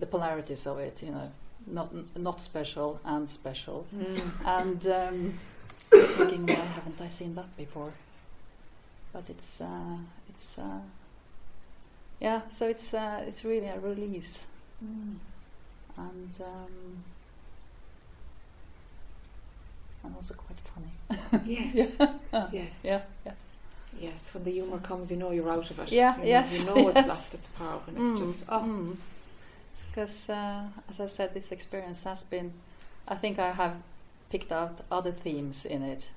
Speaker 8: the polarities of it. You know, not not special and special,
Speaker 1: Mm.
Speaker 8: and um, thinking, why haven't I seen that before? But it's uh, it's. Uh, yeah, so it's uh, it's really a release, and um, and also quite funny.
Speaker 1: Yes.
Speaker 8: yeah.
Speaker 1: Yes.
Speaker 8: Yeah. Yeah.
Speaker 1: Yes. When the humour comes, you know you're out of it.
Speaker 8: Yeah,
Speaker 1: You know,
Speaker 8: yes,
Speaker 1: You know
Speaker 8: yes.
Speaker 1: it's lost its power when it's
Speaker 8: Mm,
Speaker 1: just oh.
Speaker 8: mm. Because, uh, as I said, this experience has been. I think I have picked out other themes in it,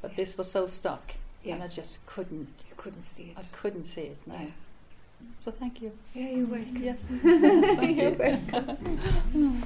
Speaker 8: but this was so stuck, and I just couldn't.
Speaker 1: You couldn't see it.
Speaker 8: I couldn't see it. No.
Speaker 1: Yeah.
Speaker 8: So thank you.
Speaker 1: Yeah, you're welcome.
Speaker 8: Yes. Thank
Speaker 1: you're
Speaker 8: you.
Speaker 1: welcome.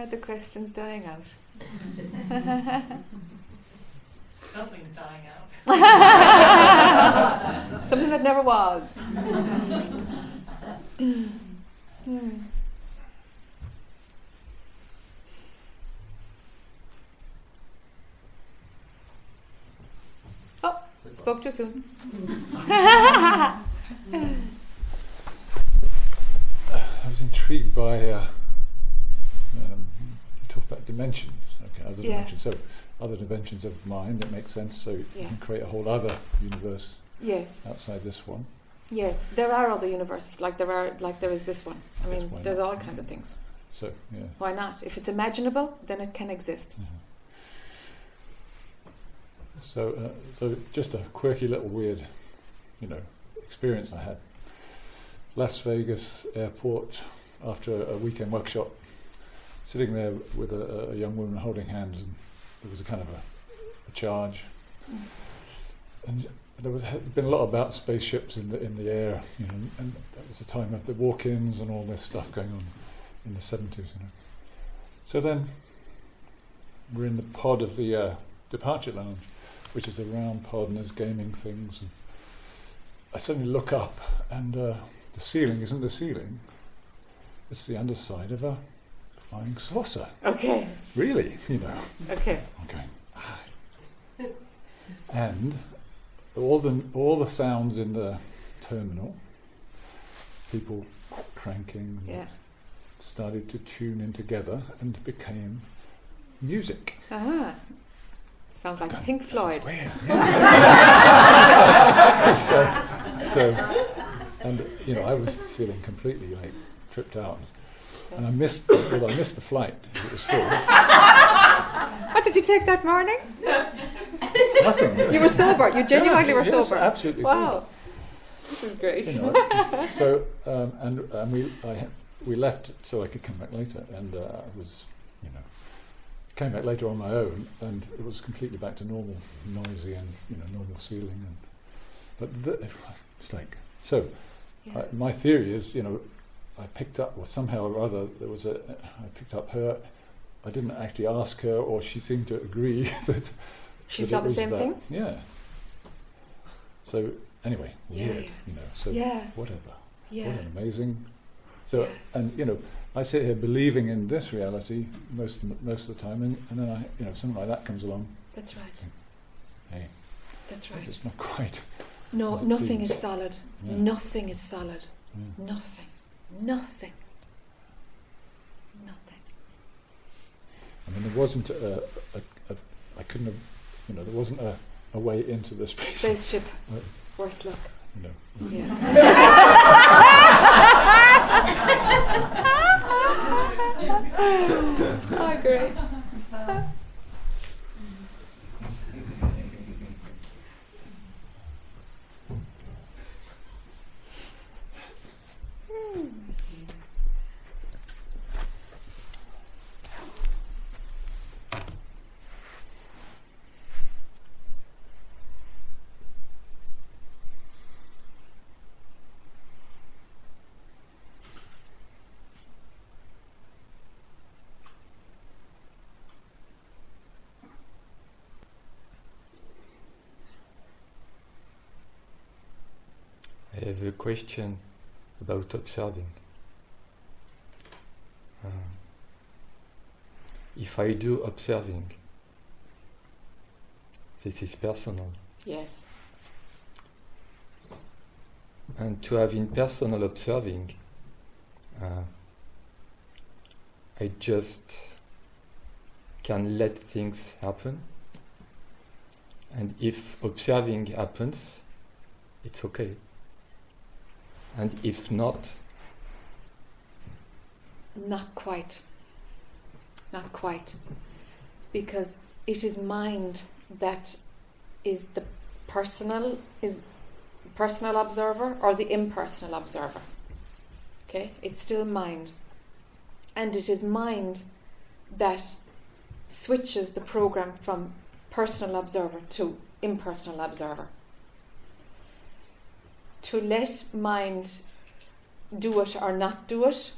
Speaker 1: Are the questions dying out?
Speaker 6: Something's dying out.
Speaker 1: Something that never was. Hmm. Oh, spoke too soon.
Speaker 19: I was intrigued by uh, you talk about dimensions, okay, other
Speaker 1: Yeah.
Speaker 19: dimensions. So other dimensions of the mind. It makes sense. So you can create a whole other universe
Speaker 1: Yes.
Speaker 19: outside this one.
Speaker 1: Yes, there are other universes, like there are, like there is this one. I
Speaker 19: Yes,
Speaker 1: mean, there's
Speaker 19: not?
Speaker 1: all kinds of things.
Speaker 19: So yeah.
Speaker 1: Why not? If it's imaginable, then it can exist.
Speaker 19: So, uh, so just a quirky little weird, you know, experience I had. Las Vegas airport after a weekend workshop, sitting there with a, a young woman holding hands, and there was a kind of a, a charge, and there was had been a lot about spaceships in the in the air, you know, and that was the time of the walk-ins and all this stuff going on in the seventies, you know. So then we're in the pod of the uh, departure lounge, which is a round pod and there's gaming things. And I suddenly look up and uh, the ceiling isn't the ceiling, it's the underside of a flying saucer.
Speaker 1: Okay.
Speaker 19: Really, you know.
Speaker 1: Okay.
Speaker 19: Okay. And all the all the sounds in the terminal, people cranking,
Speaker 1: Yeah.
Speaker 19: started to tune in together and became music.
Speaker 1: Ah. Sounds like Pink Floyd.
Speaker 19: so, so, and you know, I was feeling completely like tripped out, and I missed. Well, I missed the flight. It was full.
Speaker 1: What did you take that morning?
Speaker 19: Nothing.
Speaker 1: You were sober. You genuinely were
Speaker 19: Yes,
Speaker 1: sober.
Speaker 19: absolutely
Speaker 1: Wow. This is great.
Speaker 19: You know, so um, and and we I, we left so I could come back later, and uh, I was you know came back later on my own, and it was completely back to normal, noisy and you know normal ceiling, and but the, it's like so. I, my theory is you know I picked up or somehow or other there was a I picked up her. I didn't actually ask her, or she seemed to agree that
Speaker 1: She
Speaker 19: that
Speaker 1: saw the same
Speaker 19: that.
Speaker 1: thing?
Speaker 19: Yeah. So anyway,
Speaker 1: Yeah,
Speaker 19: weird,
Speaker 1: yeah.
Speaker 19: you know. So
Speaker 1: Yeah.
Speaker 19: whatever.
Speaker 1: Yeah.
Speaker 19: What an amazing. So and you know, I sit here believing in this reality most most of the time, and, and then I you know something like that comes along.
Speaker 1: That's right.
Speaker 19: Hey,
Speaker 1: That's right.
Speaker 19: it's not quite.
Speaker 1: No,
Speaker 19: as it
Speaker 1: nothing is solid. Nothing is solid. Nothing. Nothing. Nothing.
Speaker 19: I mean, there wasn't a, a, a I couldn't have, you know, there wasn't a, a way into the space.
Speaker 1: Spaceship. Worse luck.
Speaker 19: you know,
Speaker 1: oh, great.
Speaker 20: I have a question about observing. Uh, if I do observing, this is personal.
Speaker 1: Yes.
Speaker 20: And to have impersonal observing, uh, I just can let things happen. And if observing happens, it's okay. And if not,
Speaker 1: Not quite. Not quite. Because it is mind that is the personal is personal observer or the impersonal observer. Okay? It's still mind. And it is mind that switches the program from personal observer to impersonal observer. To let mind do it or not do it,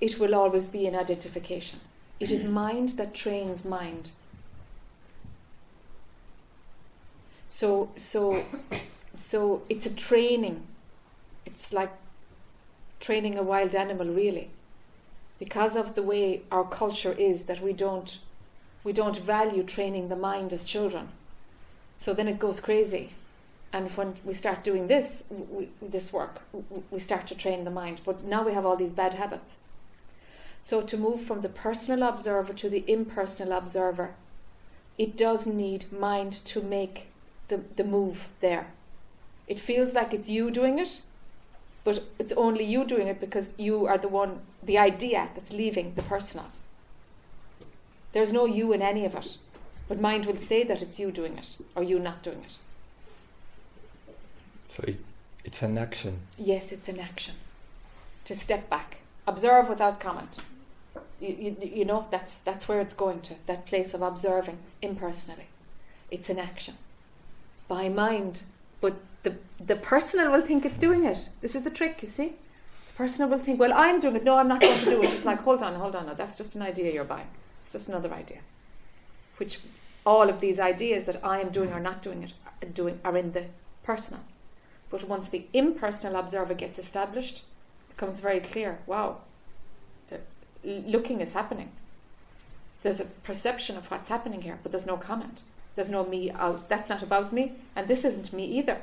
Speaker 1: it will always be an identification. It is mm-hmm. mind that trains mind. So, so, so it's a training. It's like training a wild animal, really, because of the way our culture is that we don't, we don't value training the mind as children. So then it goes crazy, and when we start doing this, we, this work, we- start to train the mind. But now we have all these bad habits. So to move from the personal observer to the impersonal observer, it does need mind to make the, the move there. It feels like it's you doing it, but it's only you doing it because you are the one, the idea that's leaving the personal. There's no you in any of it, but mind will say that it's you doing it or you not doing it.
Speaker 20: So it, it's an action.
Speaker 1: Yes, it's an action. To step back, observe without comment. You, you, you know, that's, that's where it's going to, that place of observing impersonally. It's an action. By mind, but the, the personal will think it's doing it. This is the trick, you see? The personal will think, well, I'm doing it. No, I'm not going to do it. It's like, hold on, hold on. No, that's just an idea you're buying. It's just another idea. Which all of these ideas that I am doing or not doing it are, doing, are in the personal. But once the impersonal observer gets established, it becomes very clear wow, the looking is happening. There's a perception of what's happening here, but there's no comment. There's no me out. That's not about me, and this isn't me either.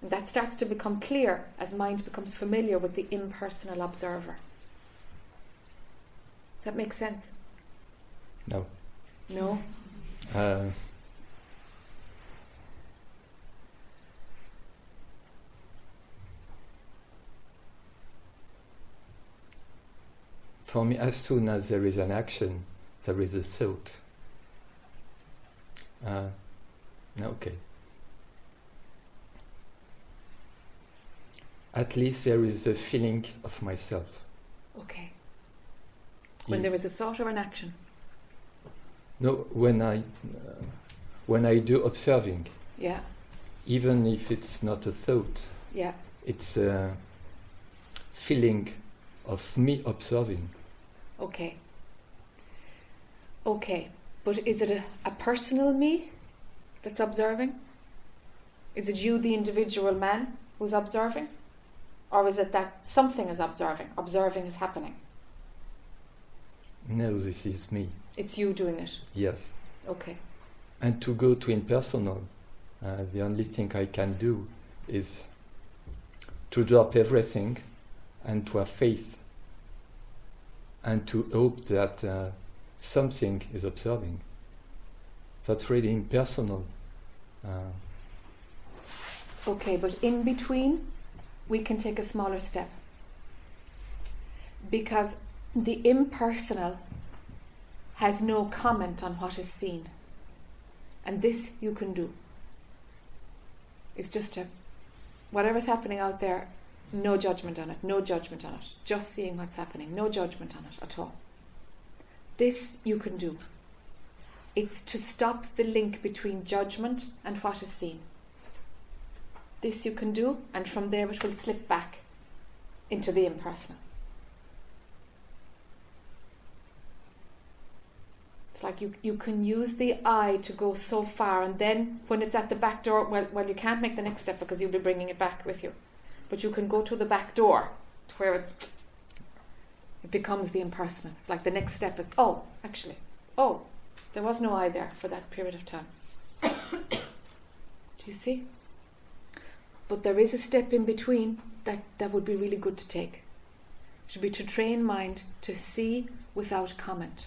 Speaker 1: And that starts to become clear as mind becomes familiar with the impersonal observer. Does that make sense?
Speaker 20: No.
Speaker 1: No?
Speaker 20: Uh, for me, as soon as there is an action, there is a thought. Uh, okay. At least there is a feeling of myself.
Speaker 1: Okay. When
Speaker 20: Yeah.
Speaker 1: there is a thought or an action.
Speaker 20: No, when I uh, when I do observing,
Speaker 1: Yeah.
Speaker 20: even if it's not a thought,
Speaker 1: Yeah.
Speaker 20: it's a feeling of me observing.
Speaker 1: Okay. Okay. But is it a, a personal me that's observing? Is it you, the individual man, who's observing? Or is it that something is observing? Observing is happening.
Speaker 20: No, this is me.
Speaker 1: It's you doing it.
Speaker 20: Yes.
Speaker 1: Okay.
Speaker 20: And to go to impersonal, uh, the only thing I can do is to drop everything and to have faith and to hope that uh, something is observing. That's really impersonal. Uh,
Speaker 1: Okay, but in between, we can take a smaller step. Because the impersonal has no comment on what is seen. And this you can do. It's just a, whatever's happening out there, no judgment on it, no judgment on it. Just seeing what's happening, no judgment on it at all. This you can do. It's to stop the link between judgment and what is seen. This you can do, and from there it will slip back into the impersonal. It's like you, you can use the I to go so far, and then when it's at the back door, well, well, you can't make the next step because you'll be bringing it back with you. But you can go to the back door to where it's it becomes the impersonal. It's like the next step is oh, actually, oh, there was no I there for that period of time. Do you see? But there is a step in between that, that would be really good to take. It should be to train mind to see without comment.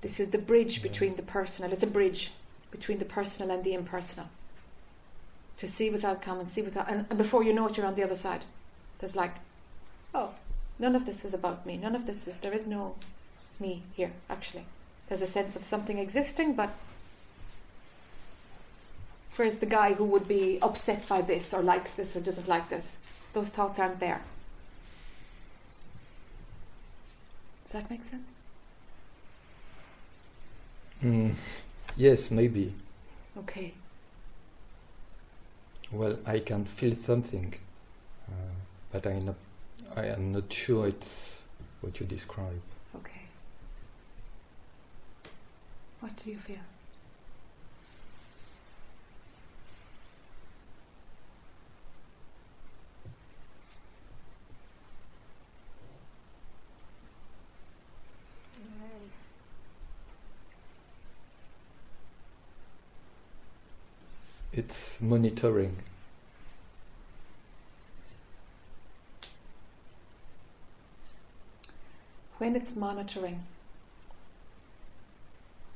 Speaker 1: This is the bridge between the personal. It's a bridge between the personal and the impersonal. To see without comment, see without, and, and before you know it, you're on the other side. There's like, oh, none of this is about me. None of this is, there is no me here, actually. There's a sense of something existing, but Whereas the guy who would be upset by this or likes this or doesn't like this, those thoughts aren't there. Does that make sense?
Speaker 20: mm, yes, maybe.
Speaker 1: Okay.
Speaker 20: Well, I can feel something, uh, but I not, I am not sure it's what you describe.
Speaker 1: Okay. What do you feel?
Speaker 20: It's monitoring.
Speaker 1: When it's monitoring,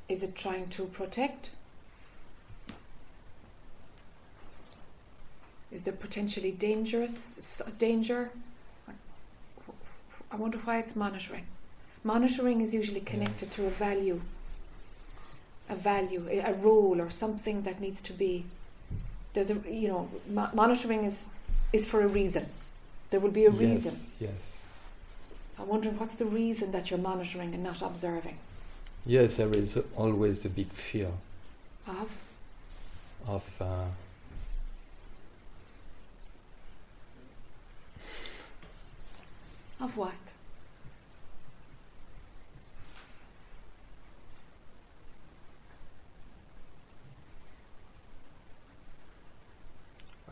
Speaker 1: is it trying to protect? Is there potentially dangerous danger? I wonder why it's monitoring. Monitoring is usually connected to a value, a value, a a role, or something that needs to be. There's a you know mo- monitoring is is for a reason. There will be a
Speaker 20: Yes,
Speaker 1: reason.
Speaker 20: Yes.
Speaker 1: So I'm wondering what's the reason that you're monitoring and not observing
Speaker 20: Yes, there is always the big fear
Speaker 1: of.
Speaker 20: of uh,
Speaker 1: Of what?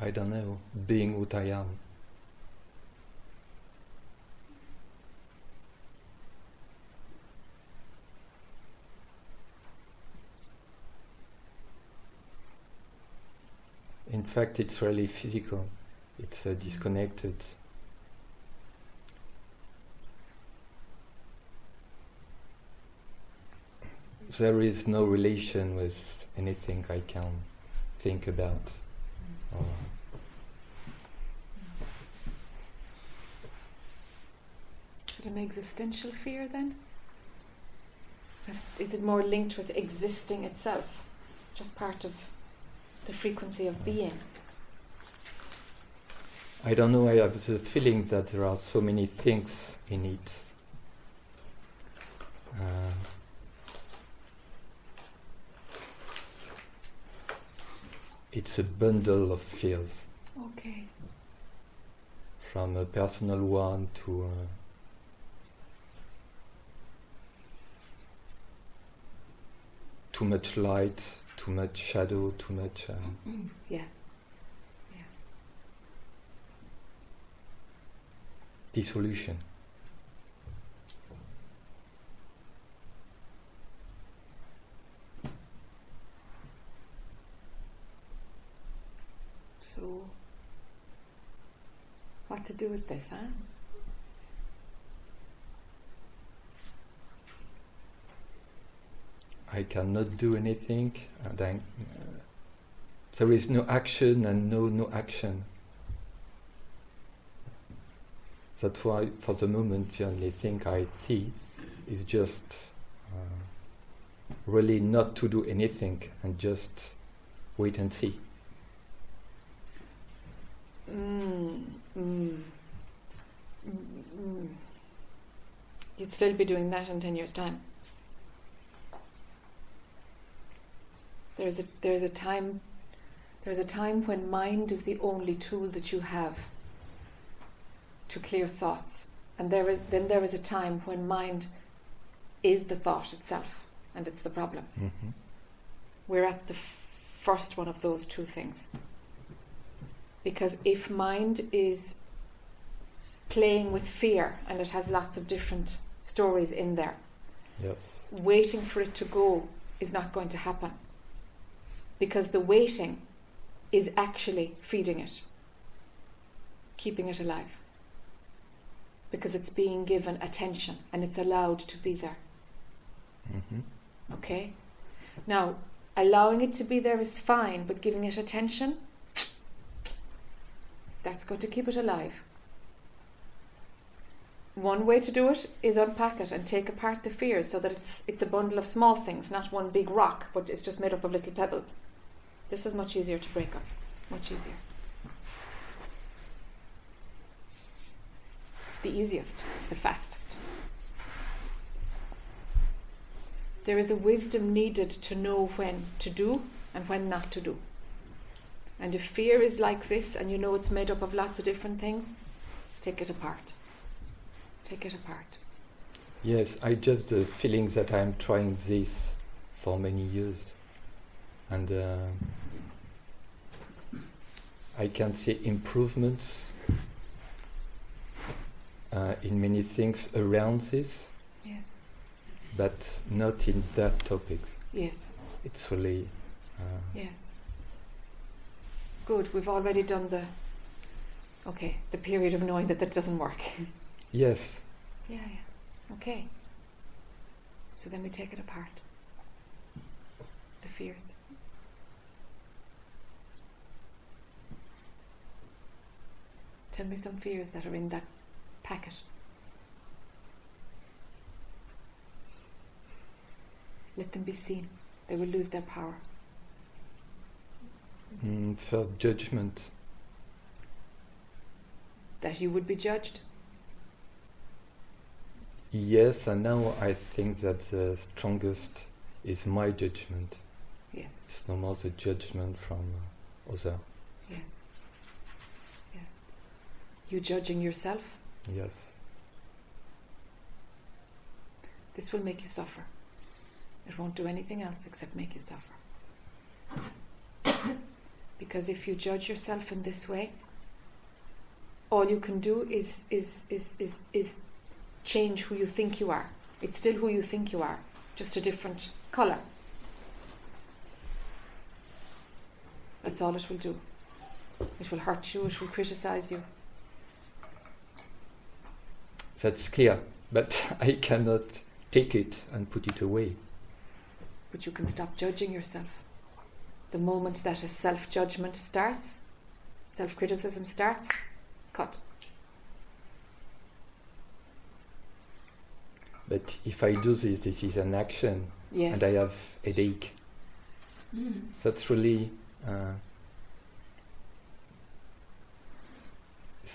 Speaker 20: I don't know, being what I am. In fact, it's really physical. It's uh, disconnected. There is no relation with anything I can think about.
Speaker 1: Is it an existential fear then? Is, is it more linked with existing itself? Just part of the frequency of being?
Speaker 20: I don't know, I have the feeling that there are so many things in it. Uh, it's a bundle of fears,
Speaker 1: Okay.
Speaker 20: from a personal one to uh, too much light, too much shadow, too much. Um,
Speaker 1: Yeah.
Speaker 20: dissolution.
Speaker 1: So, what to do with this, huh?
Speaker 20: I cannot do anything, I, uh, there is no action and no no action. That's why, for the moment, the only thing I see is just uh, really not to do anything and just wait and see.
Speaker 1: Mm, mm, mm. You'd still be doing that in 10 years' time. There's a, there's a time there's a time when mind is the only tool that you have to clear thoughts. And there is then there is a time when mind is the thought itself and it's the problem.
Speaker 20: Mhm.
Speaker 1: We're at the f- first one of those two things. Because if mind is playing with fear and it has lots of different stories in there,
Speaker 20: Yes.
Speaker 1: waiting for it to go is not going to happen. Because the waiting is actually feeding it, keeping it alive. Because it's being given attention and it's allowed to be there.
Speaker 20: Mhm.
Speaker 1: Okay? Now, allowing it to be there is fine, but giving it attention, that's going to keep it alive. One way to do it is unpack it and take apart the fears so that it's it's a bundle of small things, not one big rock, but it's just made up of little pebbles. This is much easier to break up. Much easier. It's the easiest, it's the fastest. There is a wisdom needed to know when to do and when not to do. And if fear is like this and you know it's made up of lots of different things, take it apart. Take it apart.
Speaker 20: Yes, I just the feeling that I'm trying this for many years, and uh, I can see improvements uh, in many things around this,
Speaker 1: Yes.
Speaker 20: but not in that topic.
Speaker 1: Yes.
Speaker 20: It's really uh,
Speaker 1: Yes. Good. We've already done the. Okay, the period of knowing that that doesn't work.
Speaker 20: yes.
Speaker 1: yeah, yeah. Okay. So then we take it apart. The fears. Tell me some fears that are in that packet. Let them be seen. They will lose their power.
Speaker 20: Mm, first judgment.
Speaker 1: That you would be judged.
Speaker 20: Yes, and now I think that the strongest is my judgment.
Speaker 1: Yes.
Speaker 20: It's no more the judgment from uh, other.
Speaker 1: Yes. Yes. You judging yourself,
Speaker 20: Yes.
Speaker 1: this will make you suffer. It won't do anything else except make you suffer. Because if you judge yourself in this way, all you can do is, is, is, is, is change who you think you are. It's still who you think you are, just a different colour. That's all it will do. It will hurt you, it will criticise you.
Speaker 20: That's clear, but I cannot take it and put it away.
Speaker 1: But you can stop judging yourself. The moment that a self judgment starts, self criticism starts, cut.
Speaker 20: But if I do this, this is an action,
Speaker 1: Yes.
Speaker 20: and I have headache.
Speaker 1: Mm.
Speaker 20: That's really uh,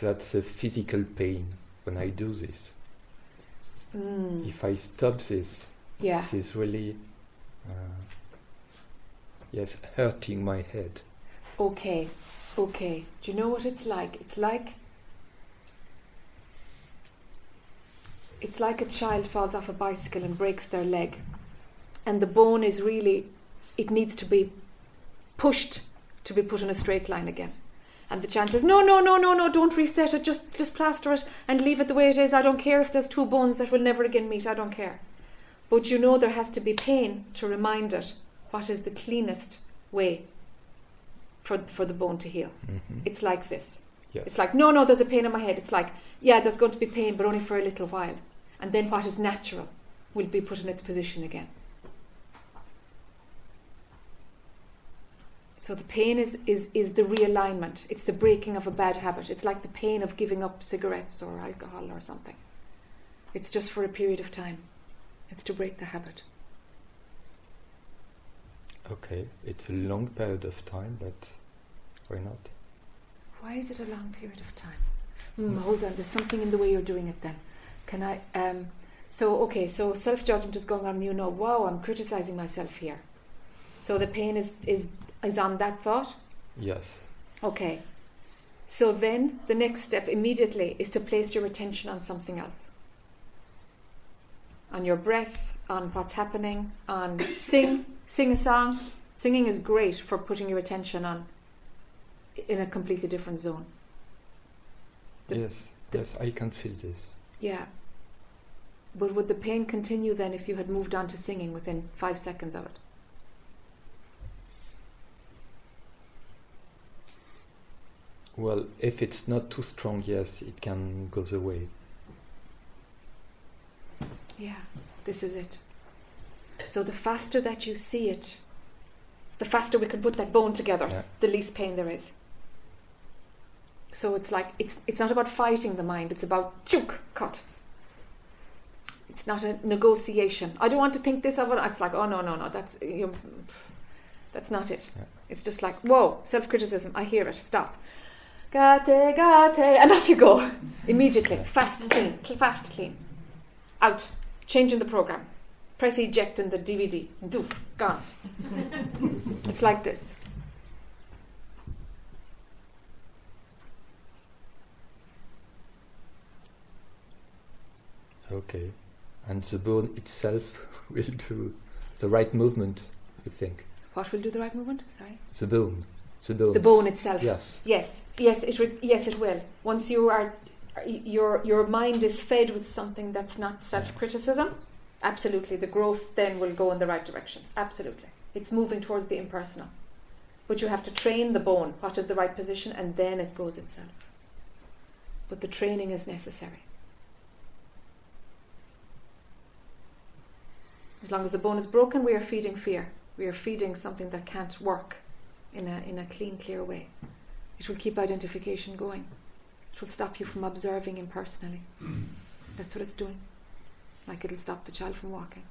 Speaker 20: that's a physical pain when I do this.
Speaker 1: Mm.
Speaker 20: If I stop this,
Speaker 1: Yeah.
Speaker 20: this is really uh, yes hurting my head.
Speaker 1: Okay, okay. Do you know what it's like? It's like it's like a child falls off a bicycle and breaks their leg, and the bone is really it needs to be pushed to be put in a straight line again. And the chance is no, no, no, no, no. Don't reset it. Just just plaster it and leave it the way it is. I don't care if there's two bones that will never again meet. I don't care. But you know there has to be pain to remind it what is the cleanest way for for the bone to heal.
Speaker 20: Mhm.
Speaker 1: It's like this.
Speaker 20: Yes.
Speaker 1: It's like no, no. There's a pain in my head. It's like yeah, there's going to be pain, but only for a little while, and then what is natural will be put in its position again. So the pain is, is, is the realignment. It's the breaking of a bad habit. It's like the pain of giving up cigarettes or alcohol or something. It's just for a period of time. It's to break the habit.
Speaker 20: Okay, it's a long period of time, but why not?
Speaker 1: Why is it a long period of time? Mm, hold on, there's something in the way you're doing it then. Can I? Um, so, okay, so self judgment is going on, you know, wow, I'm criticizing myself here. So the pain is, is, is on that thought?
Speaker 20: Yes.
Speaker 1: Okay. So then the next step immediately is to place your attention on something else. On your breath, on what's happening, on sing, sing a song. Singing is great for putting your attention on in a completely different zone. The-
Speaker 20: yes, yes, I can feel this.
Speaker 1: Yeah. But would the pain continue then if you had moved on to singing within five seconds of it?
Speaker 20: Well, if it's not too strong, yes, it can go away.
Speaker 1: Yeah, this is it. So the faster that you see it, the faster we can put that bone together,
Speaker 20: Yeah.
Speaker 1: the least pain there is. So it's like it's it's not about fighting the mind, it's about chook, cut. It's not a negotiation. I don't want to think this of it. It's like, oh no, no, no, that's you that's not it. It's just like, whoa, self criticism, I hear it, stop. Gate, gate, and off you go. Immediately. Fast, clean, fast, clean. Out. Changing the program. Press eject in the DVD. Doof, gone. it's like this.
Speaker 20: Okay, and the bone itself will do the right movement. You think
Speaker 1: What will do the right movement? Sorry.
Speaker 20: the bone, the bone,
Speaker 1: The bone itself.
Speaker 20: Yes.
Speaker 1: Yes. Yes. It. Re- yes. It will. Once you are, your your mind is fed with something that's not self-criticism. Absolutely, the growth then will go in the right direction. Absolutely, it's moving towards the impersonal. But you have to train the bone. What is the right position, and then it goes itself. But the training is necessary. As long as the bone is broken, we are feeding fear. We are feeding something that can't work in a, in a clean, clear way. It will keep identification going. It will stop you from observing impersonally. That's what it's doing. Like it'll stop the child from walking.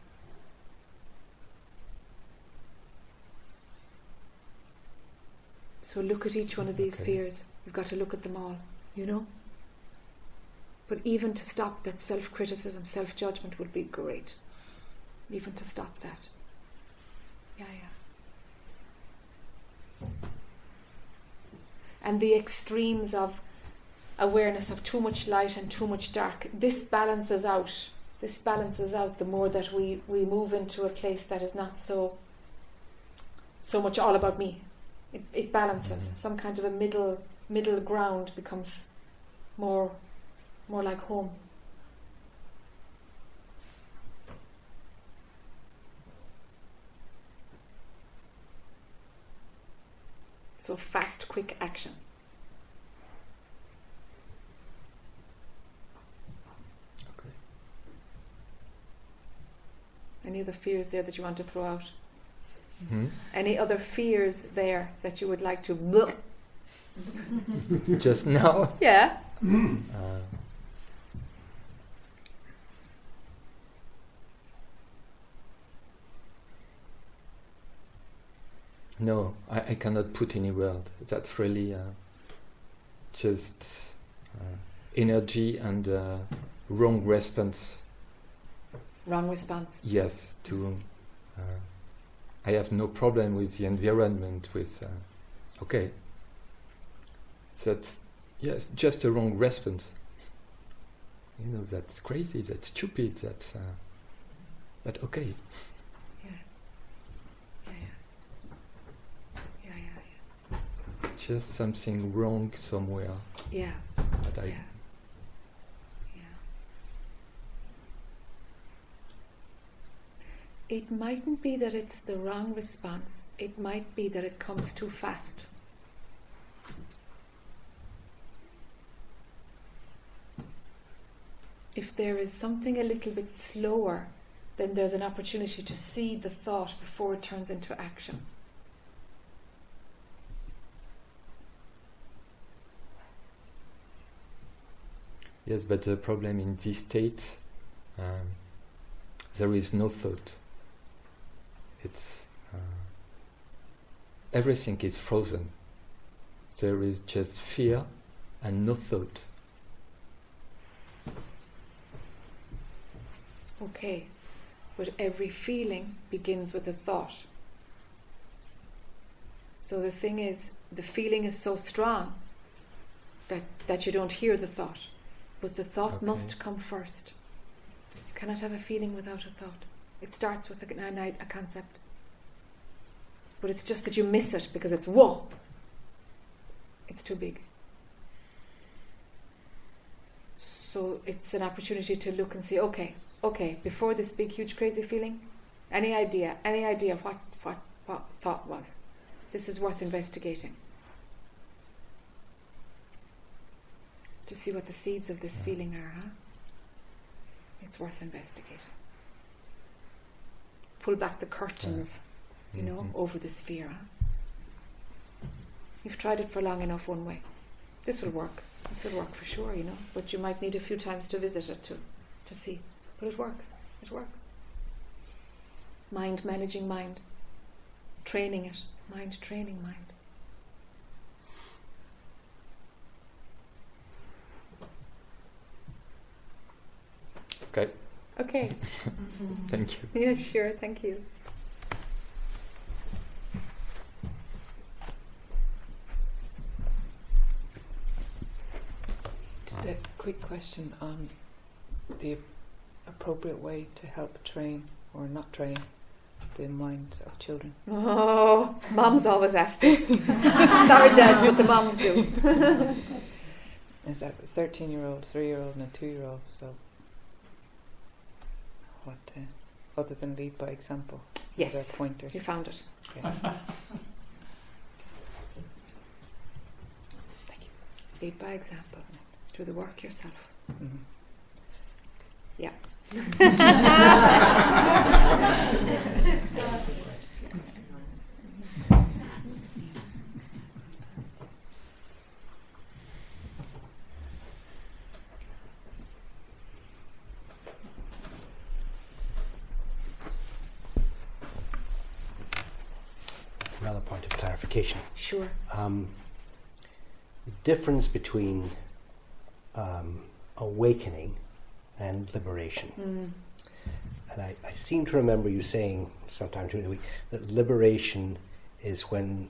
Speaker 1: So look at each one of these
Speaker 20: Okay.
Speaker 1: fears. You've got to look at them all, you know? But even to stop that self criticism, self judgment would be great. Even to stop that. Yeah, yeah. And the extremes of awareness of too much light and too much dark, this balances out. This balances out the more that we, we move into a place that is not so so much all about me. It, it balances. Mm-hmm. Some kind of a middle middle ground becomes more more like home. So fast, quick action. Any other fears there that you want to throw out?
Speaker 20: Hmm?
Speaker 1: Any other fears there that you would like to?
Speaker 20: Just now.
Speaker 1: Yeah.
Speaker 20: Uh, no, I, I cannot put any word. That's really uh, just uh, energy and uh, wrong response.
Speaker 1: Wrong response.
Speaker 20: Yes, to. Uh, I have no problem with the environment. With uh, okay. That's yes, just a wrong response. You know that's crazy. That's stupid. That's. Uh, but okay.
Speaker 1: Yeah. Yeah, yeah. Yeah, yeah,
Speaker 20: Just something wrong somewhere.
Speaker 1: Yeah.
Speaker 20: But I.
Speaker 1: Yeah. It mightn't be that it's the wrong response, it might be that it comes too fast. If there is something a little bit slower, then there's an opportunity to see the thought before it turns into action.
Speaker 20: Yes, but the problem in this state, um, there is no thought. It's uh, everything is frozen. There is just fear and no thought.
Speaker 1: Okay, but every feeling begins with a thought. So the thing is, the feeling is so strong that, that you don't hear the thought. But the thought
Speaker 20: Okay.
Speaker 1: must come first. You cannot have a feeling without a thought. It starts with a, a, a concept. But it's just that you miss it because it's whoa. It's too big. So it's an opportunity to look and see, okay, okay, before this big, huge, crazy feeling, any idea, any idea what, what, what thought was? This is worth investigating. To see what the seeds of this feeling are, huh? It's worth investigating. Pull back the curtains, you know,
Speaker 20: Mhm.
Speaker 1: over this fear. You've tried it for long enough one way. This will work. This will work for sure, you know. But you might need a few times to visit it to, to see. But it works. It works. Mind managing mind. Training it. Mind training mind.
Speaker 20: Okay.
Speaker 1: Okay.
Speaker 20: Thank you.
Speaker 1: Yeah, sure. Thank you.
Speaker 21: Just a quick question on the
Speaker 8: appropriate way to help train or not train the minds of children?
Speaker 1: Oh, moms always ask this. Sorry, dads, but the moms do.
Speaker 8: Is that a 13 year old, 3 year old, and a 2 year old? So, what, uh, other than lead by example?
Speaker 1: Yes,
Speaker 8: there pointers.
Speaker 1: you found it.
Speaker 8: Okay.
Speaker 1: Lead by example. Do the work yourself.
Speaker 8: Mhm.
Speaker 1: Yeah.
Speaker 4: Another point of clarification.
Speaker 1: Sure.
Speaker 4: Um, the difference between um, awakening and liberation.
Speaker 1: Mm.
Speaker 4: And I, I seem to remember you saying sometime during the week that liberation is when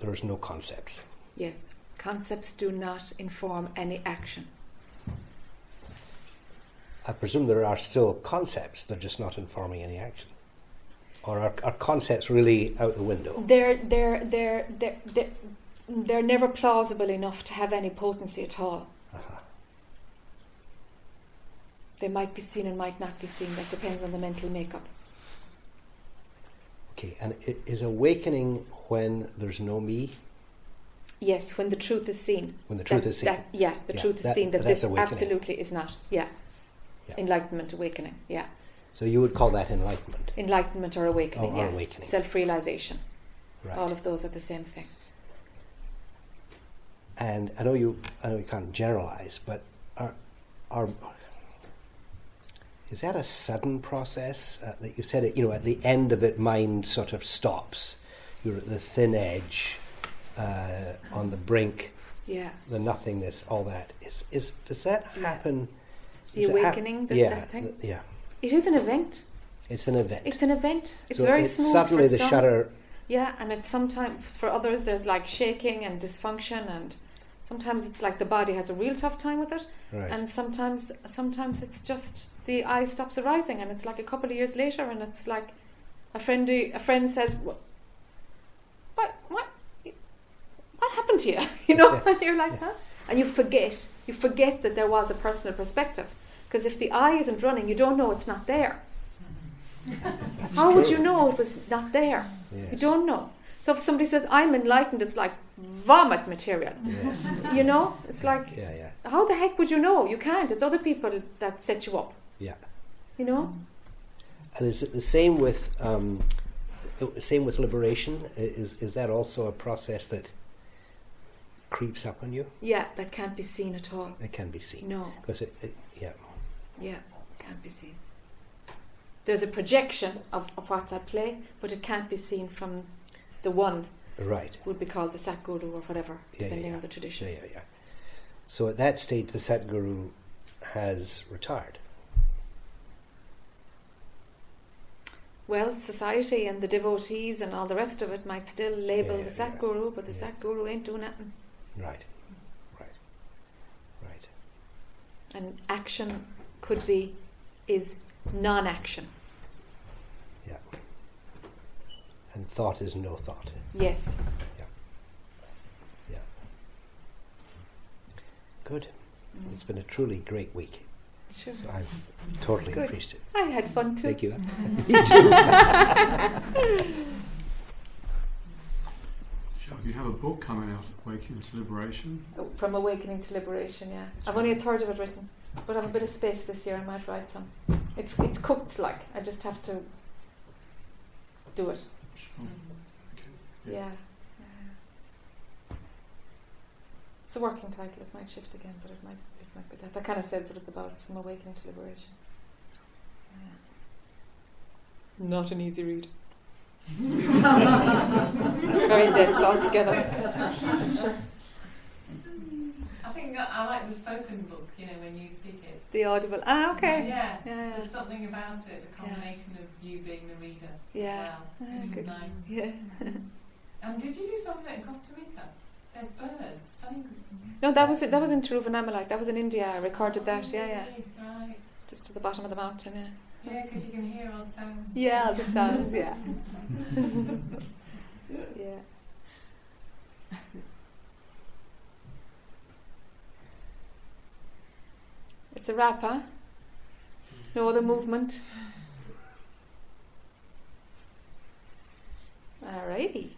Speaker 4: there's no concepts.
Speaker 1: Yes. Concepts do not inform any action.
Speaker 4: I presume there are still concepts, they're just not informing any action. Or are, are concepts really out the window?
Speaker 1: They're, they're, they're, they're, they're, they're never plausible enough to have any potency at all. Uh-huh. They might be seen and might not be seen. That depends on the mental makeup.
Speaker 4: Okay, and is awakening when there's no me?
Speaker 1: Yes, when the truth is seen.
Speaker 4: When the truth
Speaker 1: That-
Speaker 4: is seen.
Speaker 1: that- yeah, the
Speaker 4: Yeah,
Speaker 1: truth is
Speaker 4: that-
Speaker 1: seen that this
Speaker 4: awakening.
Speaker 1: absolutely is not. Yeah. Enlightenment, awakening. Yeah.
Speaker 4: So you would call that enlightenment?
Speaker 1: Enlightenment or awakening.
Speaker 4: Oh, or
Speaker 1: yeah.
Speaker 4: awakening.
Speaker 1: Self realization.
Speaker 4: Right.
Speaker 1: All of those are the same thing.
Speaker 4: And I know you, I know you can't generalize, but are, are, is that a sudden process uh, that you said it? You know, at the end of it, mind sort of stops. You're at the thin edge, uh, on the brink,
Speaker 1: Yeah.
Speaker 4: the nothingness, all that. Is is does that happen?
Speaker 1: The
Speaker 4: does it hap-
Speaker 1: awakening,
Speaker 4: yeah,
Speaker 1: that thing?
Speaker 4: th- yeah.
Speaker 1: It is an event.
Speaker 4: It's an event.
Speaker 1: It's an event. It's
Speaker 4: So
Speaker 1: very
Speaker 4: it's
Speaker 1: smooth.
Speaker 4: suddenly
Speaker 1: for
Speaker 4: the
Speaker 1: some.
Speaker 4: shutter-
Speaker 1: Yeah, and it's sometimes for others there's like shaking and dysfunction, and sometimes it's like the body has a real tough time with it,
Speaker 4: Right.
Speaker 1: and sometimes sometimes it's just the I stops arising, and it's like a couple of years later, and it's like a friend a friend says, "What? What? What, what happened to you?" You know, and you're like, "Huh?" And you forget. You forget that there was a personal perspective, because if the I isn't running, you don't know it's not there. How would you know it was not there? You don't know. So if somebody says I'm enlightened, it's like vomit material.
Speaker 4: Yes.
Speaker 1: You know, it's like
Speaker 4: Yeah, yeah,
Speaker 1: how the heck would you know? You can't. It's other people that set you up.
Speaker 4: yeah.
Speaker 1: You know.
Speaker 4: And is it the same with um, same with liberation? Is is that also a process that creeps up on you?
Speaker 1: Yeah, that can't be seen at all.
Speaker 4: It can be seen.
Speaker 1: No.
Speaker 4: Because it, it, yeah.
Speaker 1: Yeah, can't be seen. There's a projection of, of what's at play, but it can't be seen from the one.
Speaker 4: Right.
Speaker 1: Would be called the Satguru or whatever,
Speaker 4: Yeah, yeah,
Speaker 1: depending
Speaker 4: yeah.
Speaker 1: on the tradition.
Speaker 4: Yeah, yeah, yeah. So at that stage, the Satguru has retired.
Speaker 1: Well, society and the devotees and all the rest of it might still label
Speaker 4: Yeah,
Speaker 1: the
Speaker 4: yeah,
Speaker 1: but the Satguru ain't doing nothing.
Speaker 4: Right. Right. Right.
Speaker 1: And action could be, is non action.
Speaker 4: Yeah. And thought is no thought.
Speaker 1: Yes.
Speaker 4: Yeah. Yeah. Good.
Speaker 1: Mm.
Speaker 4: It's been a truly great week.
Speaker 1: Sure.
Speaker 4: So I totally
Speaker 1: Good.
Speaker 4: appreciate it.
Speaker 1: I had fun too.
Speaker 4: Thank you. Me too.
Speaker 21: You have a book coming out, Awakening to Liberation.
Speaker 1: From awakening to liberation, yeah. I've only a third of it written, but I have a bit of space this year. I might write some. It's it's cooked like I just have to do it. Mm. Yeah. yeah. It's a working title. It might shift again, but it might it might be that. That kind of says what it's about. It's from awakening to liberation. Yeah. Not an easy read. it's very dense altogether. Sure.
Speaker 6: I think I like the spoken book, you know, when you speak it.
Speaker 1: The audible. Ah, okay.
Speaker 6: Yeah,
Speaker 1: Yeah, yeah.
Speaker 6: there's something about it, the combination of you being the reader.
Speaker 1: Yeah.
Speaker 6: well,
Speaker 1: Ah, good.
Speaker 6: nice.
Speaker 1: Yeah.
Speaker 6: and did you do something in Costa Rica? There's birds.
Speaker 1: No, that was that was in Tiruvannamalai. That was in India. I recorded that. Yeah, yeah.
Speaker 6: Right.
Speaker 1: Just to the bottom of the mountain, yeah.
Speaker 6: Yeah, because you can hear all the sounds.
Speaker 1: Yeah, the sounds, yeah. yeah. It's a wrap, huh? No other movement. Alrighty.